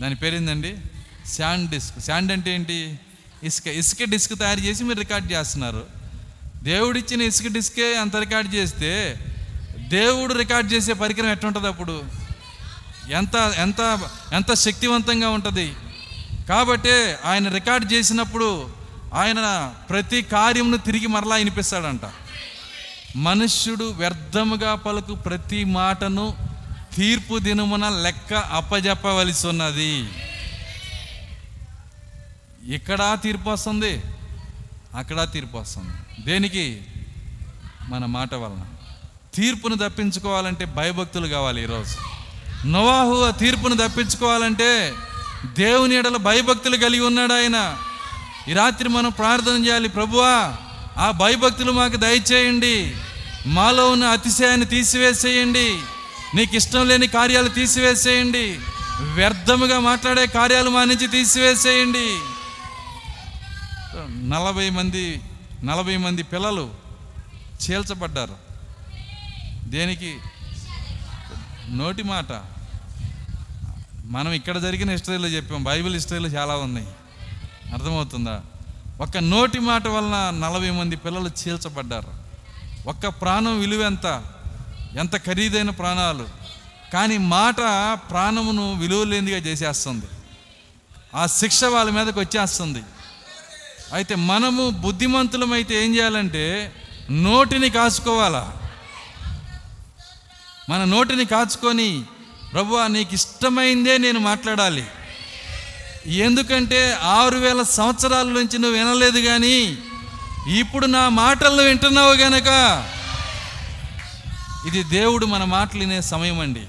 Speaker 1: దాని పేరేందండి? Sand disc. శాండ్ అంటే ఏంటి? ఇసుక. ఇసుక డిస్క్ తయారు చేసి మీరు రికార్డ్ చేస్తున్నారు. దేవుడిచ్చిన ఇసుక డిస్కే అంత రికార్డ్ చేస్తే దేవుడు రికార్డ్ చేసే పరికరం ఎట్లుంటుంది అప్పుడు? ఎంత ఎంత ఎంత శక్తివంతంగా ఉంటుంది? కాబట్టి ఆయన రికార్డ్ చేసినప్పుడు ఆయన ప్రతి కార్యమును తిరిగి మరలా వినిపిస్తాడంట. మనుష్యుడు వ్యర్థముగా పలుకు ప్రతి మాటను తీర్పు దినమున లెక్క అప్పజెప్పవలసి ఉన్నది ఇక్కడ తీర్పు వస్తుంది? అక్కడ తీర్పు వస్తుంది. దేనికి? మన మాట వలన. తీర్పును తప్పించుకోవాలంటే భయభక్తులు కావాలి ఈరోజు. నోవాహు ఆ తీర్పును తప్పించుకోవాలంటే దేవుని ఎడల భయభక్తులు కలిగి ఉన్నాడు ఆయన. ఈ రాత్రి మనం ప్రార్థన చేయాలి ప్రభువా ఆ భయభక్తులు మాకు దయచేయండి. మాలో ఉన్న అతిశయాన్ని తీసివేసేయండి. నీకు ఇష్టం లేని కార్యాలు తీసివేసేయండి. వ్యర్థముగా మాట్లాడే కార్యాలు మా నుంచి తీసివేసేయండి. నలభై మంది నలభై మంది పిల్లలు చీల్చబడ్డారు. దేనికి? నోటి మాట. మనం ఇక్కడ జరిగిన హిస్టరీలో చెప్పాం. బైబిల్ హిస్టరీలో చాలా ఉన్నాయి. అర్థమవుతుందా? ఒక్క నోటి మాట వలన నలభై మంది పిల్లలు చీల్చబడ్డారు. ఒక్క ప్రాణం విలువ ఎంత ఎంత ఖరీదైన ప్రాణాలు? కానీ మాట ప్రాణమును విలువలేనిదిగా చేసేస్తుంది. ఆ శిక్ష వాళ్ళ మీదకి వచ్చేస్తుంది. అయితే మనము బుద్ధిమంతులమైతే ఏం చేయాలంటే నోటిని కాచుకోవాలా? మన నోటిని కాచుకొని ప్రభు నీకు ఇష్టమైందే నేను మాట్లాడాలి. ఎందుకంటే ఆరు వేల సంవత్సరాల నుంచి నువ్వు వినలేదు కానీ ఇప్పుడు నా మాటలను వింటున్నావు గనక. ఇది దేవుడు మన మాటలు వినే సమయం అండి.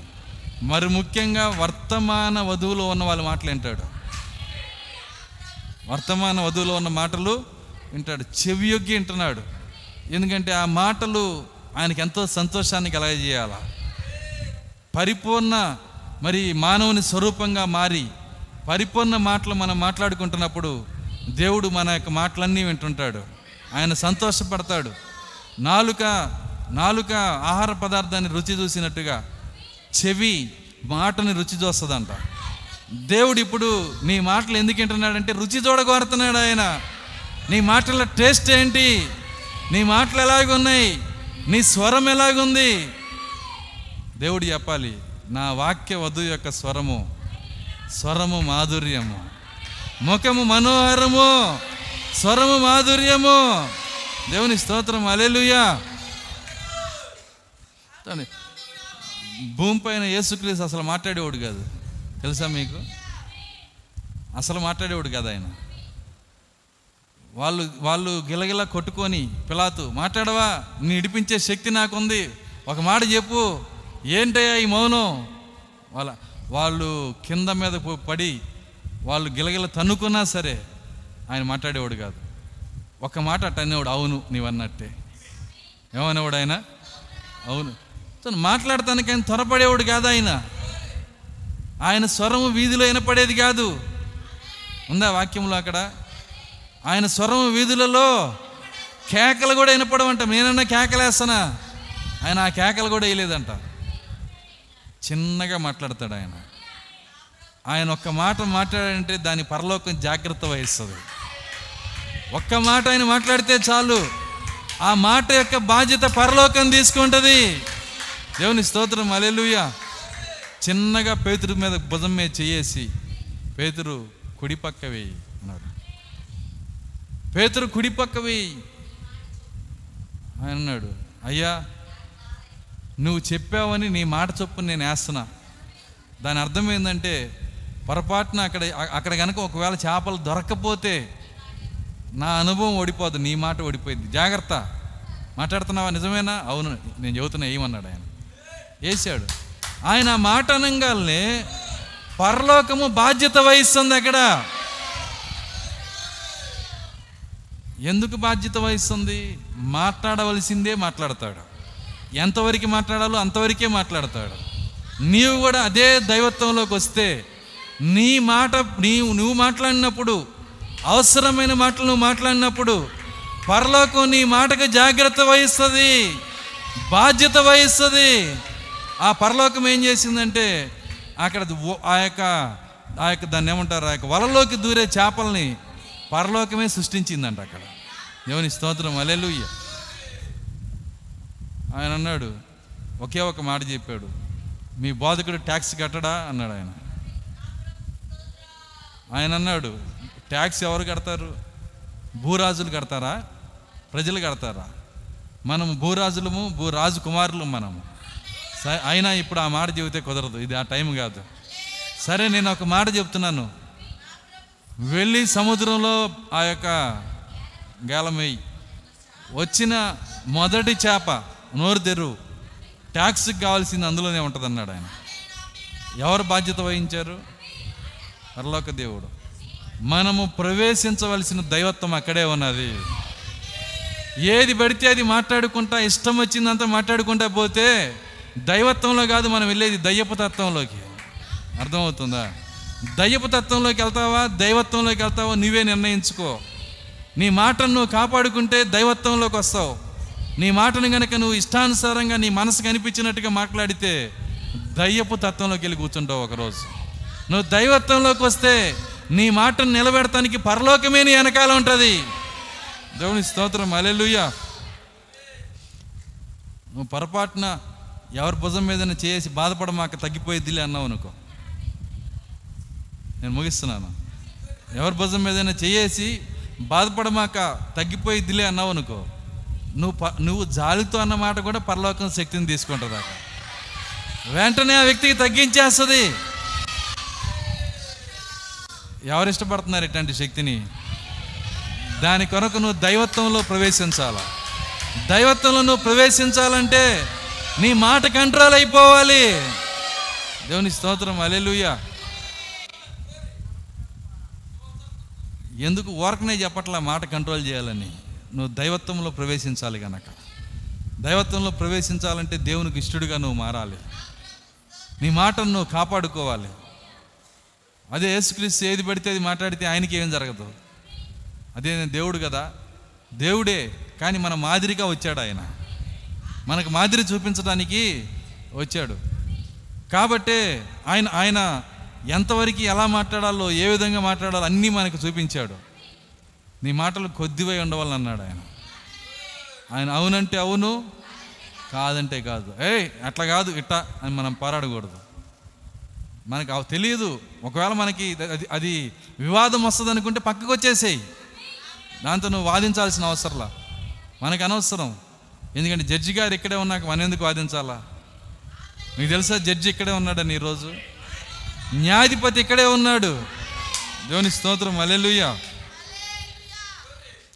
Speaker 1: మరి ముఖ్యంగా వర్తమాన వధువులో ఉన్న వాళ్ళ మాటలు వింటాడు. వర్తమాన వధువులో ఉన్న మాటలు వింటాడు. చెవియొగ్గి వింటున్నాడు. ఎందుకంటే ఆ మాటలు ఆయనకి ఎంతో సంతోషాన్ని కలగజేయాల. పరిపూర్ణ మరి మానవుని స్వరూపంగా మారి పరిపూర్ణ మాటలు మనం మాట్లాడుకుంటున్నప్పుడు దేవుడు మన యొక్క మాటలన్నీ వింటుంటాడు. ఆయన సంతోషపడతాడు. నాలుక నాలుక ఆహార పదార్థాన్ని రుచి చూసినట్టుగా చెవి మాటని రుచి చూస్తుందంట. దేవుడు ఇప్పుడు నీ మాటలు ఎందుకు వింటున్నాడంటే రుచి చూడగోరుతున్నాడు ఆయన. నీ మాటల టేస్ట్ ఏంటి? నీ మాటలు ఎలాగున్నాయి? నీ స్వరం ఎలాగుంది? దేవుడు చెప్పాలి నా వాక్య వధు యొక్క స్వరము స్వరము మాధుర్యము. ముఖము మనోహరము. స్వరము మాధుర్యము. దేవుని స్తోత్రం అలెలుయా భూమిపైన యేసుక్రీస్తు అసలు మాట్లాడేవాడు కాదు. తెలుసా మీకు? అసలు మాట్లాడేవాడు కాదు ఆయన. వాళ్ళు వాళ్ళు గిలగిల కొట్టుకొని పిలాతు మాట్లాడవా? నీ ఇడిపించే శక్తి నాకుంది. ఒక మాట చెప్పు. ఏంటయ్యా ఈ మౌనం? వాళ్ళ వాళ్ళు కింద మీద పడి వాళ్ళు గిలగిల తన్నుకున్నా సరే ఆయన మాట్లాడేవాడు కాదు. ఒక మాట అట్ట అనేవాడు అవును నీవన్నట్టే. ఏమనేవాడు ఆయన అవును. తను మాట్లాడటానికి ఆయన త్వరపడేవాడు కాదు ఆయన. ఆయన స్వరము వీధిలో వినపడేది కాదు. ఉందా వాక్యంలో అక్కడ? ఆయన స్వరము వీధులలో కేకలు కూడా వినపడమంట నేనన్నా కేకలేస్తానా? ఆయన ఆ కేకలు కూడా వేయలేదంట. చిన్నగా మాట్లాడతాడు ఆయన. ఆయన ఒక్క మాట మాట్లాడంటే దాని పరలోకం జాగ్రత్త వహిస్తుంది. ఒక్క మాట ఆయన మాట్లాడితే చాలు. ఆ మాట యొక్క బాధ్యత పరలోకం తీసుకుంటుంది. దేవుని స్తోత్రం అలెలుయ చిన్నగా పేతురు మీద భుజం మీద చేయేసి పేతురు కుడి పక్క వేయి అన్నాడు పేతురు కుడి పక్క వేయి. ఆయన అన్నాడు అయ్యా నువ్వు చెప్పావని నీ మాట చొప్పున నేను వేస్తున్నా. దాని అర్థం ఏంటంటే పొరపాటున అక్కడ అక్కడ కనుక ఒకవేళ చేపలు దొరకకపోతే నా అనుభవం ఓడిపోదు నీ మాట ఓడిపోయింది. జాగ్రత్త. మాట్లాడుతున్నావా? నిజమేనా? అవును. నేను చెబుతున్నా ఏమన్నాడు ఆయన? వేసాడు ఆయన మాట అనగానే పరలోకము బాధ్యత వహిస్తుంది అక్కడ. ఎందుకు బాధ్యత వహిస్తుంది? మాట్లాడవలసిందే మాట్లాడతాడు. ఎంతవరకు మాట్లాడాలో అంతవరకే మాట్లాడతాడు. నీవు కూడా అదే దైవత్వంలోకి వస్తే నీ మాట నీవు నువ్వు మాట్లాడినప్పుడు అవసరమైన మాటలు నువ్వు మాట్లాడినప్పుడు పరలోకం నీ మాటకు జాగ్రత్త వహిస్తుంది బాధ్యత వహిస్తుంది. ఆ పరలోకం ఏం చేసిందంటే అక్కడ ఆ యొక్క ఆ యొక్క దాన్ని ఏమంటారు ఆ యొక్క వలలోకి దూరే చేపల్ని పరలోకమే సృష్టించిందంట అక్కడ. దేవుని స్తోత్రం. అలెలుయ్య ఆయన అన్నాడు ఒకే ఒక మాట చెప్పాడు మీ బోధకుడు ట్యాక్స్ కట్టడా? అన్నాడు ఆయన. ఆయన అన్నాడు ట్యాక్స్ ఎవరు కడతారు? భూరాజులు కడతారా? ప్రజలు కడతారా? మనము భూరాజులము భూరాజు కుమారులు మనము. అయినా ఇప్పుడు ఆ మాట చెబితే కుదరదు ఇది ఆ టైం కాదు. సరే నేను ఒక మాట చెప్తున్నాను. వెళ్ళి సముద్రంలో ఆ యొక్క గేలమేయి. వచ్చిన మొదటి చేప నోరు తెరువు ట్యాక్స్కి కావాల్సింది అందులోనే ఉంటుంది అన్నాడు ఆయన. ఎవరు బాధ్యత వహించారు? పరలోక దేవుడు. మనము ప్రవేశించవలసిన దైవత్వం అక్కడే ఉన్నది. ఏది పడితే అది మాట్లాడుకుంటా ఇష్టం వచ్చిందంతా మాట్లాడుకుంటా పోతే దైవత్వంలో కాదు మనం వెళ్ళేది దయ్యపు తత్వంలోకి. అర్థమవుతుందా? దయ్యపు తత్వంలోకి వెళ్తావా? దైవత్వంలోకి వెళ్తావా? నువ్వే నిర్ణయించుకో. నీ మాటను నువ్వు కాపాడుకుంటే దైవత్వంలోకి వస్తావు. నీ మాటను గనక నువ్వు ఇష్టానుసారంగా నీ మనసుకు అనిపించినట్టుగా మాట్లాడితే దయ్యపు తత్వంలోకి వెళ్ళి కూర్చుంటావు ఒకరోజు. నువ్వు దైవత్వంలోకి వస్తే నీ మాటను నిలబెడటానికి పరలోకమే నీ వెనకాల ఉంటుంది. దేవుని స్తోత్రం. అలెలుయ్యా నువ్వు పొరపాటున ఎవరి భుజం మీదన చేసి బాధపడమాక తగ్గిపోయిద్దిలే అన్నావు అనుకో. నేను ముగిస్తున్నాను. ఎవరి భుజం మీదైనా చేసి బాధపడమాక తగ్గిపోయిద్దిలే అన్నావు అనుకో. నువ్వు ప నువ్వు జాలితో అన్న మాట కూడా పరలోకం శక్తిని తీసుకుంటుంది అక్కడ వెంటనే ఆ వ్యక్తికి తగ్గించేస్తుంది. ఎవరు ఇష్టపడుతున్నారు ఇట్లాంటి శక్తిని? దాని కొరకు నువ్వు దైవత్వంలో ప్రవేశించాలి? దైవత్వంలో నువ్వు ప్రవేశించాలంటే నీ మాట కంట్రోల్ అయిపోవాలి. దేవుని స్తోత్రం అలెలుయ్యా ఎందుకు ఓరకనే చెప్పట్లా మాట కంట్రోల్ చేయాలని? నువ్వు దైవత్వంలో ప్రవేశించాలి గనక. దైవత్వంలో ప్రవేశించాలంటే దేవునికి ఇష్టడుగా నువ్వు మారాలి. నీ మాటను నువ్వు కాపాడుకోవాలి. అదే యేసుక్రీస్తు ఏది పడితే అది మాట్లాడితే ఆయనకి ఏం జరగదు. అదే దేవుడు కదా. దేవుడే కానీ మన మాదిరిగా వచ్చాడు ఆయన. మనకు మాదిరి చూపించడానికి వచ్చాడు. కాబట్టే ఆయన ఆయన ఎంతవరకు ఎలా మాట్లాడాలో ఏ విధంగా మాట్లాడాలో అన్నీ మనకు చూపించాడు. నీ మాటలు కొద్దివై ఉండవాలని అన్నాడు ఆయన. ఆయన అవునంటే అవును కాదంటే కాదు. ఏయ్ అట్లా కాదు ఇట్టా అని మనం పోరాడకూడదు. మనకు అవి తెలియదు. ఒకవేళ మనకి అది అది వివాదం వస్తుంది అనుకుంటే పక్కకు వచ్చేసేయి దాంతో నువ్వు వాదించాల్సిన అవసరంలా. మనకు అనవసరం. ఎందుకంటే జడ్జి గారు ఇక్కడే ఉన్నాక మనం ఎందుకు వాదించాలా? మీకు తెలుసా జడ్జి ఇక్కడే ఉన్నాడని ఈరోజు? న్యాయాధిపతి ఇక్కడే ఉన్నాడు. దేవుని స్తోత్రం. అల్లెలుయ్యా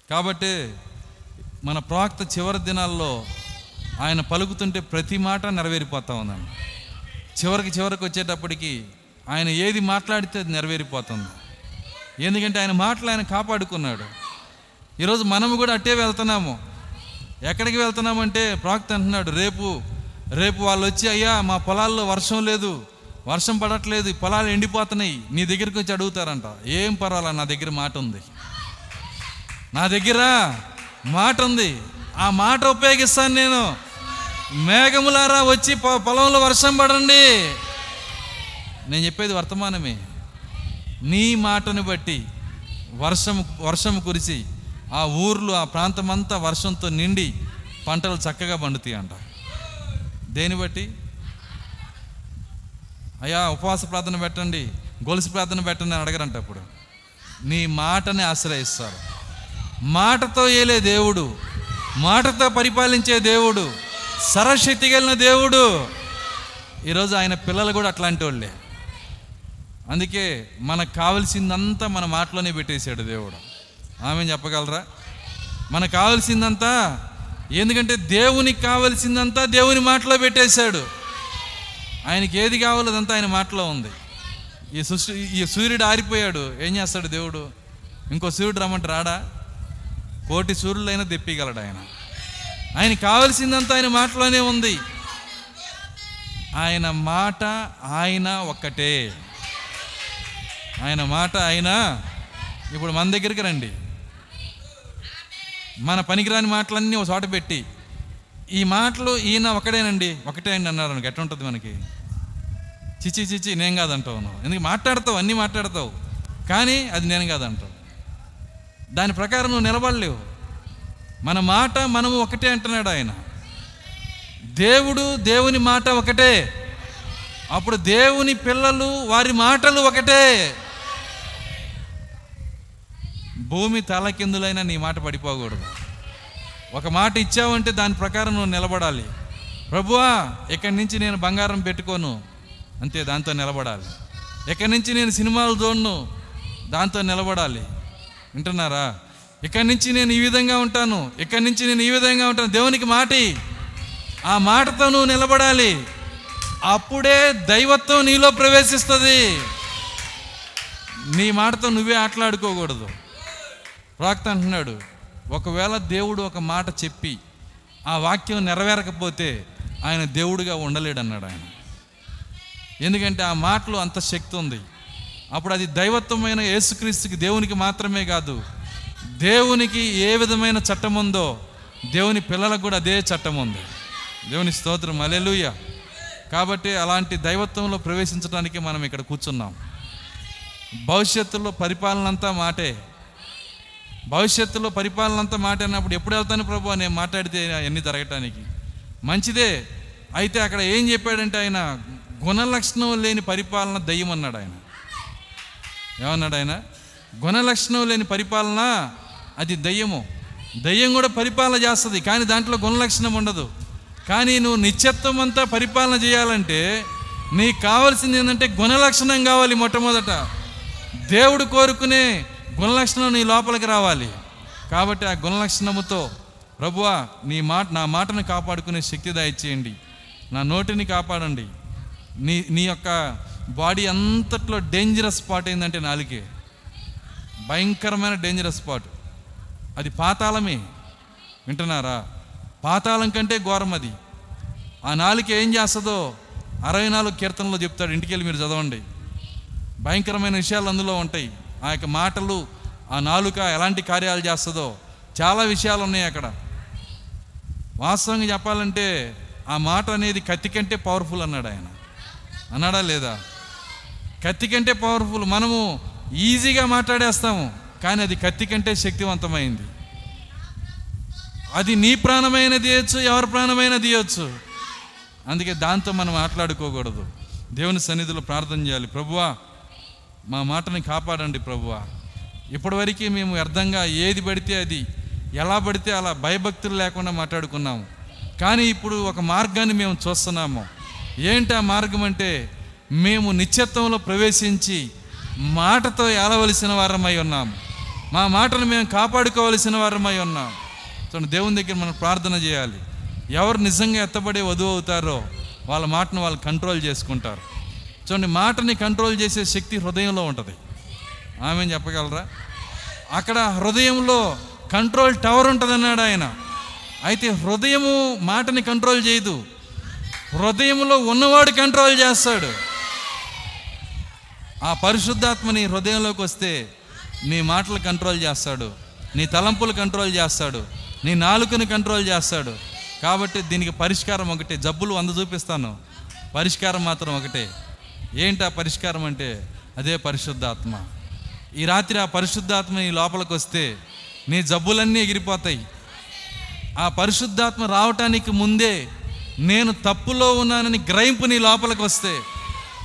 Speaker 1: కాబట్టి మన ప్రవక్త చివరి దినాల్లో ఆయన పలుకుతుంటే ప్రతి మాట నెరవేరిపోతా ఉందండి. చివరికి చివరికి వచ్చేటప్పటికి ఆయన ఏది మాట్లాడితే అది నెరవేరిపోతుంది. ఎందుకంటే ఆయన మాటలు ఆయన కాపాడుకున్నాడు. ఈరోజు మనము కూడా అట్టే వెళ్తున్నాము. ఎక్కడికి వెళ్తున్నామంటే ప్రవక్త అంటున్నాడు రేపు రేపు వాళ్ళు వచ్చి అయ్యా మా పొలాల్లో వర్షం లేదు వర్షం పడట్లేదు పొలాలు ఎండిపోతున్నాయి నీ దగ్గరికి వచ్చి అడుగుతారంట. ఏం పర్వాలా నా దగ్గర మాట ఉంది. నా దగ్గర మాట ఉంది. ఆ మాట ఉపయోగిస్తాను నేను. మేఘములారా వచ్చి పొ- పొలంలో వర్షం పడండి. నేను చెప్పేది వర్తమానమే. నీ మాటను బట్టి వర్షం వర్షం కురిసి ఆ ఊర్లు ఆ ప్రాంతమంతా వర్షంతో నిండి పంటలు చక్కగా పండుతాయి అంట దేని బట్టి? అయ్యా ఉపవాస ప్రార్థన పెట్టండి. గొలుసు ప్రార్థన పెట్టండి అని అడగరంట అప్పుడు. నీ మాటని ఆశ్రయిస్తారు. మాటతో ఏలే దేవుడు మాటతో పరిపాలించే దేవుడు సరశక్తి కలిగిన దేవుడు. ఈరోజు ఆయన పిల్లలు కూడా అట్లాంటి వాళ్ళే. అందుకే మనకు కావలసిందంతా మన మాటలోనే పెట్టేశాడు దేవుడు. ఆమె చెప్పగలరా? మనకు కావలసిందంతా ఎందుకంటే దేవునికి కావలసిందంతా దేవుని మాటలో పెట్టేశాడు. ఆయనకి ఏది కావాలో అదంతా ఆయన మాటలో ఉంది. ఈ సృష్టి ఈ సూర్యుడు ఆరిపోయాడు. ఏం చేస్తాడు దేవుడు? ఇంకో సూర్యుడు రమ్మంటే రాడా? కోటి సూర్యులైనా తెప్పిగలడు ఆయన. ఆయన కావలసిందంతా ఆయన మాటలోనే ఉంది. ఆయన మాట ఆయన ఒక్కటే. ఆయన మాట ఆయన. ఇప్పుడు మన దగ్గరికి రండి. మన పనికిరాని మాటలన్నీ ఒక చోట పెట్టి ఈ మాటలు ఈయన ఒకటేనండి ఒకటే అండి అన్నారు అనుకో ఎట్లా ఉంటుంది మనకి? చిచి చిచి నేను కాదంటావు నువ్వు. ఎందుకు మాట్లాడతావు? అన్నీ మాట్లాడతావు. కానీ అది నేను కాదంటావు. దాని ప్రకారం నువ్వు నిలబడలేవు. మన మాట మనము ఒకటే అంటున్నాడు ఆయన. దేవుడు దేవుని మాట ఒకటే. అప్పుడు దేవుని పిల్లలు వారి మాటలు ఒకటే. భూమి తలకిందులైనా నీ మాట పడిపోకూడదు. ఒక మాట ఇచ్చావంటే దాని ప్రకారం నువ్వు నిలబడాలి. ప్రభువా ఇక్కడి నుంచి నేను బంగారం పెట్టుకోను. అంతే దాంతో నిలబడాలి. ఇక్కడి నుంచి నేను సినిమాలు చూడను. దాంతో నిలబడాలి. వింటున్నారా? ఇక్కడి నుంచి నేను ఈ విధంగా ఉంటాను. ఇక్కడి నుంచి నేను ఈ విధంగా ఉంటాను. దేవునికి మాటి. ఆ మాటతో నువ్వు నిలబడాలి. అప్పుడే దైవత్వం నీలో ప్రవేశిస్తుంది. నీ మాటతో నువ్వే ఆటలాడుకోకూడదు. ప్రాక్త అంటున్నాడు ఒకవేళ దేవుడు ఒక మాట చెప్పి ఆ వాక్యం నెరవేరకపోతే ఆయన దేవుడిగా ఉండలేడన్నాడు ఆయన. ఎందుకంటే ఆ మాటలో అంత శక్తి ఉంది. అప్పుడు అది దైవత్వమైన యేసుక్రీస్తుకి దేవునికి మాత్రమే కాదు. దేవునికి ఏ విధమైన చట్టం ఉందో దేవుని పిల్లలకు కూడా అదే చట్టం ఉంది దేవుని స్తోత్రం. అలెలుయ కాబట్టి అలాంటి దైవత్వంలో ప్రవేశించడానికి మనం ఇక్కడ కూర్చున్నాం. భవిష్యత్తులో పరిపాలన అంతా మాటే. భవిష్యత్తులో పరిపాలన అంతా మాట అన్నప్పుడు ఎప్పుడు వెళ్తాను ప్రభు నేను మాట్లాడితే అన్నీ జరగటానికి. మంచిదే. అయితే అక్కడ ఏం చెప్పాడంటే ఆయన గుణలక్షణం లేని పరిపాలన దయ్యం అన్నాడు ఆయన. ఏమన్నాడు ఆయన గుణలక్షణం లేని పరిపాలన అది దయ్యము. దయ్యం కూడా పరిపాలన చేస్తుంది కానీ దాంట్లో గుణలక్షణం ఉండదు. కానీ నువ్వు నిత్యత్వం అంతా పరిపాలన చేయాలంటే నీకు కావాల్సింది ఏంటంటే గుణలక్షణం కావాలి మొట్టమొదట. దేవుడు కోరుకునే గుణలక్షణం నీ లోపలికి రావాలి. కాబట్టి ఆ గుణలక్షణముతో ప్రభువా నీ మాట నా మాటను కాపాడుకునే శక్తి దయచేయండి నా నోటిని కాపాడండి. నీ నీ యొక్క బాడీ అంతట్లో డేంజరస్ స్పాట్ ఏంటంటే నాలుకే భయంకరమైన డేంజరస్ స్పాట్ అది పాతాళమే. వింటున్నారా? పాతాళం కంటే ఘోరం అది. ఆ నాలుక ఏం చేస్తుందో అరవై నాలుగు కీర్తనలో చెప్తాడు. ఇంటికెళ్ళి మీరు చదవండి. భయంకరమైన విషయాలు అందులో ఉంటాయి. ఆ యొక్క మాటలు ఆ నాలుక ఎలాంటి కార్యాలు చేస్తుందో చాలా విషయాలు ఉన్నాయి అక్కడ. వాస్తవంగా చెప్పాలంటే ఆ మాట అనేది కత్తి కంటే పవర్ఫుల్ అన్నాడు ఆయన. అన్నాడా లేదా? కత్తి కంటే పవర్ఫుల్ మనము ఈజీగా మాట్లాడేస్తాము కానీ అది కత్తి కంటే శక్తివంతమైంది. అది నీ ప్రాణమైన తీయచ్చు ఎవరి ప్రాణమైన తీయచ్చు. అందుకే దాంతో మనం మాట్లాడుకోకూడదు దేవుని సన్నిధిలో ప్రార్థన చేయాలి. ప్రభువా మా మాటని కాపాడండి ప్రభువా. ఇప్పటివరకు మేము వ్యర్థంగా ఏది పడితే అది ఎలా పడితే అలా భయభక్తులు లేకుండా మాట్లాడుకున్నాము. కానీ ఇప్పుడు ఒక మార్గాన్ని మేము చూస్తున్నాము. ఏంటి ఆ మార్గం అంటే మేము నిత్యత్వంలో ప్రవేశించి మాటతో ఏలవలసిన వారమై ఉన్నాం. మా మాటను మేము కాపాడుకోవలసిన వారమై ఉన్నాం. చూడండి దేవుని దగ్గర మనం ప్రార్థన చేయాలి. ఎవరు నిజంగా ఎత్తబడే వధువు అవుతారో వాళ్ళ మాటను వాళ్ళు కంట్రోల్ చేసుకుంటారు. చూడండి మాటని కంట్రోల్ చేసే శక్తి హృదయంలో ఉంటుంది. ఆమె చెప్పగలరా? అక్కడ హృదయంలో కంట్రోల్ టవర్ ఉంటుంది అన్నాడు ఆయన. అయితే హృదయము మాటని కంట్రోల్ చేయదు. హృదయంలో ఉన్నవాడు కంట్రోల్ చేస్తాడు. ఆ పరిశుద్ధాత్మ నీ హృదయంలోకి వస్తే నీ మాటలు కంట్రోల్ చేస్తాడు. నీ తలంపులు కంట్రోల్ చేస్తాడు. నీ నాలుకను కంట్రోల్ చేస్తాడు. కాబట్టి దీనికి పరిష్కారం ఒకటే. జబ్బులు వంద చూపిస్తాను. పరిష్కారం మాత్రం ఒకటే. ఏంటి ఆ పరిష్కారం అంటే? అదే పరిశుద్ధాత్మ. ఈ రాత్రి ఆ పరిశుద్ధాత్మ నీ లోపలికి వస్తే నీ జబ్బులన్నీ ఎగిరిపోతాయి. ఆ పరిశుద్ధాత్మ రావటానికి ముందే నేను తప్పులో ఉన్నానని గ్రహింపు నీ లోపలికి వస్తే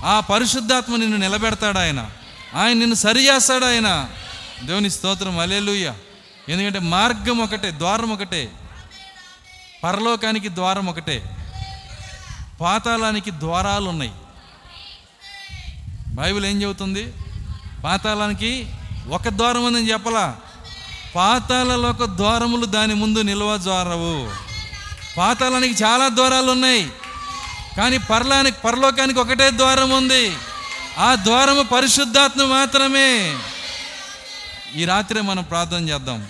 Speaker 1: ఆ పరిశుద్ధాత్మ నిన్ను నిలబెడతాడు ఆయన. ఆయన నిన్ను సరి చేస్తాడు ఆయన. దేవుని స్తోత్రం అలేలుయ్య ఎందుకంటే మార్గం ఒకటే ద్వారం ఒకటే. పరలోకానికి ద్వారం ఒకటే. పాతాళానికి ద్వారాలు ఉన్నాయి. బైబిల్ ఏం చెబుతుంది? పాతాళానికి ఒక ద్వారం ఉందని చెప్పలా? పాతాళలోక ద్వారములు దాని ముందు నిల్వ ద్వారవు పాతాళానికి చాలా ద్వారాలు ఉన్నాయి. కానీ పరలానికి పరలోకానికి ఒకటే ద్వారం ఉంది. ఆ ద్వారము పరిశుద్ధాత్మ మాత్రమే. ఈ రాత్రి మనం ప్రార్థన చేద్దాం.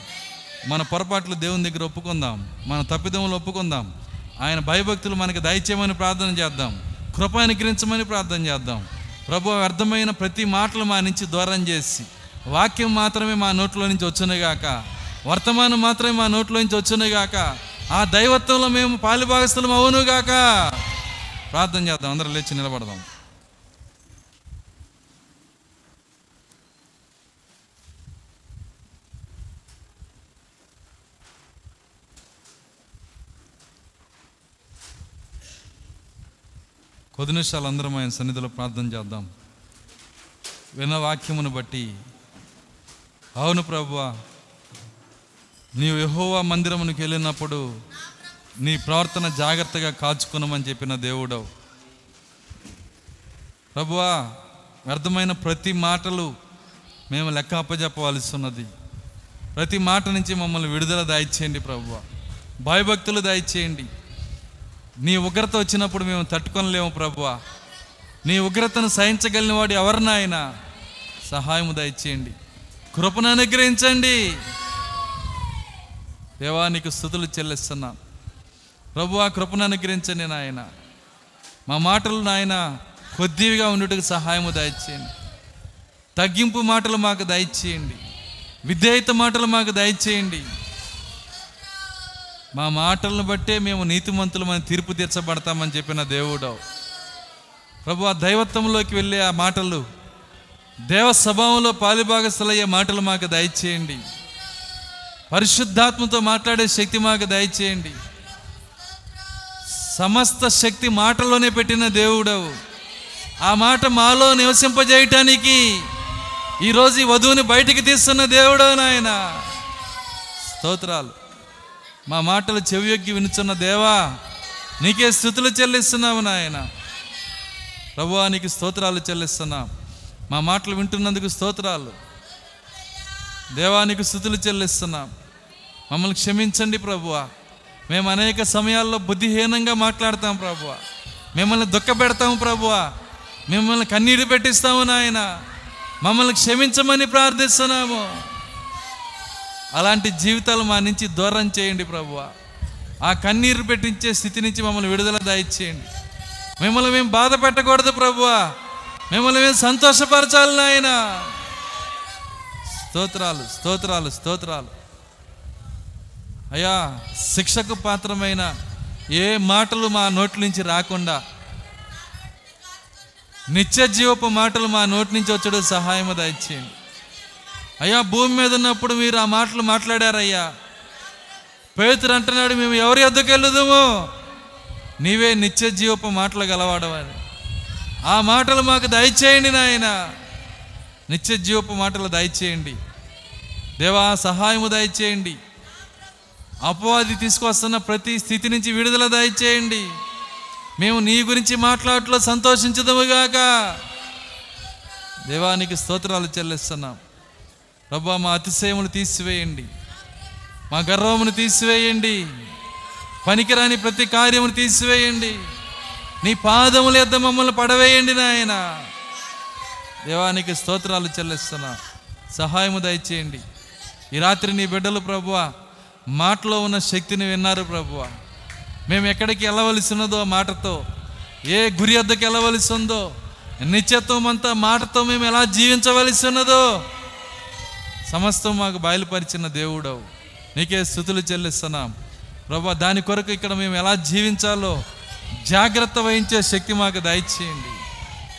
Speaker 1: మన పొరపాట్లు దేవుని దగ్గర ఒప్పుకుందాం. మన తప్పిదములు ఒప్పుకుందాం. ఆయన భయభక్తులు మనకి దయచేయమని ప్రార్థన చేద్దాం. కృప అనుగ్రహించమని ప్రార్థన చేద్దాం. ప్రభు అర్థమైన ప్రతి మాటలు మా నుంచి దూరం చేసి వాక్యం మాత్రమే మా నోట్లో నుంచి వచ్చునుగాక వర్తమానం మాత్రమే మా నోట్లో నుంచి వచ్చునుగాక ఆ దైవత్వంలో మేము పాలిభాగస్థలం అవునుగాక ప్రార్థన చేద్దాం అందరూ లేచి నిలబడదాం. కొద్ది నిమిషాలు అందరం ఆయన సన్నిధిలో ప్రార్థన చేద్దాం. విన్న వాక్యమును బట్టి అవును ప్రభువ నీవు యహోవా మందిరమునికి వెళ్ళినప్పుడు నీ ప్రవర్తన జాగ్రత్తగా కాచుకున్నామని చెప్పిన దేవుడవు. ప్రభువా వ్యర్థమైన ప్రతి మాటలు మేము లెక్క అప్పజెప్పవలసి ఉన్నది ప్రతి మాట నుంచి మమ్మల్ని విడుదల దాయిచ్చేయండి ప్రభువ. భయభక్తులు దాయిచ్చేయండి. నీ ఉగ్రత వచ్చినప్పుడు మేము తట్టుకొనలేము ప్రభువ. నీ ఉగ్రతను సహించగలిగిన వాడు ఎవరినైనా సహాయము దయచేయండి కృపను అనుగ్రహించండి. దేవానికి స్థుతులు చెల్లిస్తున్నాను ప్రభు ఆ కృపను అనుగ్రహించండి నాయన. మా మాటలు నాయన కొద్దిగా ఉండేటకు సహాయము దయచేయండి. తగ్గింపు మాటలు మాకు దయచేయండి. విధేయత మాటలు మాకు దయచేయండి. మా మాటలను బట్టే మేము నీతిమంతులమని తీర్పు తీర్చబడతామని చెప్పిన దేవుడు ప్రభు ఆ దైవత్వంలోకి వెళ్ళే ఆ మాటలు దేవ స్వభావంలో పాలిభాగస్థులయ్యే మాటలు మాకు దయచేయండి. పరిశుద్ధాత్మతో మాట్లాడే శక్తి మాకు దయచేయండి. సమస్త శక్తి మాటలోనే పెట్టిన దేవుడవు. ఆ మాట మాలో నివసింపజేయటానికి ఈరోజు ఈ వధువుని బయటికి తీస్తున్న దేవుడవు నాయన. స్తోత్రాలు. మా మాటలు చెవియొగ్గి వినుచున్న దేవా నీకే స్థుతులు చెల్లిస్తున్నావు నాయన. ప్రభువా నీకు స్తోత్రాలు చెల్లిస్తున్నాం. మా మాటలు వింటున్నందుకు స్తోత్రాలు. దేవానికి స్థుతులు చెల్లిస్తున్నాం. మమ్మల్ని క్షమించండి ప్రభువా. మేము అనేక సమయాల్లో బుద్ధిహీనంగా మాట్లాడతాం ప్రభువ. మిమ్మల్ని దుఃఖపెడతాము ప్రభువ. మిమ్మల్ని కన్నీరు పెట్టిస్తాము నాయన. మమ్మల్ని క్షమించమని ప్రార్థిస్తున్నాము. అలాంటి జీవితాలు మా నుంచి దూరం చేయండి ప్రభువ. ఆ కన్నీరు పెట్టించే స్థితి నుంచి మమ్మల్ని విడుదల దాయిచ్చేయండి. మిమ్మల్ని మేము బాధ పెట్టకూడదు ప్రభువ. మిమ్మల్ని మేము సంతోషపరచాలి నాయన. స్తోత్రాలు స్తోత్రాలు స్తోత్రాలు. అయ్యా శిక్షకు పాత్రమైన ఏ మాటలు మా నోటి నుంచి రాకుండా నిత్య జీవపు మాటలు మా నోటి నుంచి వచ్చాడు సహాయము దయచేయండి. అయ్యా భూమి మీద ఉన్నప్పుడు మీరు ఆ మాటలు మాట్లాడారయ్యా. పేతురు అంటున్నాడు మేము ఎవరి వద్దకు వెళ్ళదుము? నీవే నిత్య జీవపు మాటలు గలవాడవని. ఆ మాటలు మాకు దయచేయండి నాయన. నిత్య జీవపు మాటలు దయచేయండి. దేవా సహాయము దయచేయండి. అపవాది తీసుకొస్తున్న ప్రతి స్థితి నుంచి విడుదల దయచేయండి. మేము నీ గురించి మాట్లాడట్లో సంతోషించదముగాక దేవానికి స్తోత్రాలు చెల్లిస్తున్నాం. ప్రభా మా అతిశయములు తీసివేయండి. మా గర్వమును తీసివేయండి. పనికిరాని ప్రతి కార్యమును తీసివేయండి. నీ పాదముల యొద్ద మమ్మల్ని పడవేయండి నాయన. దేవానికి స్తోత్రాలు చెల్లిస్తున్నా. సహాయము దయచేయండి. ఈ రాత్రి నీ బిడ్డలు ప్రభువా మాటలో ఉన్న శక్తిని విన్నారు ప్రభువ. మేము ఎక్కడికి వెళ్ళవలసి ఉన్నదో ఆ మాటతో ఏ గురి వద్దకు వెళ్ళవలసి ఉందో నిత్యత్వం అంతా మాటతో మేము ఎలా జీవించవలసి ఉన్నదో సమస్తం మాకు బయలుపరిచిన దేవుడవు. నీకే స్థుతులు చెల్లిస్తున్నాం. ప్రభా దాని కొరకు ఇక్కడ మేము ఎలా జీవించాలో జాగ్రత్త వహించే శక్తి మాకు దయచేయండి.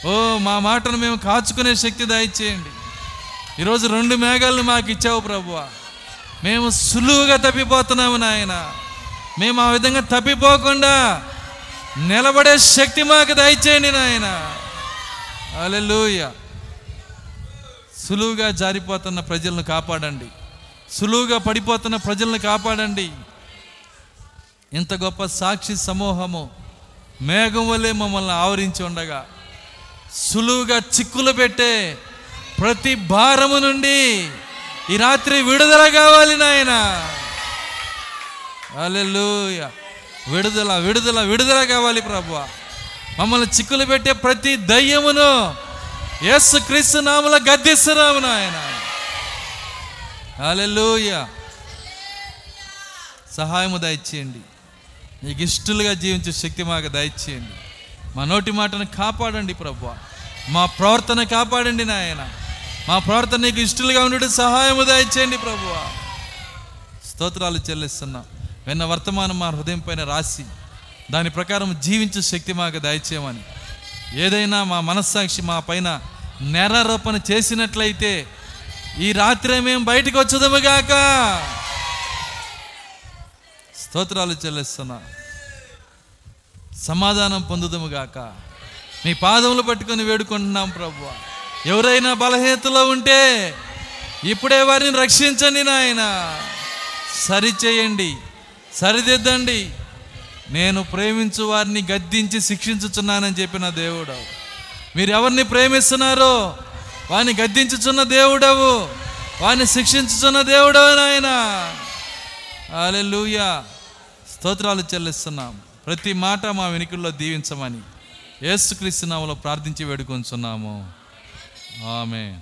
Speaker 1: ఓ మా మాటను మేము కాచుకునే శక్తి దయచేయండి. ఈరోజు రెండు మేఘాలను మాకు ఇచ్చావు ప్రభువా. మేము సులువుగా తప్పిపోతున్నాము నాయన. మేము ఆ విధంగా తప్పిపోకుండా నిలబడే శక్తి మాకు దయచేయండి నాయన. అలెలుయ సులువుగా జారిపోతున్న ప్రజలను కాపాడండి. సులువుగా పడిపోతున్న ప్రజలను కాపాడండి. ఇంత గొప్ప సాక్షి సమూహము మేఘం వల్లే మమ్మల్ని ఆవరించి ఉండగా సులువుగా చిక్కులు పెట్టే ప్రతి భారము నుండి ఈ రాత్రి విడుదల కావాలి నాయన. హల్లెలూయా. విడుదల విడుదల విడుదల కావాలి ప్రభు మమ్మల్ని చిక్కులు పెట్టే ప్రతి దయ్యమును యేసు క్రీస్తు నామల గద్దిస్తున్నాము నాయన. హల్లెలూయా. సహాయము దయచేయండి. నీకు ఇష్టలుగా జీవించే శక్తి మాకు దయచేయండి. మా నోటి మాటను కాపాడండి ప్రభు మా ప్రవర్తన కాపాడండి నాయన. మా ప్రవర్తన నీకు ఇష్టలుగా ఉండేది సహాయము దయచేయండి ప్రభు స్తోత్రాలు చెల్లిస్తున్నాం. విన్న వర్తమానం మా హృదయం పైన రాసి దాని ప్రకారం జీవించే శక్తి మాకు దయచేయమని. ఏదైనా మా మనస్సాక్షి మా పైన నేరారోపణ చేసినట్లయితే ఈ రాత్రి మేము బయటకు వచ్చదముగాక స్తోత్రాలు చెల్లిస్తున్నా. సమాధానం పొందుదముగాక మీ పాదములు పట్టుకొని వేడుకుంటున్నాం ప్రభువా. ఎవరైనా బలహీనతలో ఉంటే ఇప్పుడే వారిని రక్షించండి నాయన. సరిచేయండి సరిదిద్దండి. నేను ప్రేమించు వారిని గద్దించి శిక్షించుచున్నానని చెప్పిన దేవుడు మీరు ఎవరిని ప్రేమిస్తున్నారో వాని గద్దించుచున్న దేవుడవు వాని శిక్షించుచున్న దేవుడవు నాయన. అలెలుయా స్తోత్రాలు చెల్లిస్తున్నాం. ప్రతి మాట మా వెనుకల్లో దీవించమని ఏసుక్రీస్తు నామములో ప్రార్థించి వేడుకొంచున్నాము. ఆమె